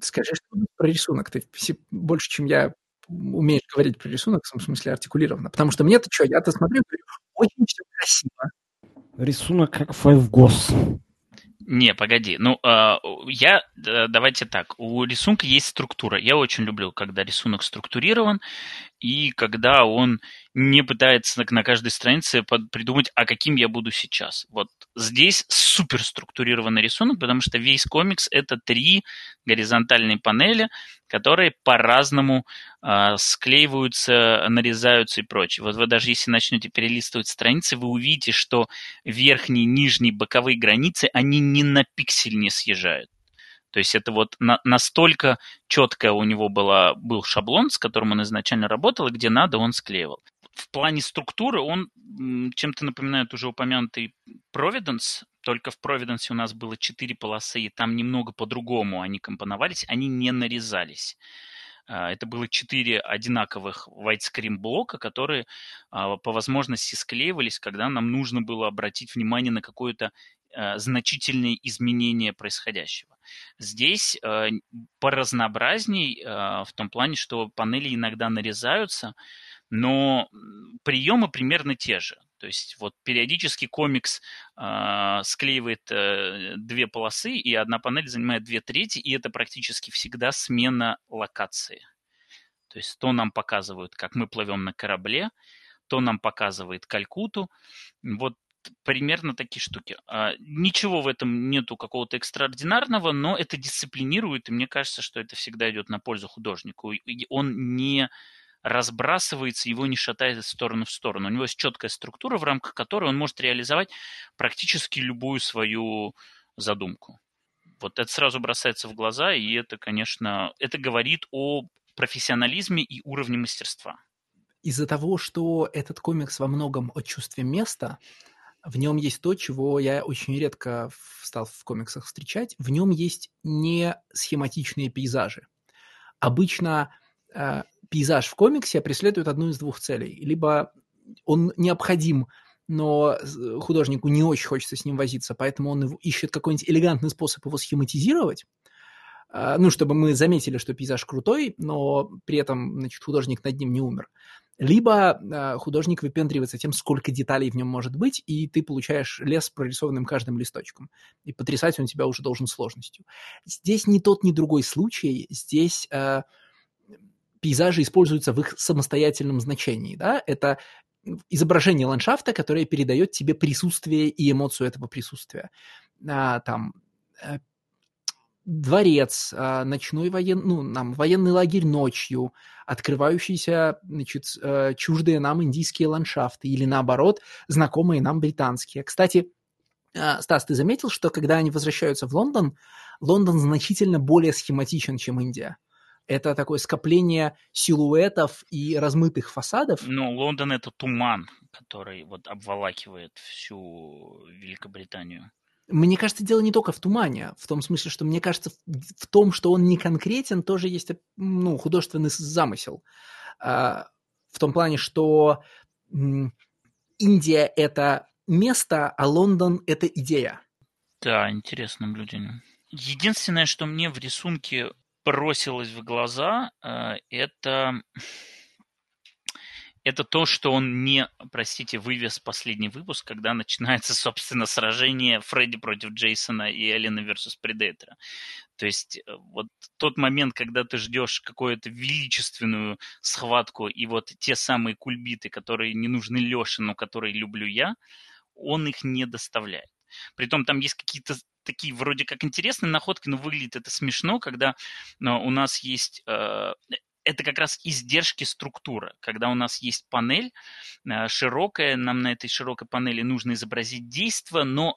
Скажи что про рисунок. Ты больше, чем я умеешь говорить про рисунок, в смысле артикулированно. Потому что мне-то что, я-то смотрю, очень все красиво. Рисунок как Five Ghosts. Не, погоди. Ну, э, я, давайте так, у рисунка есть структура. Я очень люблю, когда рисунок структурирован, и когда он не пытается на каждой странице придумать, а каким я буду сейчас. Вот здесь супер структурированный рисунок, потому что весь комикс это три горизонтальные панели, которые по-разному э, склеиваются, нарезаются и прочее. Вот вы даже если начнете перелистывать страницы, вы увидите, что верхние, нижние, боковые границы, они ни на пиксель не съезжают. То есть это вот на, настолько четко у него была, был шаблон, с которым он изначально работал, и где надо, он склеивал. В плане структуры он чем-то напоминает уже упомянутый Providence, только в Providence у нас было четыре полосы, и там немного по-другому они компоновались, они не нарезались. А, это было четыре одинаковых widescreen блока, которые а, по возможности склеивались, когда нам нужно было обратить внимание на какое-то э, значительные изменения происходящего. Здесь э, поразнообразней э, в том плане, что панели иногда нарезаются, но приемы примерно те же. То есть вот периодически комикс э, склеивает э, две полосы, и одна панель занимает две трети, и это практически всегда смена локации. То есть то нам показывают, как мы плывем на корабле, то нам показывает Калькуту. Вот примерно такие штуки. А, ничего в этом нету какого-то экстраординарного, но это дисциплинирует, и мне кажется, что это всегда идет на пользу художнику. И он не разбрасывается, его не шатает из стороны в сторону. У него есть четкая структура, в рамках которой он может реализовать практически любую свою задумку. Вот это сразу бросается в глаза, и это, конечно, это говорит о профессионализме и уровне мастерства. Из-за того, что этот комикс во многом о чувстве места, в нем есть то, чего я очень редко стал в комиксах встречать. В нем есть не схематичные пейзажи. Обычно пейзаж в комиксе преследует одну из двух целей. Либо он необходим, но художнику не очень хочется с ним возиться, поэтому он ищет какой-нибудь элегантный способ его схематизировать, а, ну, чтобы мы заметили, что пейзаж крутой, но при этом, значит, художник над ним не умер. Либо э, художник выпендривается тем, сколько деталей в нем может быть, и ты получаешь лес прорисованным каждым листочком. И потрясать он тебя уже должен сложностью. Здесь ни тот, ни другой случай. Здесь э, пейзажи используются в их самостоятельном значении. Да? Это изображение ландшафта, которое передает тебе присутствие и эмоцию этого присутствия. А, там э, дворец, а, ночной воен... ну, нам, военный лагерь ночью, открывающиеся значит, э, чуждые нам индийские ландшафты или, наоборот, знакомые нам британские. Кстати, а, Стас, ты заметил, что когда они возвращаются в Лондон, Лондон значительно более схематичен, чем Индия? Это такое скопление силуэтов и размытых фасадов. Ну, Лондон это туман, который вот обволакивает всю Великобританию. Мне кажется, дело не только в тумане, в том смысле, что мне кажется, в том, что он не конкретен, тоже есть ну, художественный замысел. А, в том плане, что Индия – это место, а Лондон – это идея. Да, интересное наблюдение. Единственное, что мне в рисунке бросилось в глаза, э, это это то, что он не, простите, вывез последний выпуск, когда начинается, собственно, сражение Фредди против Джейсона и Эллина versus Предетора. То есть э, вот тот момент, когда ты ждешь какую-то величественную схватку, и вот те самые кульбиты, которые не нужны Леше, но которые люблю я, он их не доставляет. Притом там есть какие-то такие вроде как интересные находки, но выглядит это смешно, когда э, у нас есть э, это как раз издержки структуры, когда у нас есть панель э, широкая, нам на этой широкой панели нужно изобразить действие, но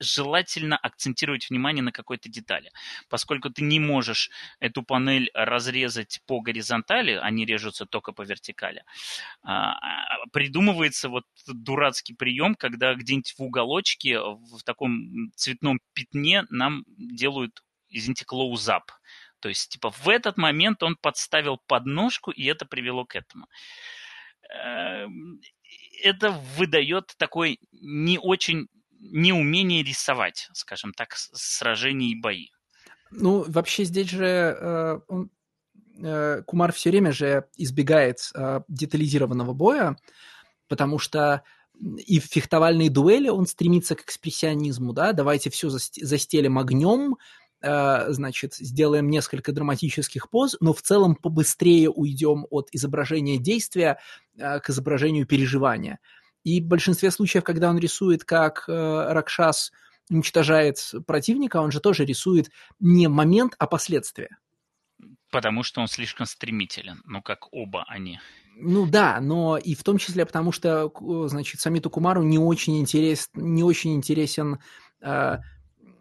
желательно акцентировать внимание на какой-то детали. Поскольку ты не можешь эту панель разрезать по горизонтали, они режутся только по вертикали, а, а, придумывается вот дурацкий прием, когда где-нибудь в уголочке, в таком цветном пятне нам делают, извините, клоузап. То есть, типа, в этот момент он подставил подножку, и это привело к этому эм, это выдает такой не очень неумение рисовать, скажем так, сражений и бои. Ну, вообще здесь же э, он, э, Кумар все время же избегает э, детализированного боя, потому что и в фехтовальной дуэли он стремится к экспрессионизму, да, давайте все застелим огнем, значит, сделаем несколько драматических поз, но в целом побыстрее уйдем от изображения действия к изображению переживания. И в большинстве случаев, когда он рисует, как э, Ракшас уничтожает противника, он же тоже рисует не момент, а последствия. Потому что он слишком стремителен, ну как оба они. Ну да, но и в том числе потому, что, значит, Самиту Кумару не очень, интерес, не очень интересен э,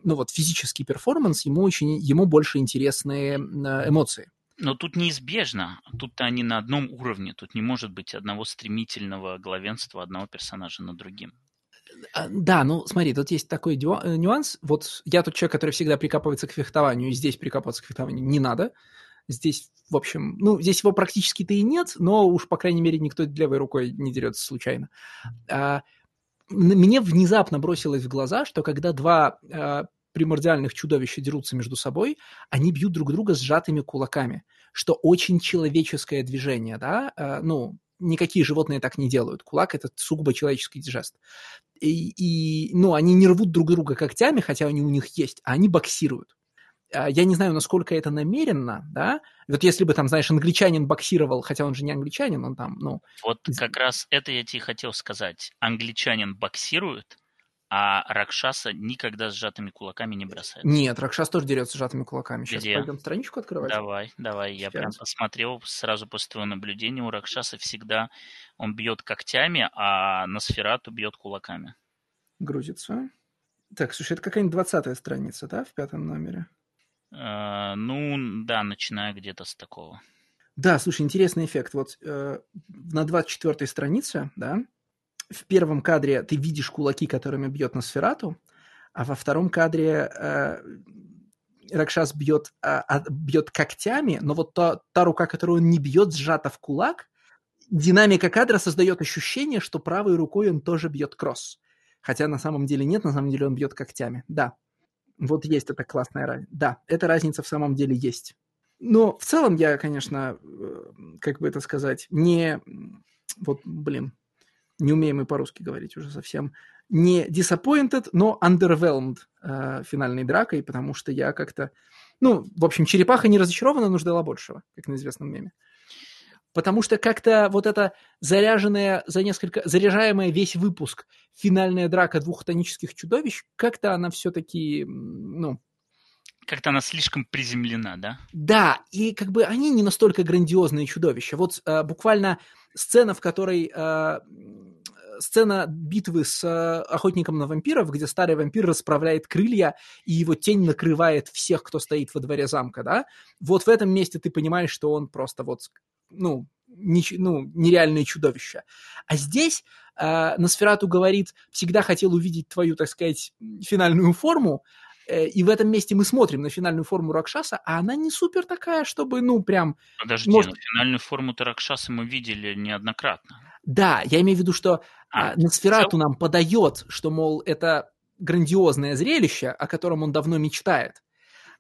ну вот физический перформанс, ему, очень, ему больше интересны э, эмоции. Но тут неизбежно, тут-то они на одном уровне, тут не может быть одного стремительного главенства одного персонажа над другим. А, да, ну смотри, тут есть такой э, нюанс. Вот я тот человек, который всегда прикапывается к фехтованию, и здесь прикапываться к фехтованию не надо. Здесь, в общем, ну, здесь его практически-то и нет, но уж, по крайней мере, никто левой рукой не дерется случайно. А, мне внезапно бросилось в глаза, что когда два э, примордиальных чудовища дерутся между собой, они бьют друг друга сжатыми кулаками, что очень человеческое движение, да, э, ну, никакие животные так не делают. Кулак – это сугубо человеческий жест. И, и, ну, они не рвут друг друга когтями, хотя они у них есть, а они боксируют. А, я не знаю, насколько это намеренно, да, вот если бы там, знаешь, англичанин боксировал, хотя он же не англичанин, он там, ну... Вот как раз это я тебе хотел сказать. Англичанин боксирует, а Ракшаса никогда сжатыми кулаками не бросает. Нет, Ракшас тоже дерется сжатыми кулаками. Сейчас Где? пойдем страничку открывать. Давай, давай. Я Сейчас. прям посмотрел сразу после твоего наблюдения. У Ракшаса всегда он бьет когтями, а Носферату бьет кулаками. Грузится. Так, слушай, это какая-нибудь двадцатая страница, да, в пятом номере? Э, ну, да, начиная где-то с такого. Да, слушай, интересный эффект. Вот э, на 24 странице, да, в первом кадре ты видишь кулаки, которыми бьет Носферату, а во втором кадре э, Ракшас бьет, а, бьет когтями, но вот та, та рука, которую он не бьет, сжата в кулак, динамика кадра создает ощущение, что правой рукой он тоже бьет кросс. Хотя на самом деле нет, на самом деле он бьет когтями. Да, вот есть эта классная разница. Да, эта разница в самом деле есть. Но в целом я, конечно, э, как бы это сказать, не... Вот, блин, не умеем мы по-русски говорить уже совсем. Не disappointed, но underwhelmed э, финальной дракой, потому что я как-то... Ну, в общем, черепаха не разочарована, но ждала большего, как на известном меме. Потому что как-то вот эта заряженная за несколько, заряжаемая весь выпуск финальная драка двух тонических чудовищ, как-то она все-таки, ну, Как-то она слишком приземлена, да? да, и как бы они не настолько грандиозные чудовища. Вот э, буквально сцена, в которой э, сцена битвы с э, охотником на вампиров, где старый вампир расправляет крылья, и его тень накрывает всех, кто стоит во дворе замка, да, вот в этом месте ты понимаешь, что он просто вот, ну, неч- ну нереальное чудовище. А здесь э, Носферату говорит, всегда хотел увидеть твою, так сказать, финальную форму, э, и в этом месте мы смотрим на финальную форму Ракшаса, а она не супер такая, чтобы, ну, прям... Подожди, Может- ну, финальную форму Таракшаса мы видели неоднократно. Да, я имею в виду, что А, а, Носферату нам подает, что, мол, это грандиозное зрелище, о котором он давно мечтает.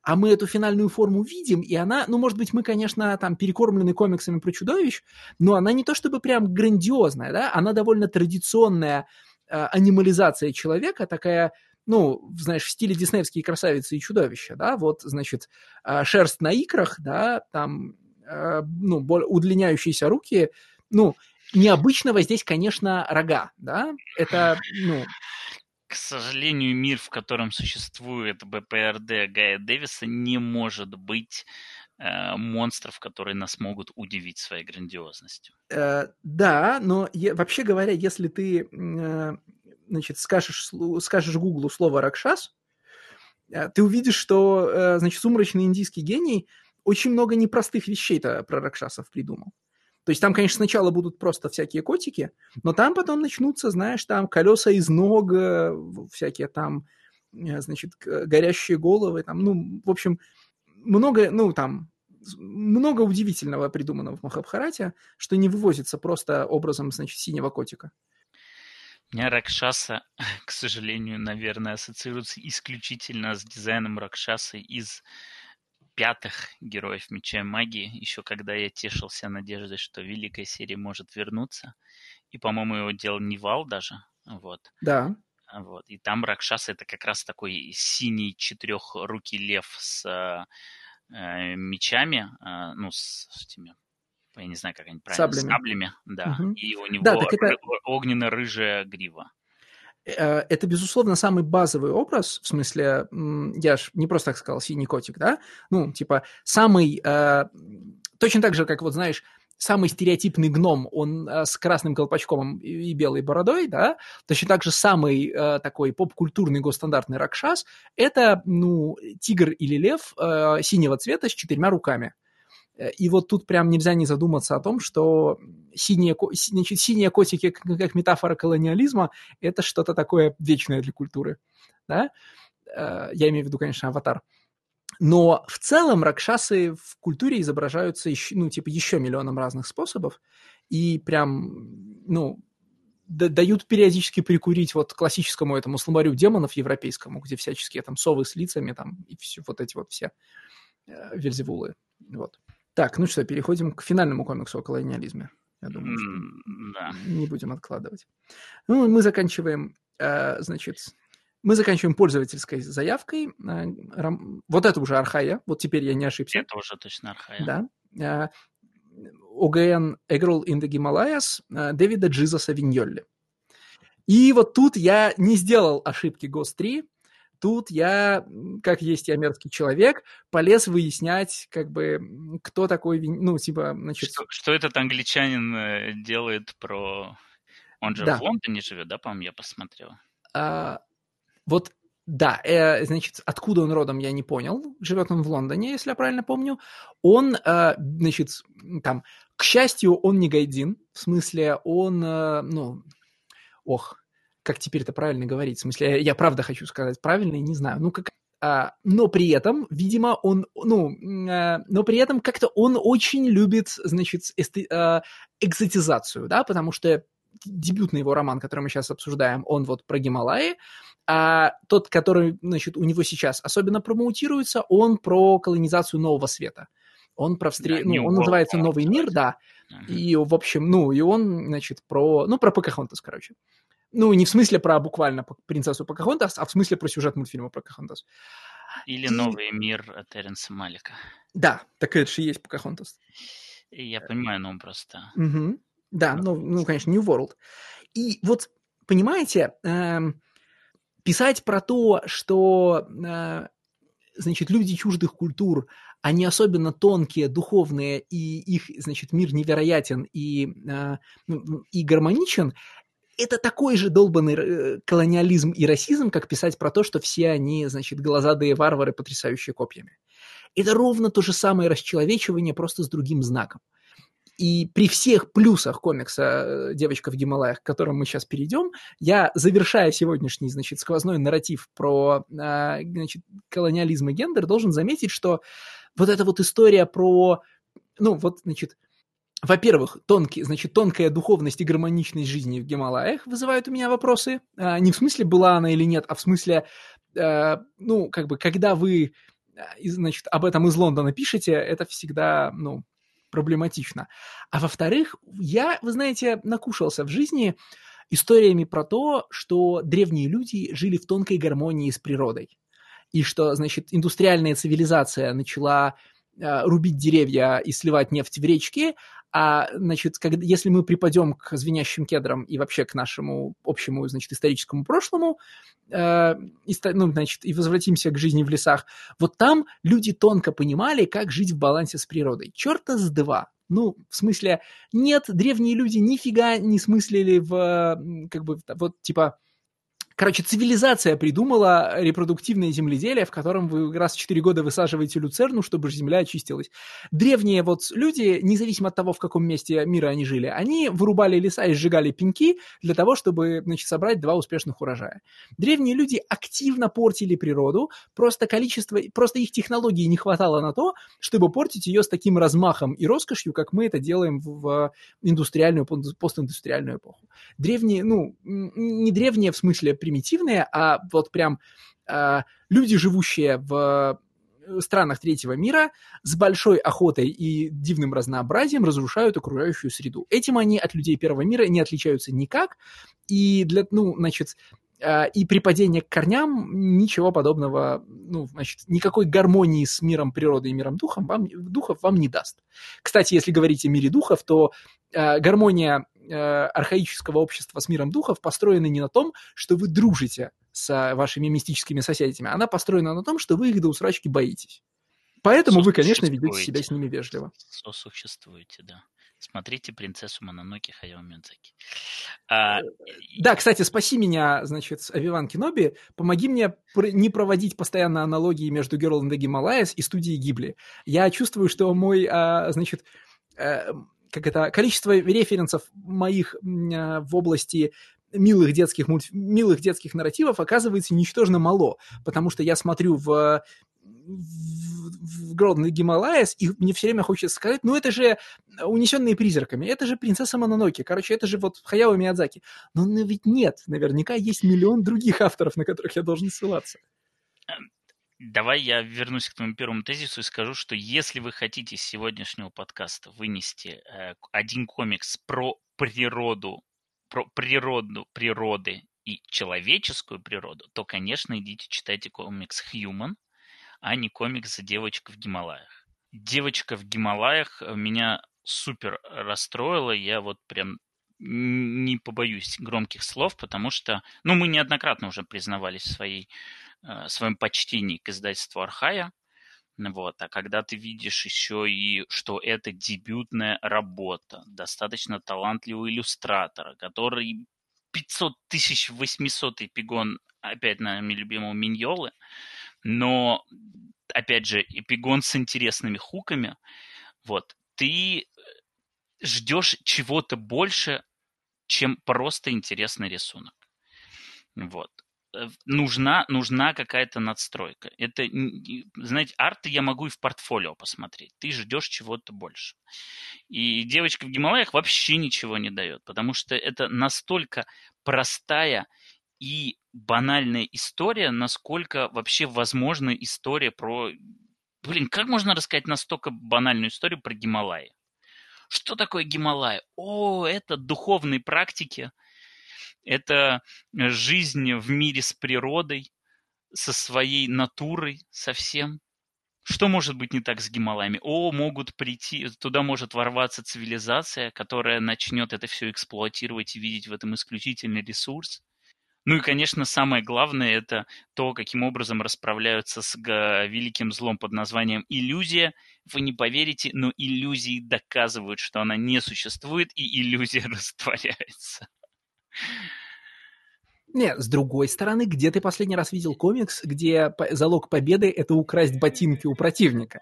А мы эту финальную форму видим, и она, ну, может быть, мы, конечно, там перекормлены комиксами про чудовищ, но она не то чтобы прям грандиозная, да, она довольно традиционная э, анимализация человека, такая, ну, знаешь, в стиле диснеевские красавицы и чудовища, да, вот, значит, э, шерсть на икрах, да, там, ну, более удлиняющиеся руки, ну, необычного здесь, конечно, рога, да, это, ну, К сожалению, мир, в котором существует БПРД Гая Дэвиса, не может быть э, монстров, которые нас могут удивить своей грандиозностью. Э, да, но е- вообще говоря, если ты, э, значит, скажешь, скажешь Гуглу слово «Ракшас», э, ты увидишь, что, э, значит, сумрачный индийский гений очень много непростых вещей-то про Ракшасов придумал. То есть там, конечно, сначала будут просто всякие котики, но там потом начнутся, знаешь, там колеса из ног, э, всякие там, э, значит, горящие головы, там, ну, в общем, много, ну, там, много удивительного придумано в Махабхарате, что не вывозится просто образом, значит, синего котика. У меня Ракшаса, к сожалению, наверное, ассоциируется исключительно с дизайном Ракшасы из пятых героев Меча и Магии, еще когда я тешился надеждой, что великая серия может вернуться. И, по-моему, его делал Невал даже. Вот. Да. Вот. И там Ракшас это как раз такой синий четырехрукий лев с э, мечами, э, ну, с, с этими, я не знаю, как они правильно, Саблями. саблями, да. Мгм. И у него Да, это- ры- огненно-рыжая грива. Э, Это, безусловно, самый базовый образ, в смысле, я ж не просто так сказал, синий котик, да? Ну, типа, самый, э, точно так же, как вот, знаешь, самый стереотипный гном, он э, с красным колпачком и белой бородой, да? Точно так же самый такой поп-культурный госстандартный ракшас – это, ну, тигр или лев синего цвета с четырьмя руками. Э, И вот тут прям нельзя не задуматься о том, что синие, значит, синие котики, как как метафора колониализма, это что-то такое вечное для культуры. Да? Э, Я имею в виду, конечно, аватар. Но в целом ракшасы в культуре изображаются еще, ну, типа, еще миллионом разных способов. И прям, ну, дают периодически прикурить вот классическому этому сломарю демонов европейскому, где всяческие там совы с лицами там и все, вот эти вот все э, вельзевулы. Вот. Так, ну что, переходим к финальному комиксу о колониализме. Я думаю, что да. не будем откладывать. Ну, мы заканчиваем, э, значит, мы заканчиваем пользовательской заявкой. Э, вот это уже Архая, вот теперь я не ошибся. Это уже точно Архая. Да. Э, ОГН A Girl in the Himalayas Дэвида Джиза Савиньолли. И вот тут я не сделал ошибки ГОС-3, тут я, как есть я мерзкий человек, полез выяснять, как бы, кто такой, ну, типа, значит... Что, что этот англичанин э, делает про... Он же да. в Лондоне живет, да, по-моему, я посмотрел. А, вот да, э, значит, откуда он родом, я не понял. Живет он в Лондоне, если я правильно помню. Он, э, значит, там, к счастью, он не гайдин. В смысле, он, э, ну, ох, как теперь это правильно говорить? В смысле, я, я правда хочу сказать правильно и не знаю. Ну, как, а, но при этом, видимо, он, ну, а, но при этом как-то он очень любит, значит, эсте, а, экзотизацию, да, потому что дебютный его роман, который мы сейчас обсуждаем, он вот про Гималаи, а тот, который, значит, у него сейчас особенно промоутируется, он про колонизацию Нового Света. Он про встреч... да, ну, он называется Новый мир, да. Uh-huh. И, в общем, ну, и он, значит, про... Ну, про Покахонтас, короче. Ну, не в смысле про буквально принцессу Покахонтас, а в смысле про сюжет мультфильма Покахонтас. Или и... Новый мир Теренса Малика. Да, так это же и есть Покахонтас. Я понимаю, но он просто... Угу. Да, ну, ну, конечно, New World. И вот, понимаете, эм, писать про то, что, э, значит, люди чуждых культур, они особенно тонкие, духовные, и их, значит, мир невероятен и, э, ну, и гармоничен, это такой же долбанный э, колониализм и расизм, как писать про то, что все они, значит, глазадые варвары, потрясающие копьями. Это ровно то же самое расчеловечивание, просто с другим знаком. И при всех плюсах комикса э, «Девочка в Гималаях», к которым мы сейчас перейдем, я, завершая сегодняшний, значит, сквозной нарратив про, э, значит, колониализм и гендер, должен заметить, что вот эта вот история про, ну, вот, значит, во-первых, тонкий, значит, тонкая духовность и гармоничность жизни в Гималаях вызывают у меня вопросы. А, не в смысле, была она или нет, а в смысле, а, ну, как бы, когда вы, значит, об этом из Лондона пишете, это всегда, ну, проблематично. А во-вторых, я, вы знаете, накушался в жизни историями про то, что древние люди жили в тонкой гармонии с природой. И что, значит, индустриальная цивилизация начала рубить деревья и сливать нефть в речки, а, значит, когда, если мы припадем к звенящим кедрам и вообще к нашему общему, значит, историческому прошлому, э, и, ну, значит, и возвратимся к жизни в лесах, вот там люди тонко понимали, как жить в балансе с природой. Черта с два. Ну, в смысле, нет, древние люди нифига не смыслили в, как бы, вот, типа, Короче, цивилизация придумала репродуктивное земледелие, в котором вы раз в 4 года высаживаете люцерну, чтобы земля очистилась. Древние вот люди, независимо от того, в каком месте мира они жили, они вырубали леса и сжигали пеньки для того, чтобы значит, собрать два успешных урожая. Древние люди активно портили природу, просто количество, просто их технологии не хватало на то, чтобы портить ее с таким размахом и роскошью, как мы это делаем в индустриальную, постиндустриальную эпоху. Древние, ну, не древние в смысле примитивные, а вот прям э, люди, живущие в странах третьего мира с большой охотой и дивным разнообразием разрушают окружающую среду. Этим они от людей первого мира не отличаются никак. И для, ну, значит, э, и при падении к корням ничего подобного, ну, значит, никакой гармонии с миром природы и миром духом вам, духов вам не даст. Кстати, если говорить о мире духов, то э, гармония Э, архаического общества с миром духов построена не на том, что вы дружите с вашими мистическими соседями, она построена на том, что вы их до усрачки боитесь. Поэтому вы, конечно, ведете себя с ними вежливо. Сосуществуете, да. Смотрите «Принцессу Мононоки» Хаяо Мидзаки. А... Э, да, кстати, спаси меня, значит, Авиван Киноби. Помоги мне не проводить постоянно аналогии между Girl in the Himalayas и студией Гибли. Я чувствую, что мой, а, значит, э, как это, количество референсов моих э, в области милых детских, мульт... милых детских нарративов оказывается ничтожно мало, потому что я смотрю в, в, в Golden Гималаес, и мне все время хочется сказать, ну это же унесенные призраками, это же принцесса Мононоки, короче, это же вот Хаяо Миядзаки. Но ну, ведь нет, наверняка есть миллион других авторов, на которых я должен ссылаться. Давай я вернусь к твоему первому тезису и скажу, что если вы хотите из сегодняшнего подкаста вынести э, один комикс про природу, про природу природы и человеческую природу, то, конечно, идите читайте комикс Human, а не комикс «Девочка в Гималаях». «Девочка в Гималаях» меня супер расстроила. Я вот прям не побоюсь громких слов, потому что, ну, мы неоднократно уже признавались в своей, своем почтении к издательству Архая, вот. А когда ты видишь еще и, что это дебютная работа, достаточно талантливого иллюстратора, который 500 тысяч 800 эпигон, опять, наверное, любимого Миньолы, но, опять же, эпигон с интересными хуками, вот, ты э, ждешь чего-то больше, чем просто интересный рисунок. Вот. Э, нужна, нужна какая-то надстройка. Это, знаете, арты я могу и в портфолио посмотреть. Ты ждешь чего-то больше. И девочка в Гималаях вообще ничего не дает, потому что это настолько простая и банальная история, насколько вообще возможна история про... Блин, как можно рассказать настолько банальную историю про Гималаи? Что такое Гималай? О, это духовные практики, это жизнь в мире с природой, со своей натурой совсем. Что может быть не так с Гималаями? О, могут прийти, туда может ворваться цивилизация, которая начнет это все эксплуатировать и видеть в этом исключительный ресурс. Ну и, конечно, самое главное – это то, каким образом расправляются с великим злом под названием иллюзия. Вы не поверите, но иллюзии доказывают, что она не существует, и иллюзия растворяется. Не, с другой стороны, где ты последний раз видел комикс, где залог победы – это украсть ботинки у противника?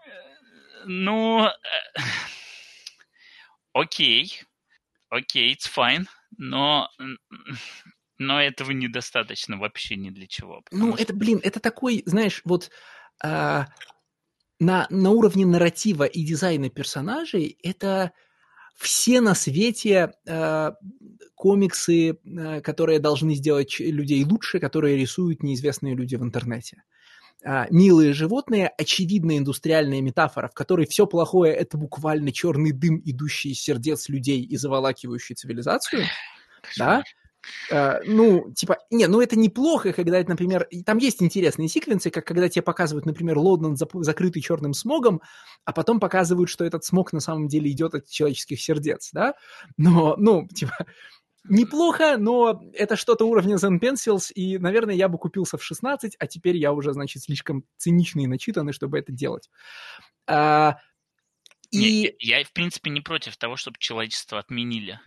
Ну, э, окей, окей, it's fine, но, но этого недостаточно вообще ни для чего. Ну, что... это, блин, это такой, знаешь, вот а, на, на уровне нарратива и дизайна персонажей это все на свете э, комиксы, э, которые должны сделать людей лучше, которые рисуют неизвестные люди в интернете. Э, милые животные – очевидная индустриальная метафора, в которой все плохое – это буквально черный дым, идущий из сердец людей и заволакивающий цивилизацию. Да? Uh, ну, типа, не, ну это неплохо, когда это, например, там есть интересные секвенсы, как когда тебе показывают, например, Лондон закрытый черным смогом, а потом показывают, что этот смог на самом деле идет от человеческих сердец, да? Но, ну, типа, неплохо, но это что-то уровня Zen Pencils, и, наверное, я бы купился в 16, а теперь я уже, значит, слишком циничный и начитанный, чтобы это делать. Uh, и... Не, я, в принципе, не против того, чтобы человечество отменили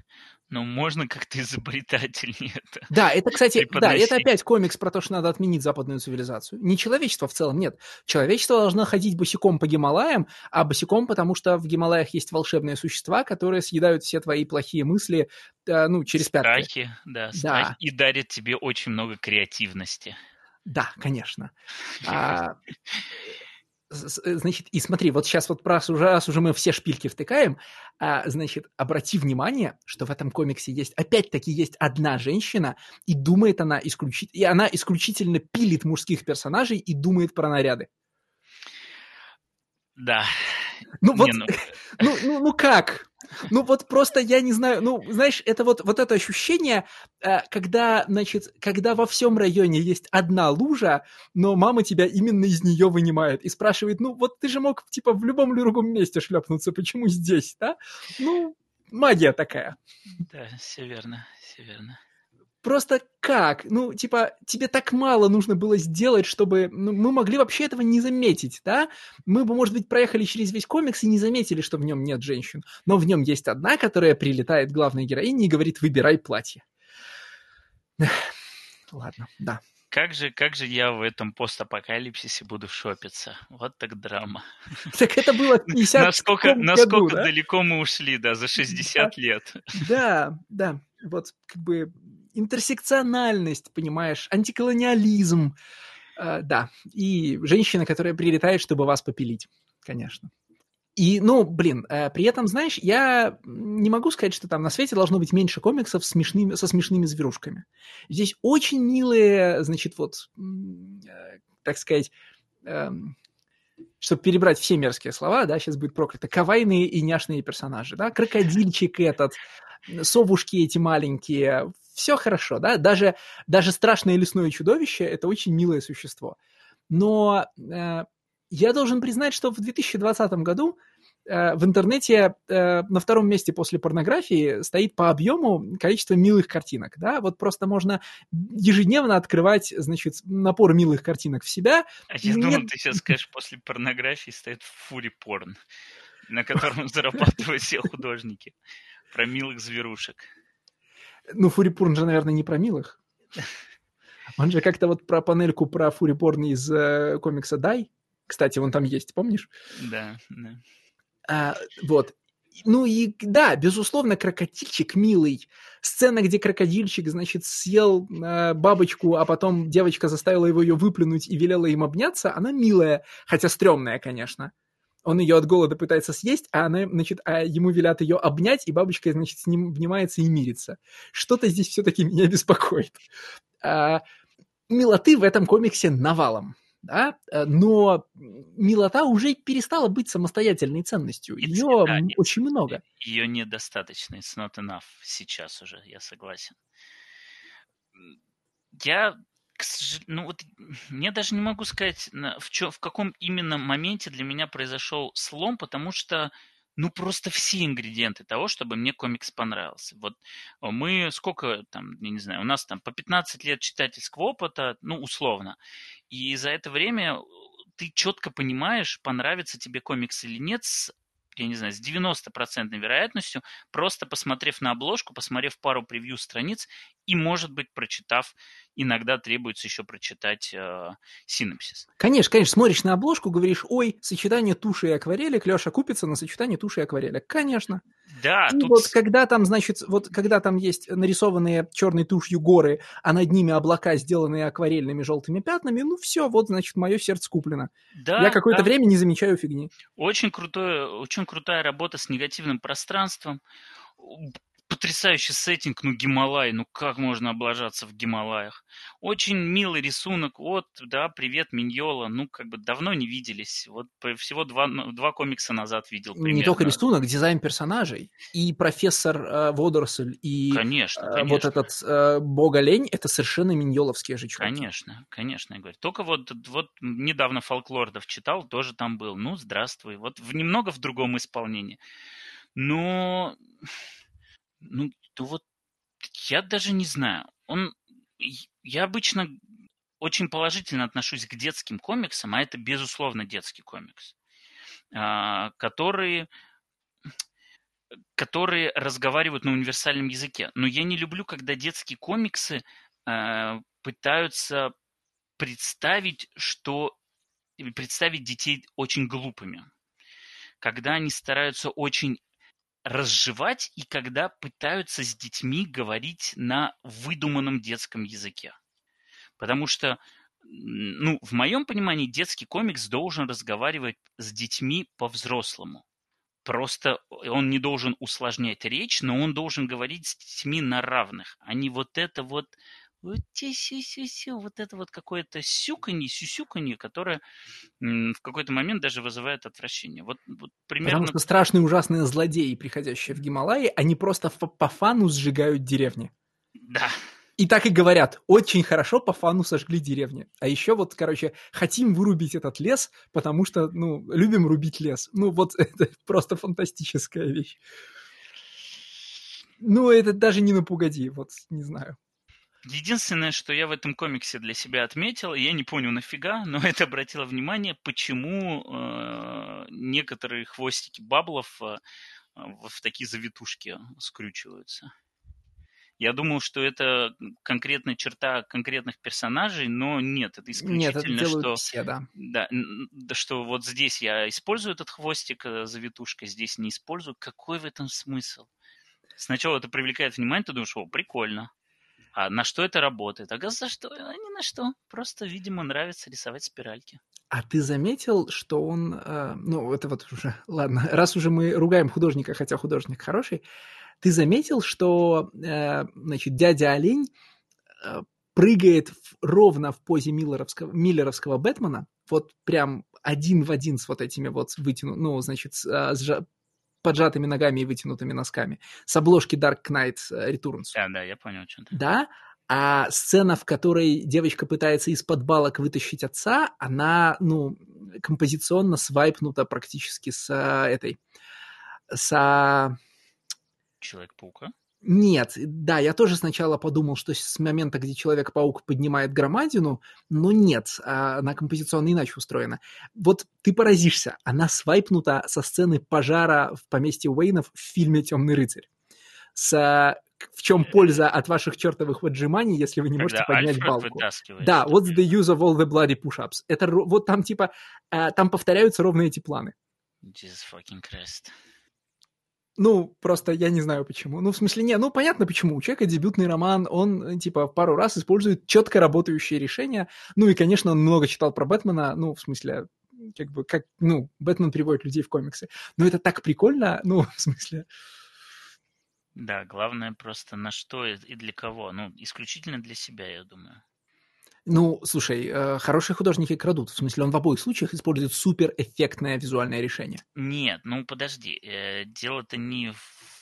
но можно как-то изобретательнее это. Да, это, кстати, да, это опять комикс про то, что надо отменить западную цивилизацию. Не человечество в целом, нет. Человечество должно ходить босиком по Гималаям, а босиком, потому что в Гималаях есть волшебные существа, которые съедают все твои плохие мысли, э, ну, через страхи, пятки. Страхи, да, страхи, да. и дарят тебе очень много креативности. Да, конечно. А, значит, и смотри, вот сейчас вот раз уже, раз уже мы все шпильки втыкаем, а, значит, обрати внимание, что в этом комиксе есть, опять-таки есть одна женщина, и думает она исключительно, и она исключительно пилит мужских персонажей и думает про наряды. Да. Ну вот, ну... ну, ну, ну как? Ну вот просто я не знаю, ну знаешь, это вот, вот это ощущение, э, когда, значит, когда во всем районе есть одна лужа, но мама тебя именно из нее вынимает и спрашивает, ну вот ты же мог типа в любом другом месте шлепнуться, почему здесь, да? Ну, магия такая. Да, все верно, все верно. Просто как? Ну, типа, тебе так мало нужно было сделать, чтобы... Ну, мы могли вообще этого не заметить, да? Мы бы, может быть, проехали через весь комикс и не заметили, что в нем нет женщин. Но в нем есть одна, которая прилетает к главной героине и говорит, выбирай платье. Ладно, да. Как же, как же я в этом постапокалипсисе буду шопиться? Вот так драма. Так это было 50 Насколько, насколько да? далеко мы ушли, да, за 60 да. лет. Да, да. Вот как бы интерсекциональность, понимаешь, антиколониализм, э, да, и женщина, которая прилетает, чтобы вас попилить. конечно. И, ну, блин, э, при этом, знаешь, я не могу сказать, что там на свете должно быть меньше комиксов смешными, со смешными зверушками. Здесь очень милые, значит, вот, э, так сказать, э, чтобы перебрать все мерзкие слова, да, сейчас будет проклято, кавайные и няшные персонажи, да, крокодильчик этот, совушки эти маленькие, все хорошо, да, даже, даже страшное лесное чудовище – это очень милое существо. Но э, я должен признать, что в 2020 году э, в интернете э, на втором месте после порнографии стоит по объему количество милых картинок, да, вот просто можно ежедневно открывать, значит, напор милых картинок в себя. А я думал, ты сейчас скажешь, после порнографии стоит фури порн, на котором зарабатывают все художники, про милых зверушек. Ну, Фурипурн же, наверное, не про милых. Он же как-то вот про панельку про Фурипорн из э, комикса «Дай». Кстати, он там есть, помнишь? Да, да. А, вот. Ну и да, безусловно, крокодильчик милый. Сцена, где крокодильчик, значит, съел э, бабочку, а потом девочка заставила его ее выплюнуть и велела им обняться, она милая, хотя стрёмная, конечно он ее от голода пытается съесть, а она, значит, а ему велят ее обнять, и бабочка, значит, с ним обнимается и мирится. Что-то здесь все-таки меня беспокоит. А, милоты в этом комиксе навалом. Да? Но милота уже перестала быть самостоятельной ценностью. Ее да, очень много. Ее недостаточно. It's not enough сейчас уже, я согласен. Я ну вот я даже не могу сказать, в, чё, в каком именно моменте для меня произошел слом, потому что ну просто все ингредиенты того, чтобы мне комикс понравился. Вот э, мы сколько там, я не знаю, у нас там по 15 лет читательского опыта, ну условно, и за это время ты четко понимаешь, понравится тебе комикс или нет с я не знаю, с 90% вероятностью, просто посмотрев на обложку, посмотрев пару превью страниц и, может быть, прочитав, иногда требуется еще прочитать э, синопсис. Конечно, конечно, смотришь на обложку, говоришь, ой, сочетание туши и акварели, Леша купится на сочетание туши и акварели. Конечно. Да. И тут... вот когда там, значит, вот когда там есть нарисованные черной тушью горы, а над ними облака, сделанные акварельными желтыми пятнами, ну все, вот, значит, мое сердце куплено. Да, Я какое-то да. время не замечаю фигни. Очень, крутой, очень крутая работа с негативным пространством потрясающий сеттинг, ну, Гималай, ну, как можно облажаться в Гималаях? Очень милый рисунок, вот, да, привет, Миньола, ну, как бы давно не виделись, вот всего два, ну, два комикса назад видел примерно. Не только рисунок, дизайн персонажей, и профессор э, Водоросль, и конечно, э, конечно. вот этот э, бог-олень, это совершенно миньоловские же чуваки. Конечно, конечно, я говорю. Только вот, вот недавно Фолклордов читал, тоже там был, ну, здравствуй, вот в, немного в другом исполнении. Но ну, то вот я даже не знаю. Он, я обычно очень положительно отношусь к детским комиксам, а это, безусловно, детский комикс, а, которые, которые разговаривают на универсальном языке. Но я не люблю, когда детские комиксы а, пытаются представить, что представить детей очень глупыми. Когда они стараются очень разжевать и когда пытаются с детьми говорить на выдуманном детском языке. Потому что, ну, в моем понимании, детский комикс должен разговаривать с детьми по-взрослому. Просто он не должен усложнять речь, но он должен говорить с детьми на равных, а не вот это вот вот сю вот это вот какое-то сюканье, сюсюканье, которое в какой-то момент даже вызывает отвращение. Вот, вот примерно... Потому что страшные ужасные злодеи, приходящие в Гималаи, они просто по фану сжигают деревни. Да. И так и говорят, очень хорошо по фану сожгли деревни. А еще вот, короче, хотим вырубить этот лес, потому что, ну, любим рубить лес. Ну, вот это просто фантастическая вещь. Ну, это даже не напугади, вот, не знаю. Единственное, что я в этом комиксе для себя отметил, я не понял нафига, но это обратило внимание, почему э, некоторые хвостики баблов э, в такие завитушки скручиваются. Я думал, что это конкретная черта конкретных персонажей, но нет, это исключительно, нет, это что, все, да. Да, что вот здесь я использую этот хвостик э, завитушка, здесь не использую. Какой в этом смысл? Сначала это привлекает внимание, ты думаешь, о, прикольно. А на что это работает? А за что? А ни на что. Просто, видимо, нравится рисовать спиральки. А ты заметил, что он... Э, ну, это вот уже... Ладно, раз уже мы ругаем художника, хотя художник хороший, ты заметил, что, э, значит, дядя Олень э, прыгает в, ровно в позе миллеровского, миллеровского Бэтмена, вот прям один в один с вот этими вот вытянутыми, ну, значит, с, а, с поджатыми ногами и вытянутыми носками, с обложки Dark Knight Returns. Да, да, я понял, что ты. Да, а сцена, в которой девочка пытается из-под балок вытащить отца, она, ну, композиционно свайпнута практически с а, этой, с... Человек-паука? Нет, да, я тоже сначала подумал, что с момента, где Человек-паук поднимает громадину, но нет, она композиционно иначе устроена. Вот ты поразишься, она свайпнута со сцены пожара в поместье Уэйнов в фильме «Темный рыцарь». С в чем польза от ваших чертовых отжиманий, если вы не Когда можете поднять Альфред балку? Да, what's the use of all the bloody push-ups? Это вот там типа, э, там повторяются ровно эти планы. Jesus fucking Christ. Ну, просто я не знаю почему. Ну, в смысле, не, ну, понятно почему. У человека дебютный роман, он, типа, пару раз использует четко работающие решения. Ну, и, конечно, он много читал про Бэтмена, ну, в смысле, как бы, как, ну, Бэтмен приводит людей в комиксы. Но это так прикольно, ну, в смысле... Да, главное просто на что и для кого. Ну, исключительно для себя, я думаю. Ну, слушай, э, хорошие художники крадут. В смысле, он в обоих случаях использует суперэффектное визуальное решение. Нет, ну подожди. Э, дело-то не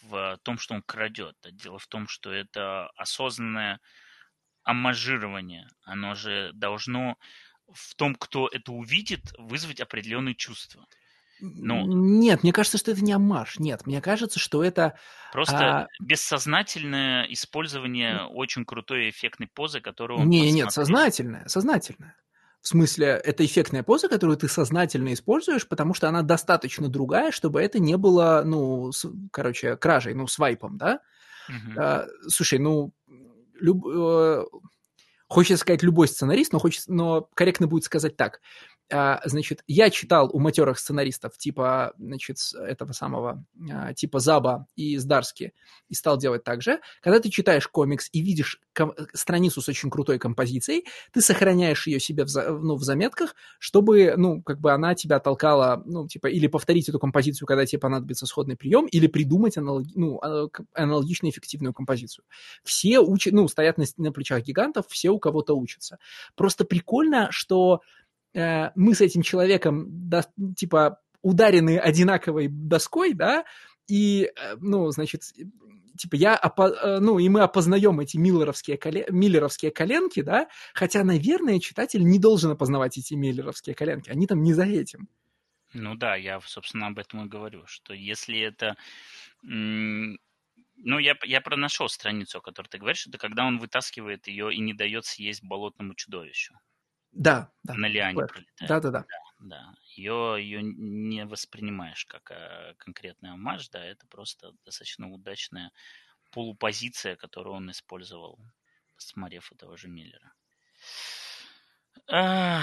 в том, что он крадет. А дело в том, что это осознанное амажирование. Оно же должно в том, кто это увидит, вызвать определенные чувства. Ну, Нет, мне кажется, что это не амаш. Нет, мне кажется, что это... Просто а... бессознательное использование очень крутой эффектной позы, которую он... Не, нет, сознательное, сознательное. В смысле, это эффектная поза, которую ты сознательно используешь, потому что она достаточно другая, чтобы это не было, ну, с, короче, кражей, ну, свайпом, да? Угу. А, слушай, ну, люб, э, хочется сказать любой сценарист, но, хочется, но корректно будет сказать так. А, значит, я читал у матерых сценаристов типа, значит, этого самого, а, типа Заба и Здарски, и стал делать так же. Когда ты читаешь комикс и видишь страницу с очень крутой композицией, ты сохраняешь ее себе в, ну, в заметках, чтобы, ну, как бы она тебя толкала, ну, типа, или повторить эту композицию, когда тебе понадобится сходный прием, или придумать аналог, ну, а, аналогично эффективную композицию. Все учат, ну, стоят на, на плечах гигантов, все у кого-то учатся. Просто прикольно, что Э, мы с этим человеком, да, типа, ударены одинаковой доской, да, и, э, ну, значит, типа, я, опо... Э, ну, и мы опознаем эти миллеровские, колен... миллеровские коленки, да, хотя, наверное, читатель не должен опознавать эти миллеровские коленки, они там не за этим. Ну да, я, собственно, об этом и говорю, что если это... Ну, я, я пронашел страницу, о которой ты говоришь, это когда он вытаскивает ее и не дает съесть болотному чудовищу. Да, да. На лиане пролетает. Да, да, да. Да, ее, ее не воспринимаешь как а, конкретный амаш, да, это просто достаточно удачная полупозиция, которую он использовал, посмотрев этого же Миллера. А...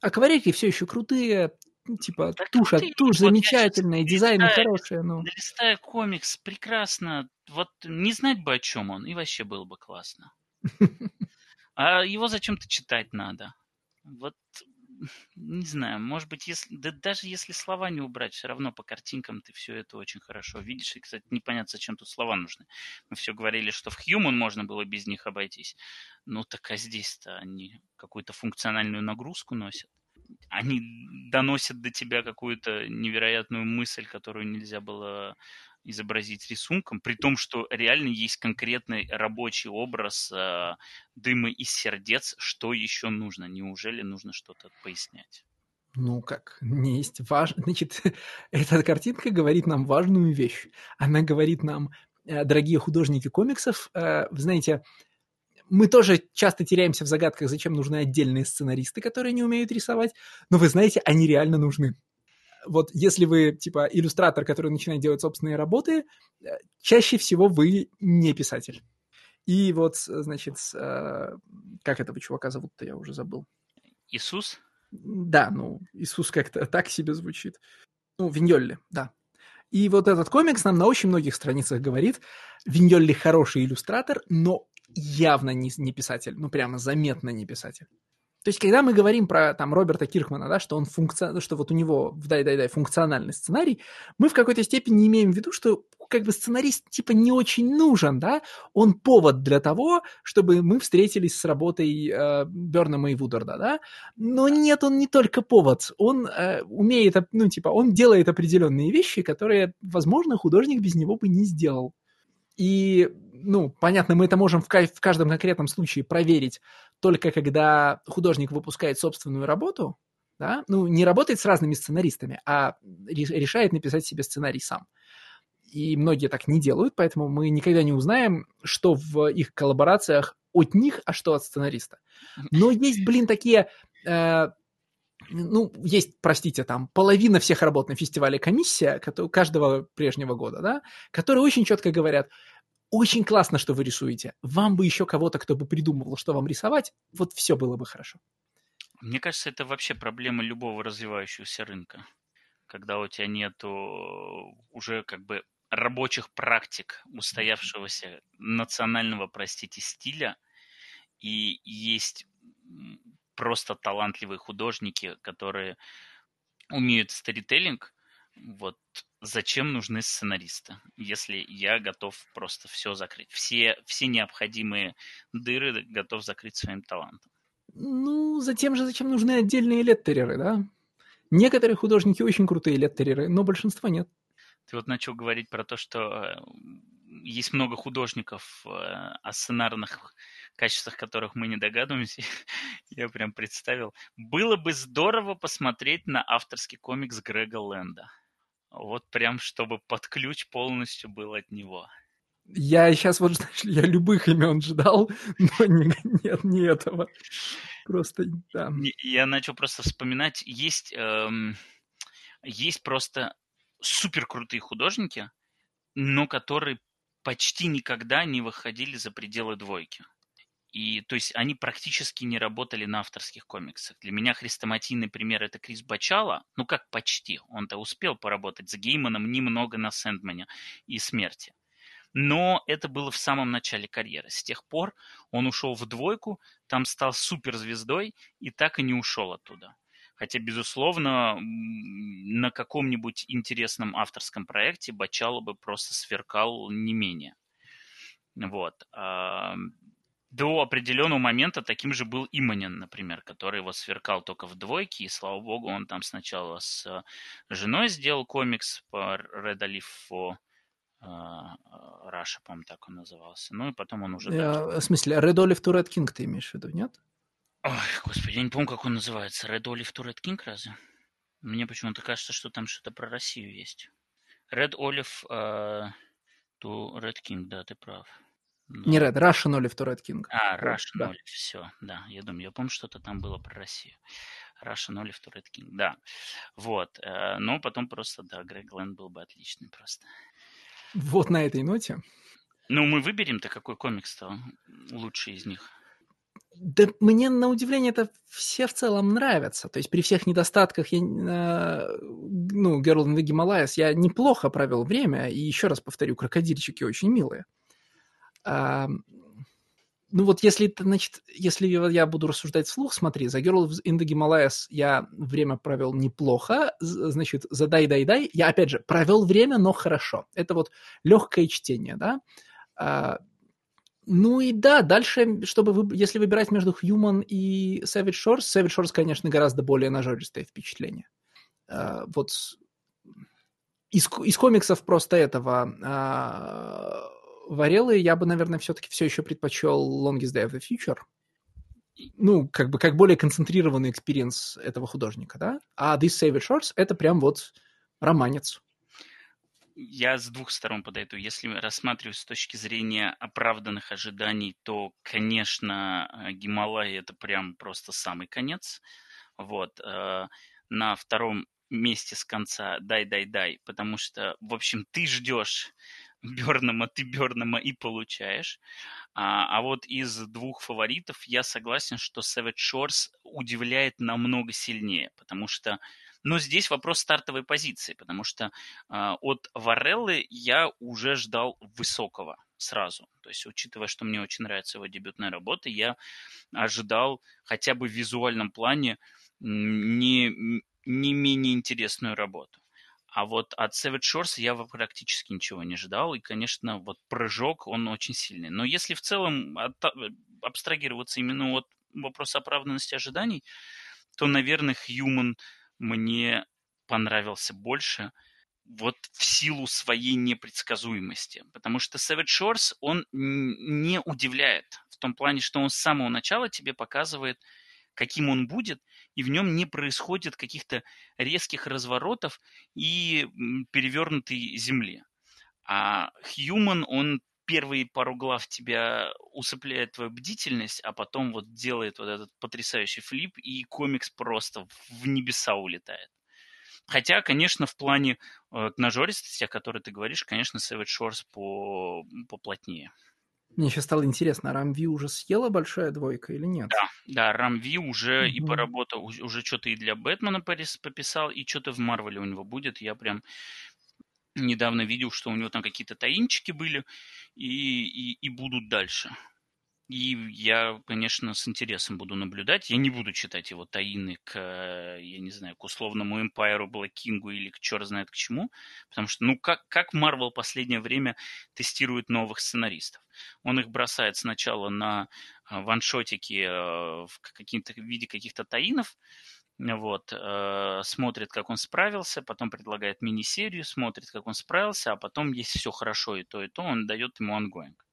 Акварельки все еще крутые, типа да тушь, ты, тушь вот замечательная, дизайн хороший. Ну. Листая комикс, прекрасно. Вот не знать бы, о чем он, и вообще было бы классно. А его зачем-то читать надо. Вот, не знаю, может быть, если, да даже если слова не убрать, все равно по картинкам ты все это очень хорошо видишь. И, кстати, непонятно, зачем тут слова нужны. Мы все говорили, что в Human можно было без них обойтись. Ну, так а здесь-то они какую-то функциональную нагрузку носят. Они доносят до тебя какую-то невероятную мысль, которую нельзя было изобразить рисунком, при том, что реально есть конкретный рабочий образ э, дыма из сердец, что еще нужно? Неужели нужно что-то пояснять? Ну как, не есть важно. Значит, эта картинка говорит нам важную вещь. Она говорит нам, э, дорогие художники комиксов, э, знаете, мы тоже часто теряемся в загадках, зачем нужны отдельные сценаристы, которые не умеют рисовать, но вы знаете, они реально нужны вот если вы, типа, иллюстратор, который начинает делать собственные работы, э, чаще всего вы не писатель. И вот, значит, э, как этого чувака зовут-то, я уже забыл. Иисус? Да, ну, Иисус как-то так себе звучит. Ну, Виньолли, да. И вот этот комикс нам на очень многих страницах говорит, Виньолли хороший иллюстратор, но явно не, не писатель, ну прямо заметно не писатель. То есть, когда мы говорим про там Роберта Киркмана, да, что он функци... что вот у него в дай-дай-дай функциональный сценарий, мы в какой-то степени имеем в виду, что как бы сценарист типа не очень нужен, да, он повод для того, чтобы мы встретились с работой э, Бернама и Вудерда, да, но нет, он не только повод, он э, умеет, ну типа, он делает определенные вещи, которые, возможно, художник без него бы не сделал. И, ну, понятно, мы это можем в, в каждом конкретном случае проверить только когда художник выпускает собственную работу, да, ну, не работает с разными сценаристами, а решает написать себе сценарий сам. И многие так не делают, поэтому мы никогда не узнаем, что в их коллаборациях от них, а что от сценариста. Но есть, блин, такие э, ну, есть, простите, там, половина всех работ на фестивале комиссия, каждого прежнего года, да, которые очень четко говорят, очень классно, что вы рисуете. Вам бы еще кого-то, кто бы придумывал, что вам рисовать, вот все было бы хорошо. Мне кажется, это вообще проблема любого развивающегося рынка. Когда у тебя нету уже как бы рабочих практик устоявшегося национального, простите, стиля, и есть просто талантливые художники, которые умеют сторителлинг, вот зачем нужны сценаристы, если я готов просто все закрыть, все, все необходимые дыры готов закрыть своим талантом. Ну, затем же зачем нужны отдельные леттереры, да? Некоторые художники очень крутые леттереры, но большинства нет. Ты вот начал говорить про то, что э, есть много художников э, о сценарных качествах которых мы не догадываемся, я прям представил. Было бы здорово посмотреть на авторский комикс Грега Лэнда. Вот прям, чтобы под ключ полностью был от него. Я сейчас вот, знаешь, я любых имен ждал, но не, нет, не этого. Просто, да. Я начал просто вспоминать, есть, эм, есть просто супер крутые художники, но которые почти никогда не выходили за пределы двойки. И, то есть, они практически не работали на авторских комиксах. Для меня хрестоматийный пример – это Крис Бачала. Ну, как почти. Он-то успел поработать с Гейманом немного на Сэндмане и Смерти. Но это было в самом начале карьеры. С тех пор он ушел в двойку, там стал суперзвездой и так и не ушел оттуда. Хотя, безусловно, на каком-нибудь интересном авторском проекте Бачало бы просто сверкал не менее. Вот до определенного момента таким же был Иманин, например, который вот сверкал только в двойке, и, слава богу, он там сначала с э, женой сделал комикс по Red Alif for э, Russia, по-моему, так он назывался. Ну и потом он уже... Я, в смысле, Red Olive to Red King ты имеешь в виду, нет? Ой, господи, я не помню, как он называется. Red Olive to Red King разве? Мне почему-то кажется, что там что-то про Россию есть. Red Olive uh, to Red King, да, ты прав. Не Red, Russian Olive to Red King. А, Russian да. Olive, все, да. Я думаю, я помню, что-то там было про Россию. Russian Olive to Red King, да. Вот. Э, но потом просто, да, Грег Лэнд был бы отличный просто. Вот на этой ноте. Ну, мы выберем-то, какой комикс-то лучший из них. Да мне, на удивление, это все в целом нравятся. То есть при всех недостатках, я, э, ну, Girl in the Himalayas, я неплохо провел время. И еще раз повторю, крокодильчики очень милые. Ну вот если, значит, если я буду рассуждать вслух, смотри, за Girl in the Himalayas я время провел неплохо, значит, за Дай Дай Дай я, опять же, провел время, но хорошо. Это вот легкое чтение, да. А, ну и да, дальше, чтобы вы, если выбирать между Human и Savage Shores, Savage Shores, конечно, гораздо более нажористое впечатление. А, вот из, из комиксов просто этого а, Варелы я бы, наверное, все-таки все еще предпочел Longest Day of the Future. Ну, как бы как более концентрированный experience этого художника, да? А These Savage Shores — это прям вот романец. Я с двух сторон подойду. Если рассматривать с точки зрения оправданных ожиданий, то, конечно, Гималай — это прям просто самый конец. Вот. Э, на втором месте с конца «дай-дай-дай», потому что, в общем, ты ждешь Бернама ты Бернама и получаешь. А, а вот из двух фаворитов я согласен, что Savage Shores удивляет намного сильнее, потому что но здесь вопрос стартовой позиции, потому что э, от Вареллы я уже ждал высокого сразу. То есть, учитывая, что мне очень нравится его дебютная работа, я ожидал хотя бы в визуальном плане не, не менее интересную работу. А вот от Savage Shores я практически ничего не ждал. И, конечно, вот прыжок, он очень сильный. Но если в целом от, абстрагироваться именно от вопроса оправданности ожиданий, то, наверное, Human мне понравился больше вот в силу своей непредсказуемости. Потому что Savage Shores, он не удивляет в том плане, что он с самого начала тебе показывает, каким он будет, и в нем не происходит каких-то резких разворотов и перевернутой земли. А Human, он первые пару глав тебя усыпляет твою бдительность, а потом вот делает вот этот потрясающий флип, и комикс просто в небеса улетает. Хотя, конечно, в плане э, нажористости, о которой ты говоришь, конечно, Savage Shores по, поплотнее. Мне сейчас стало интересно, Рамви уже съела большая двойка или нет? Да, да, Рамви уже mm-hmm. и поработал, уже что-то и для Бэтмена пописал, и что-то в Марвеле у него будет. Я прям недавно видел, что у него там какие-то таинчики были и, и, и будут дальше. И я, конечно, с интересом буду наблюдать. Я не буду читать его таины к, я не знаю, к условному Black King или к черт знает к чему. Потому что, ну, как, как Marvel последнее время тестирует новых сценаристов? Он их бросает сначала на а, one-shot ики э, в каким-то в виде каких-то tie-in ов, вот, э, смотрит, как он справился, потом предлагает мини-серию, смотрит, как он справился, а потом, если все хорошо и то, и то, он дает ему ongoing.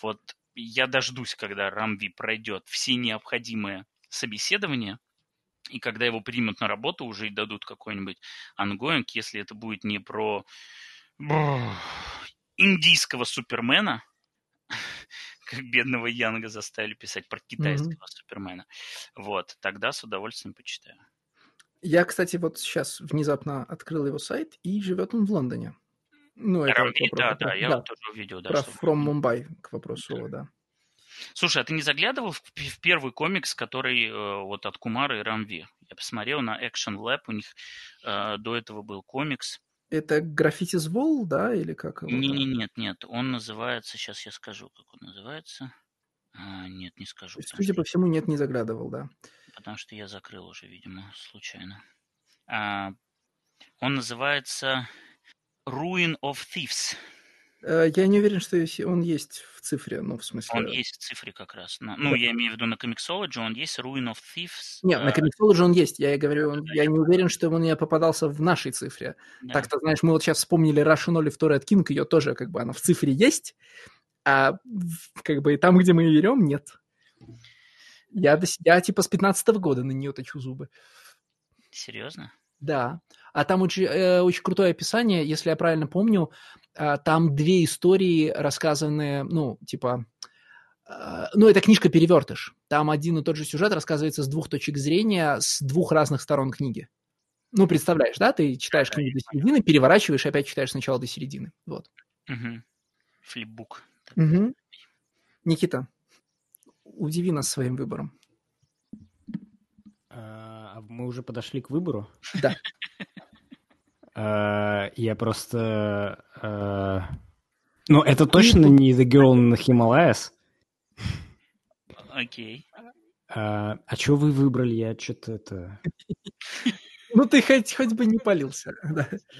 Вот я дождусь, когда Ram V пройдет все необходимые собеседования, и когда его примут на работу уже и дадут какой-нибудь ongoing, если это будет не про индийского супермена, как бедного Янга заставили писать про китайского mm-hmm. супермена. Вот, тогда с удовольствием почитаю. Я, кстати, вот сейчас внезапно открыл его сайт, и живет он в Лондоне. Ну, это Ram V, вопрос, да, да, я да, тоже увидел. Да, про From Mumbai к вопросу, да. да. Слушай, а ты не заглядывал в, в первый комикс, который э, вот от Кумара и Рамви? Я посмотрел на Action Lab, у них э, до этого был комикс. Это граффити Wall, да, или как? Не, не, нет, нет, он называется, сейчас я скажу, как он называется. А, нет, не скажу. Есть, судя по всему, нет, не заглядывал, да. Потому что я закрыл уже, видимо, случайно. А, он называется Ruin of Thieves. Э, я не уверен, что он есть в цифре, ну, в смысле... Он есть в цифре как раз. Ну, я имею в виду на Comixology, он есть Ruin of Thieves. Нет, на Comixology он есть. Я и говорю, он, я не уверен, что он не попадался в нашей цифре. Да. Так-то, знаешь, мы вот сейчас вспомнили Russian Olive Red King, ее тоже как бы она в цифре есть, а как бы и там, где мы ее берем, нет. Я, я типа с 15 -го года на нее точу зубы. Серьезно? Да. А там очень, э, очень крутое описание, если я правильно помню, э, там две истории рассказанные, ну, типа, э, ну, это книжка «Перевертыш». Там один и тот же сюжет рассказывается с двух точек зрения, с двух разных сторон книги. Ну, представляешь, да? Ты читаешь книгу до середины, переворачиваешь и опять читаешь сначала до середины. Вот. Угу. Флипбук. Угу. Никита, удиви нас своим выбором. А мы уже подошли к выбору? Да. А, я просто... А, ну, это точно не The Girl in the Himalayas. Окей. А, а что вы выбрали? Я что-то это... Ну, ты хоть, хоть бы не полился.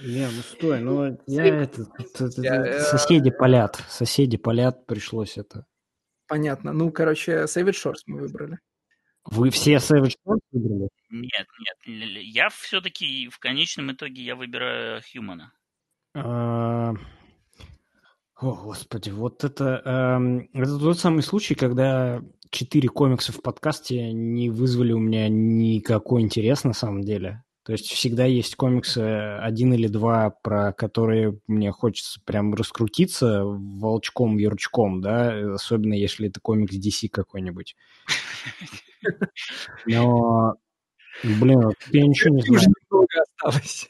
Не, ну стой, ну я это, это, это я, соседи палят, соседи палят, пришлось это. Понятно. Ну, короче, Savage Shores мы выбрали. Вы все Savage Shores выбрали? Нет, нет. Я все-таки в конечном итоге я выбираю Хьюмана. А... О, господи, вот это... Эм, это тот самый случай, когда четыре комикса в подкасте не вызвали у меня никакой интерес на самом деле. То есть всегда есть комиксы один или два, про которые мне хочется прям раскрутиться волчком-ярчком, да, особенно если это комикс DC какой-нибудь. Но, блин, вот я ничего не знаю. Уже осталось.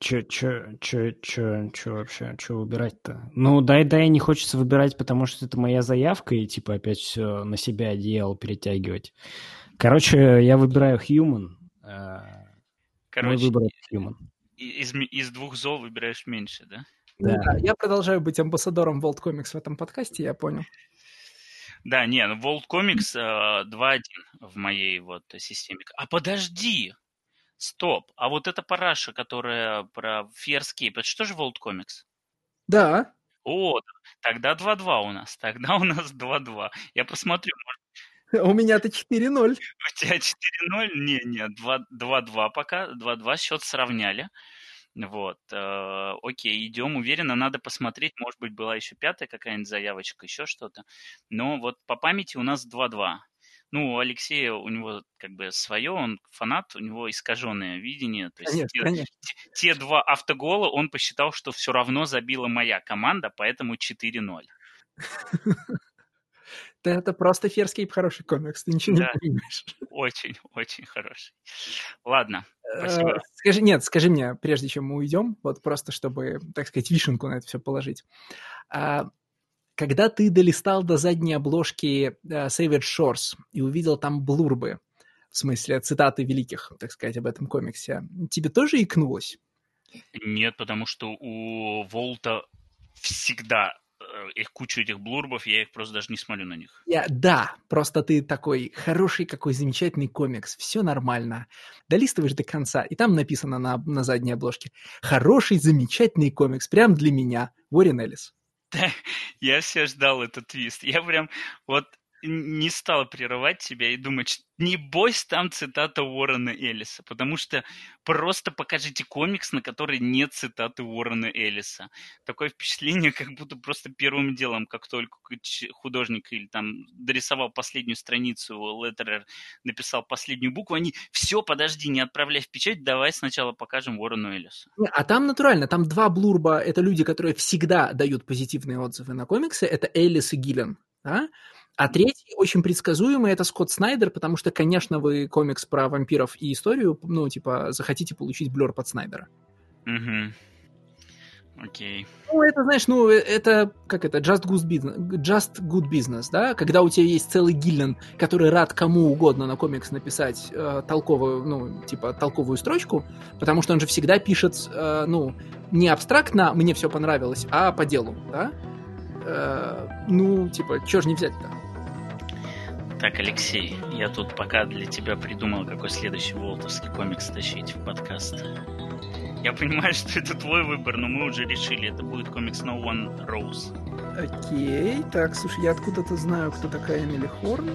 Че, че, че, че, че вообще, че выбирать-то? Ну, дай, дай, не хочется выбирать, потому что это моя заявка, и типа опять все на себя одеяло перетягивать. Короче, я выбираю Human. А, Короче, Мой выбор из, из двух зол выбираешь меньше, да? Да. Да, я продолжаю быть амбассадором World Comics в этом подкасте, я понял. Да, не, ну World Comics э, 2.1 в моей вот системе. А подожди! Стоп! А вот эта параша, которая про Fearscape, это что же World Comics? Да, О, тогда 2-2 у нас. Тогда у нас 2-2. Я посмотрю, может, у меня-то 4-0. у тебя 4-0? Не, не, 2-2 пока. 2-2 счет сравняли. Вот, э, окей, идем, уверенно, надо посмотреть, может быть, была еще пятая какая-нибудь заявочка, еще что-то. Но вот по памяти у нас 2-2. Ну, у Алексея, у него как бы свое, он фанат, у него искаженное видение. То есть Конечно, те, конечно. те два автогола он посчитал, что все равно забила моя команда, поэтому 4-0. Да это просто Ферскейп хороший комикс, ты ничего Да. не понимаешь. Очень, очень хороший. Ладно, Э, спасибо. Скажи, нет, скажи мне, прежде чем мы уйдем, вот просто чтобы, так сказать, вишенку на это все положить. А, Когда ты долистал до задней обложки э, Savage Shores и увидел там блурбы, в смысле цитаты великих, так сказать, об этом комиксе, тебе тоже икнулось? Нет, потому что у Волта всегда э, их кучу этих блурбов, я их просто даже не смотрю на них. Я, да, просто ты такой хороший, какой замечательный комикс, все нормально. Долистываешь до конца, и там написано на, на задней обложке «Хороший, замечательный комикс, прям для меня, Уоррен Эллис». Я все ждал этот твист. Я прям вот не стал прерывать тебя и думать, небось там цитата Уоррена Эллиса, потому что просто покажите комикс, на который нет цитаты Уоррена Эллиса. Такое впечатление, как будто просто первым делом, как только художник или там дорисовал последнюю страницу, Леттерер написал последнюю букву, они, все, подожди, не отправляй в печать, давай сначала покажем Уоррену Эллису. А там натурально, там два блурба, это люди, которые всегда дают позитивные отзывы на комиксы, это Эллис и Гиллен, да? А третий, очень предсказуемый, это Скотт Снайдер, потому что, конечно, вы комикс про вампиров и историю, ну, типа, захотите получить блер под Снайдера. Угу. Окей. Ну, это, знаешь, ну, это, как это, just good business, just good business, да? Когда у тебя есть целый Гиллен, который рад кому угодно на комикс написать э, толковую, ну, типа, толковую строчку, потому что он же всегда пишет, э, ну, не абстрактно «мне все понравилось», а по делу, да? Э, ну, типа, чё ж не взять-то? Так, Алексей, я тут пока для тебя придумал, какой следующий волтовский комикс тащить в подкаст. Я понимаю, что это твой выбор, но мы уже решили, это будет комикс No One Rose. Окей, так, слушай, я откуда-то знаю, кто такая Эмили Хорн.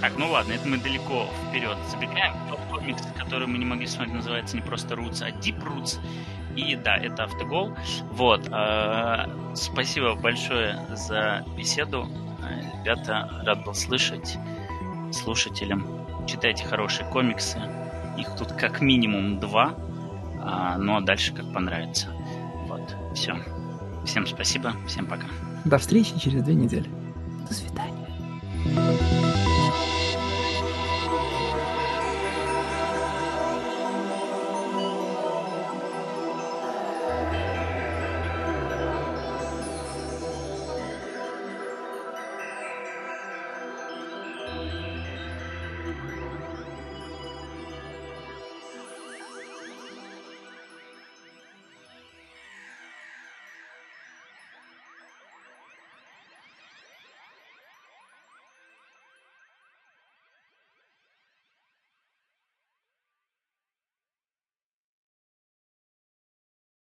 Так, ну ладно, это мы далеко вперед забегаем. Тот комикс, который мы не могли смотреть, называется не просто Roots, а Deep Roots. И да, это автогол. Вот. Э, спасибо большое за беседу. Ребята, рад был слышать слушателям. Читайте хорошие комиксы. Их тут как минимум два. А, ну а дальше как понравится. Вот. Все. Всем спасибо. Всем пока. До встречи через две недели. До свидания.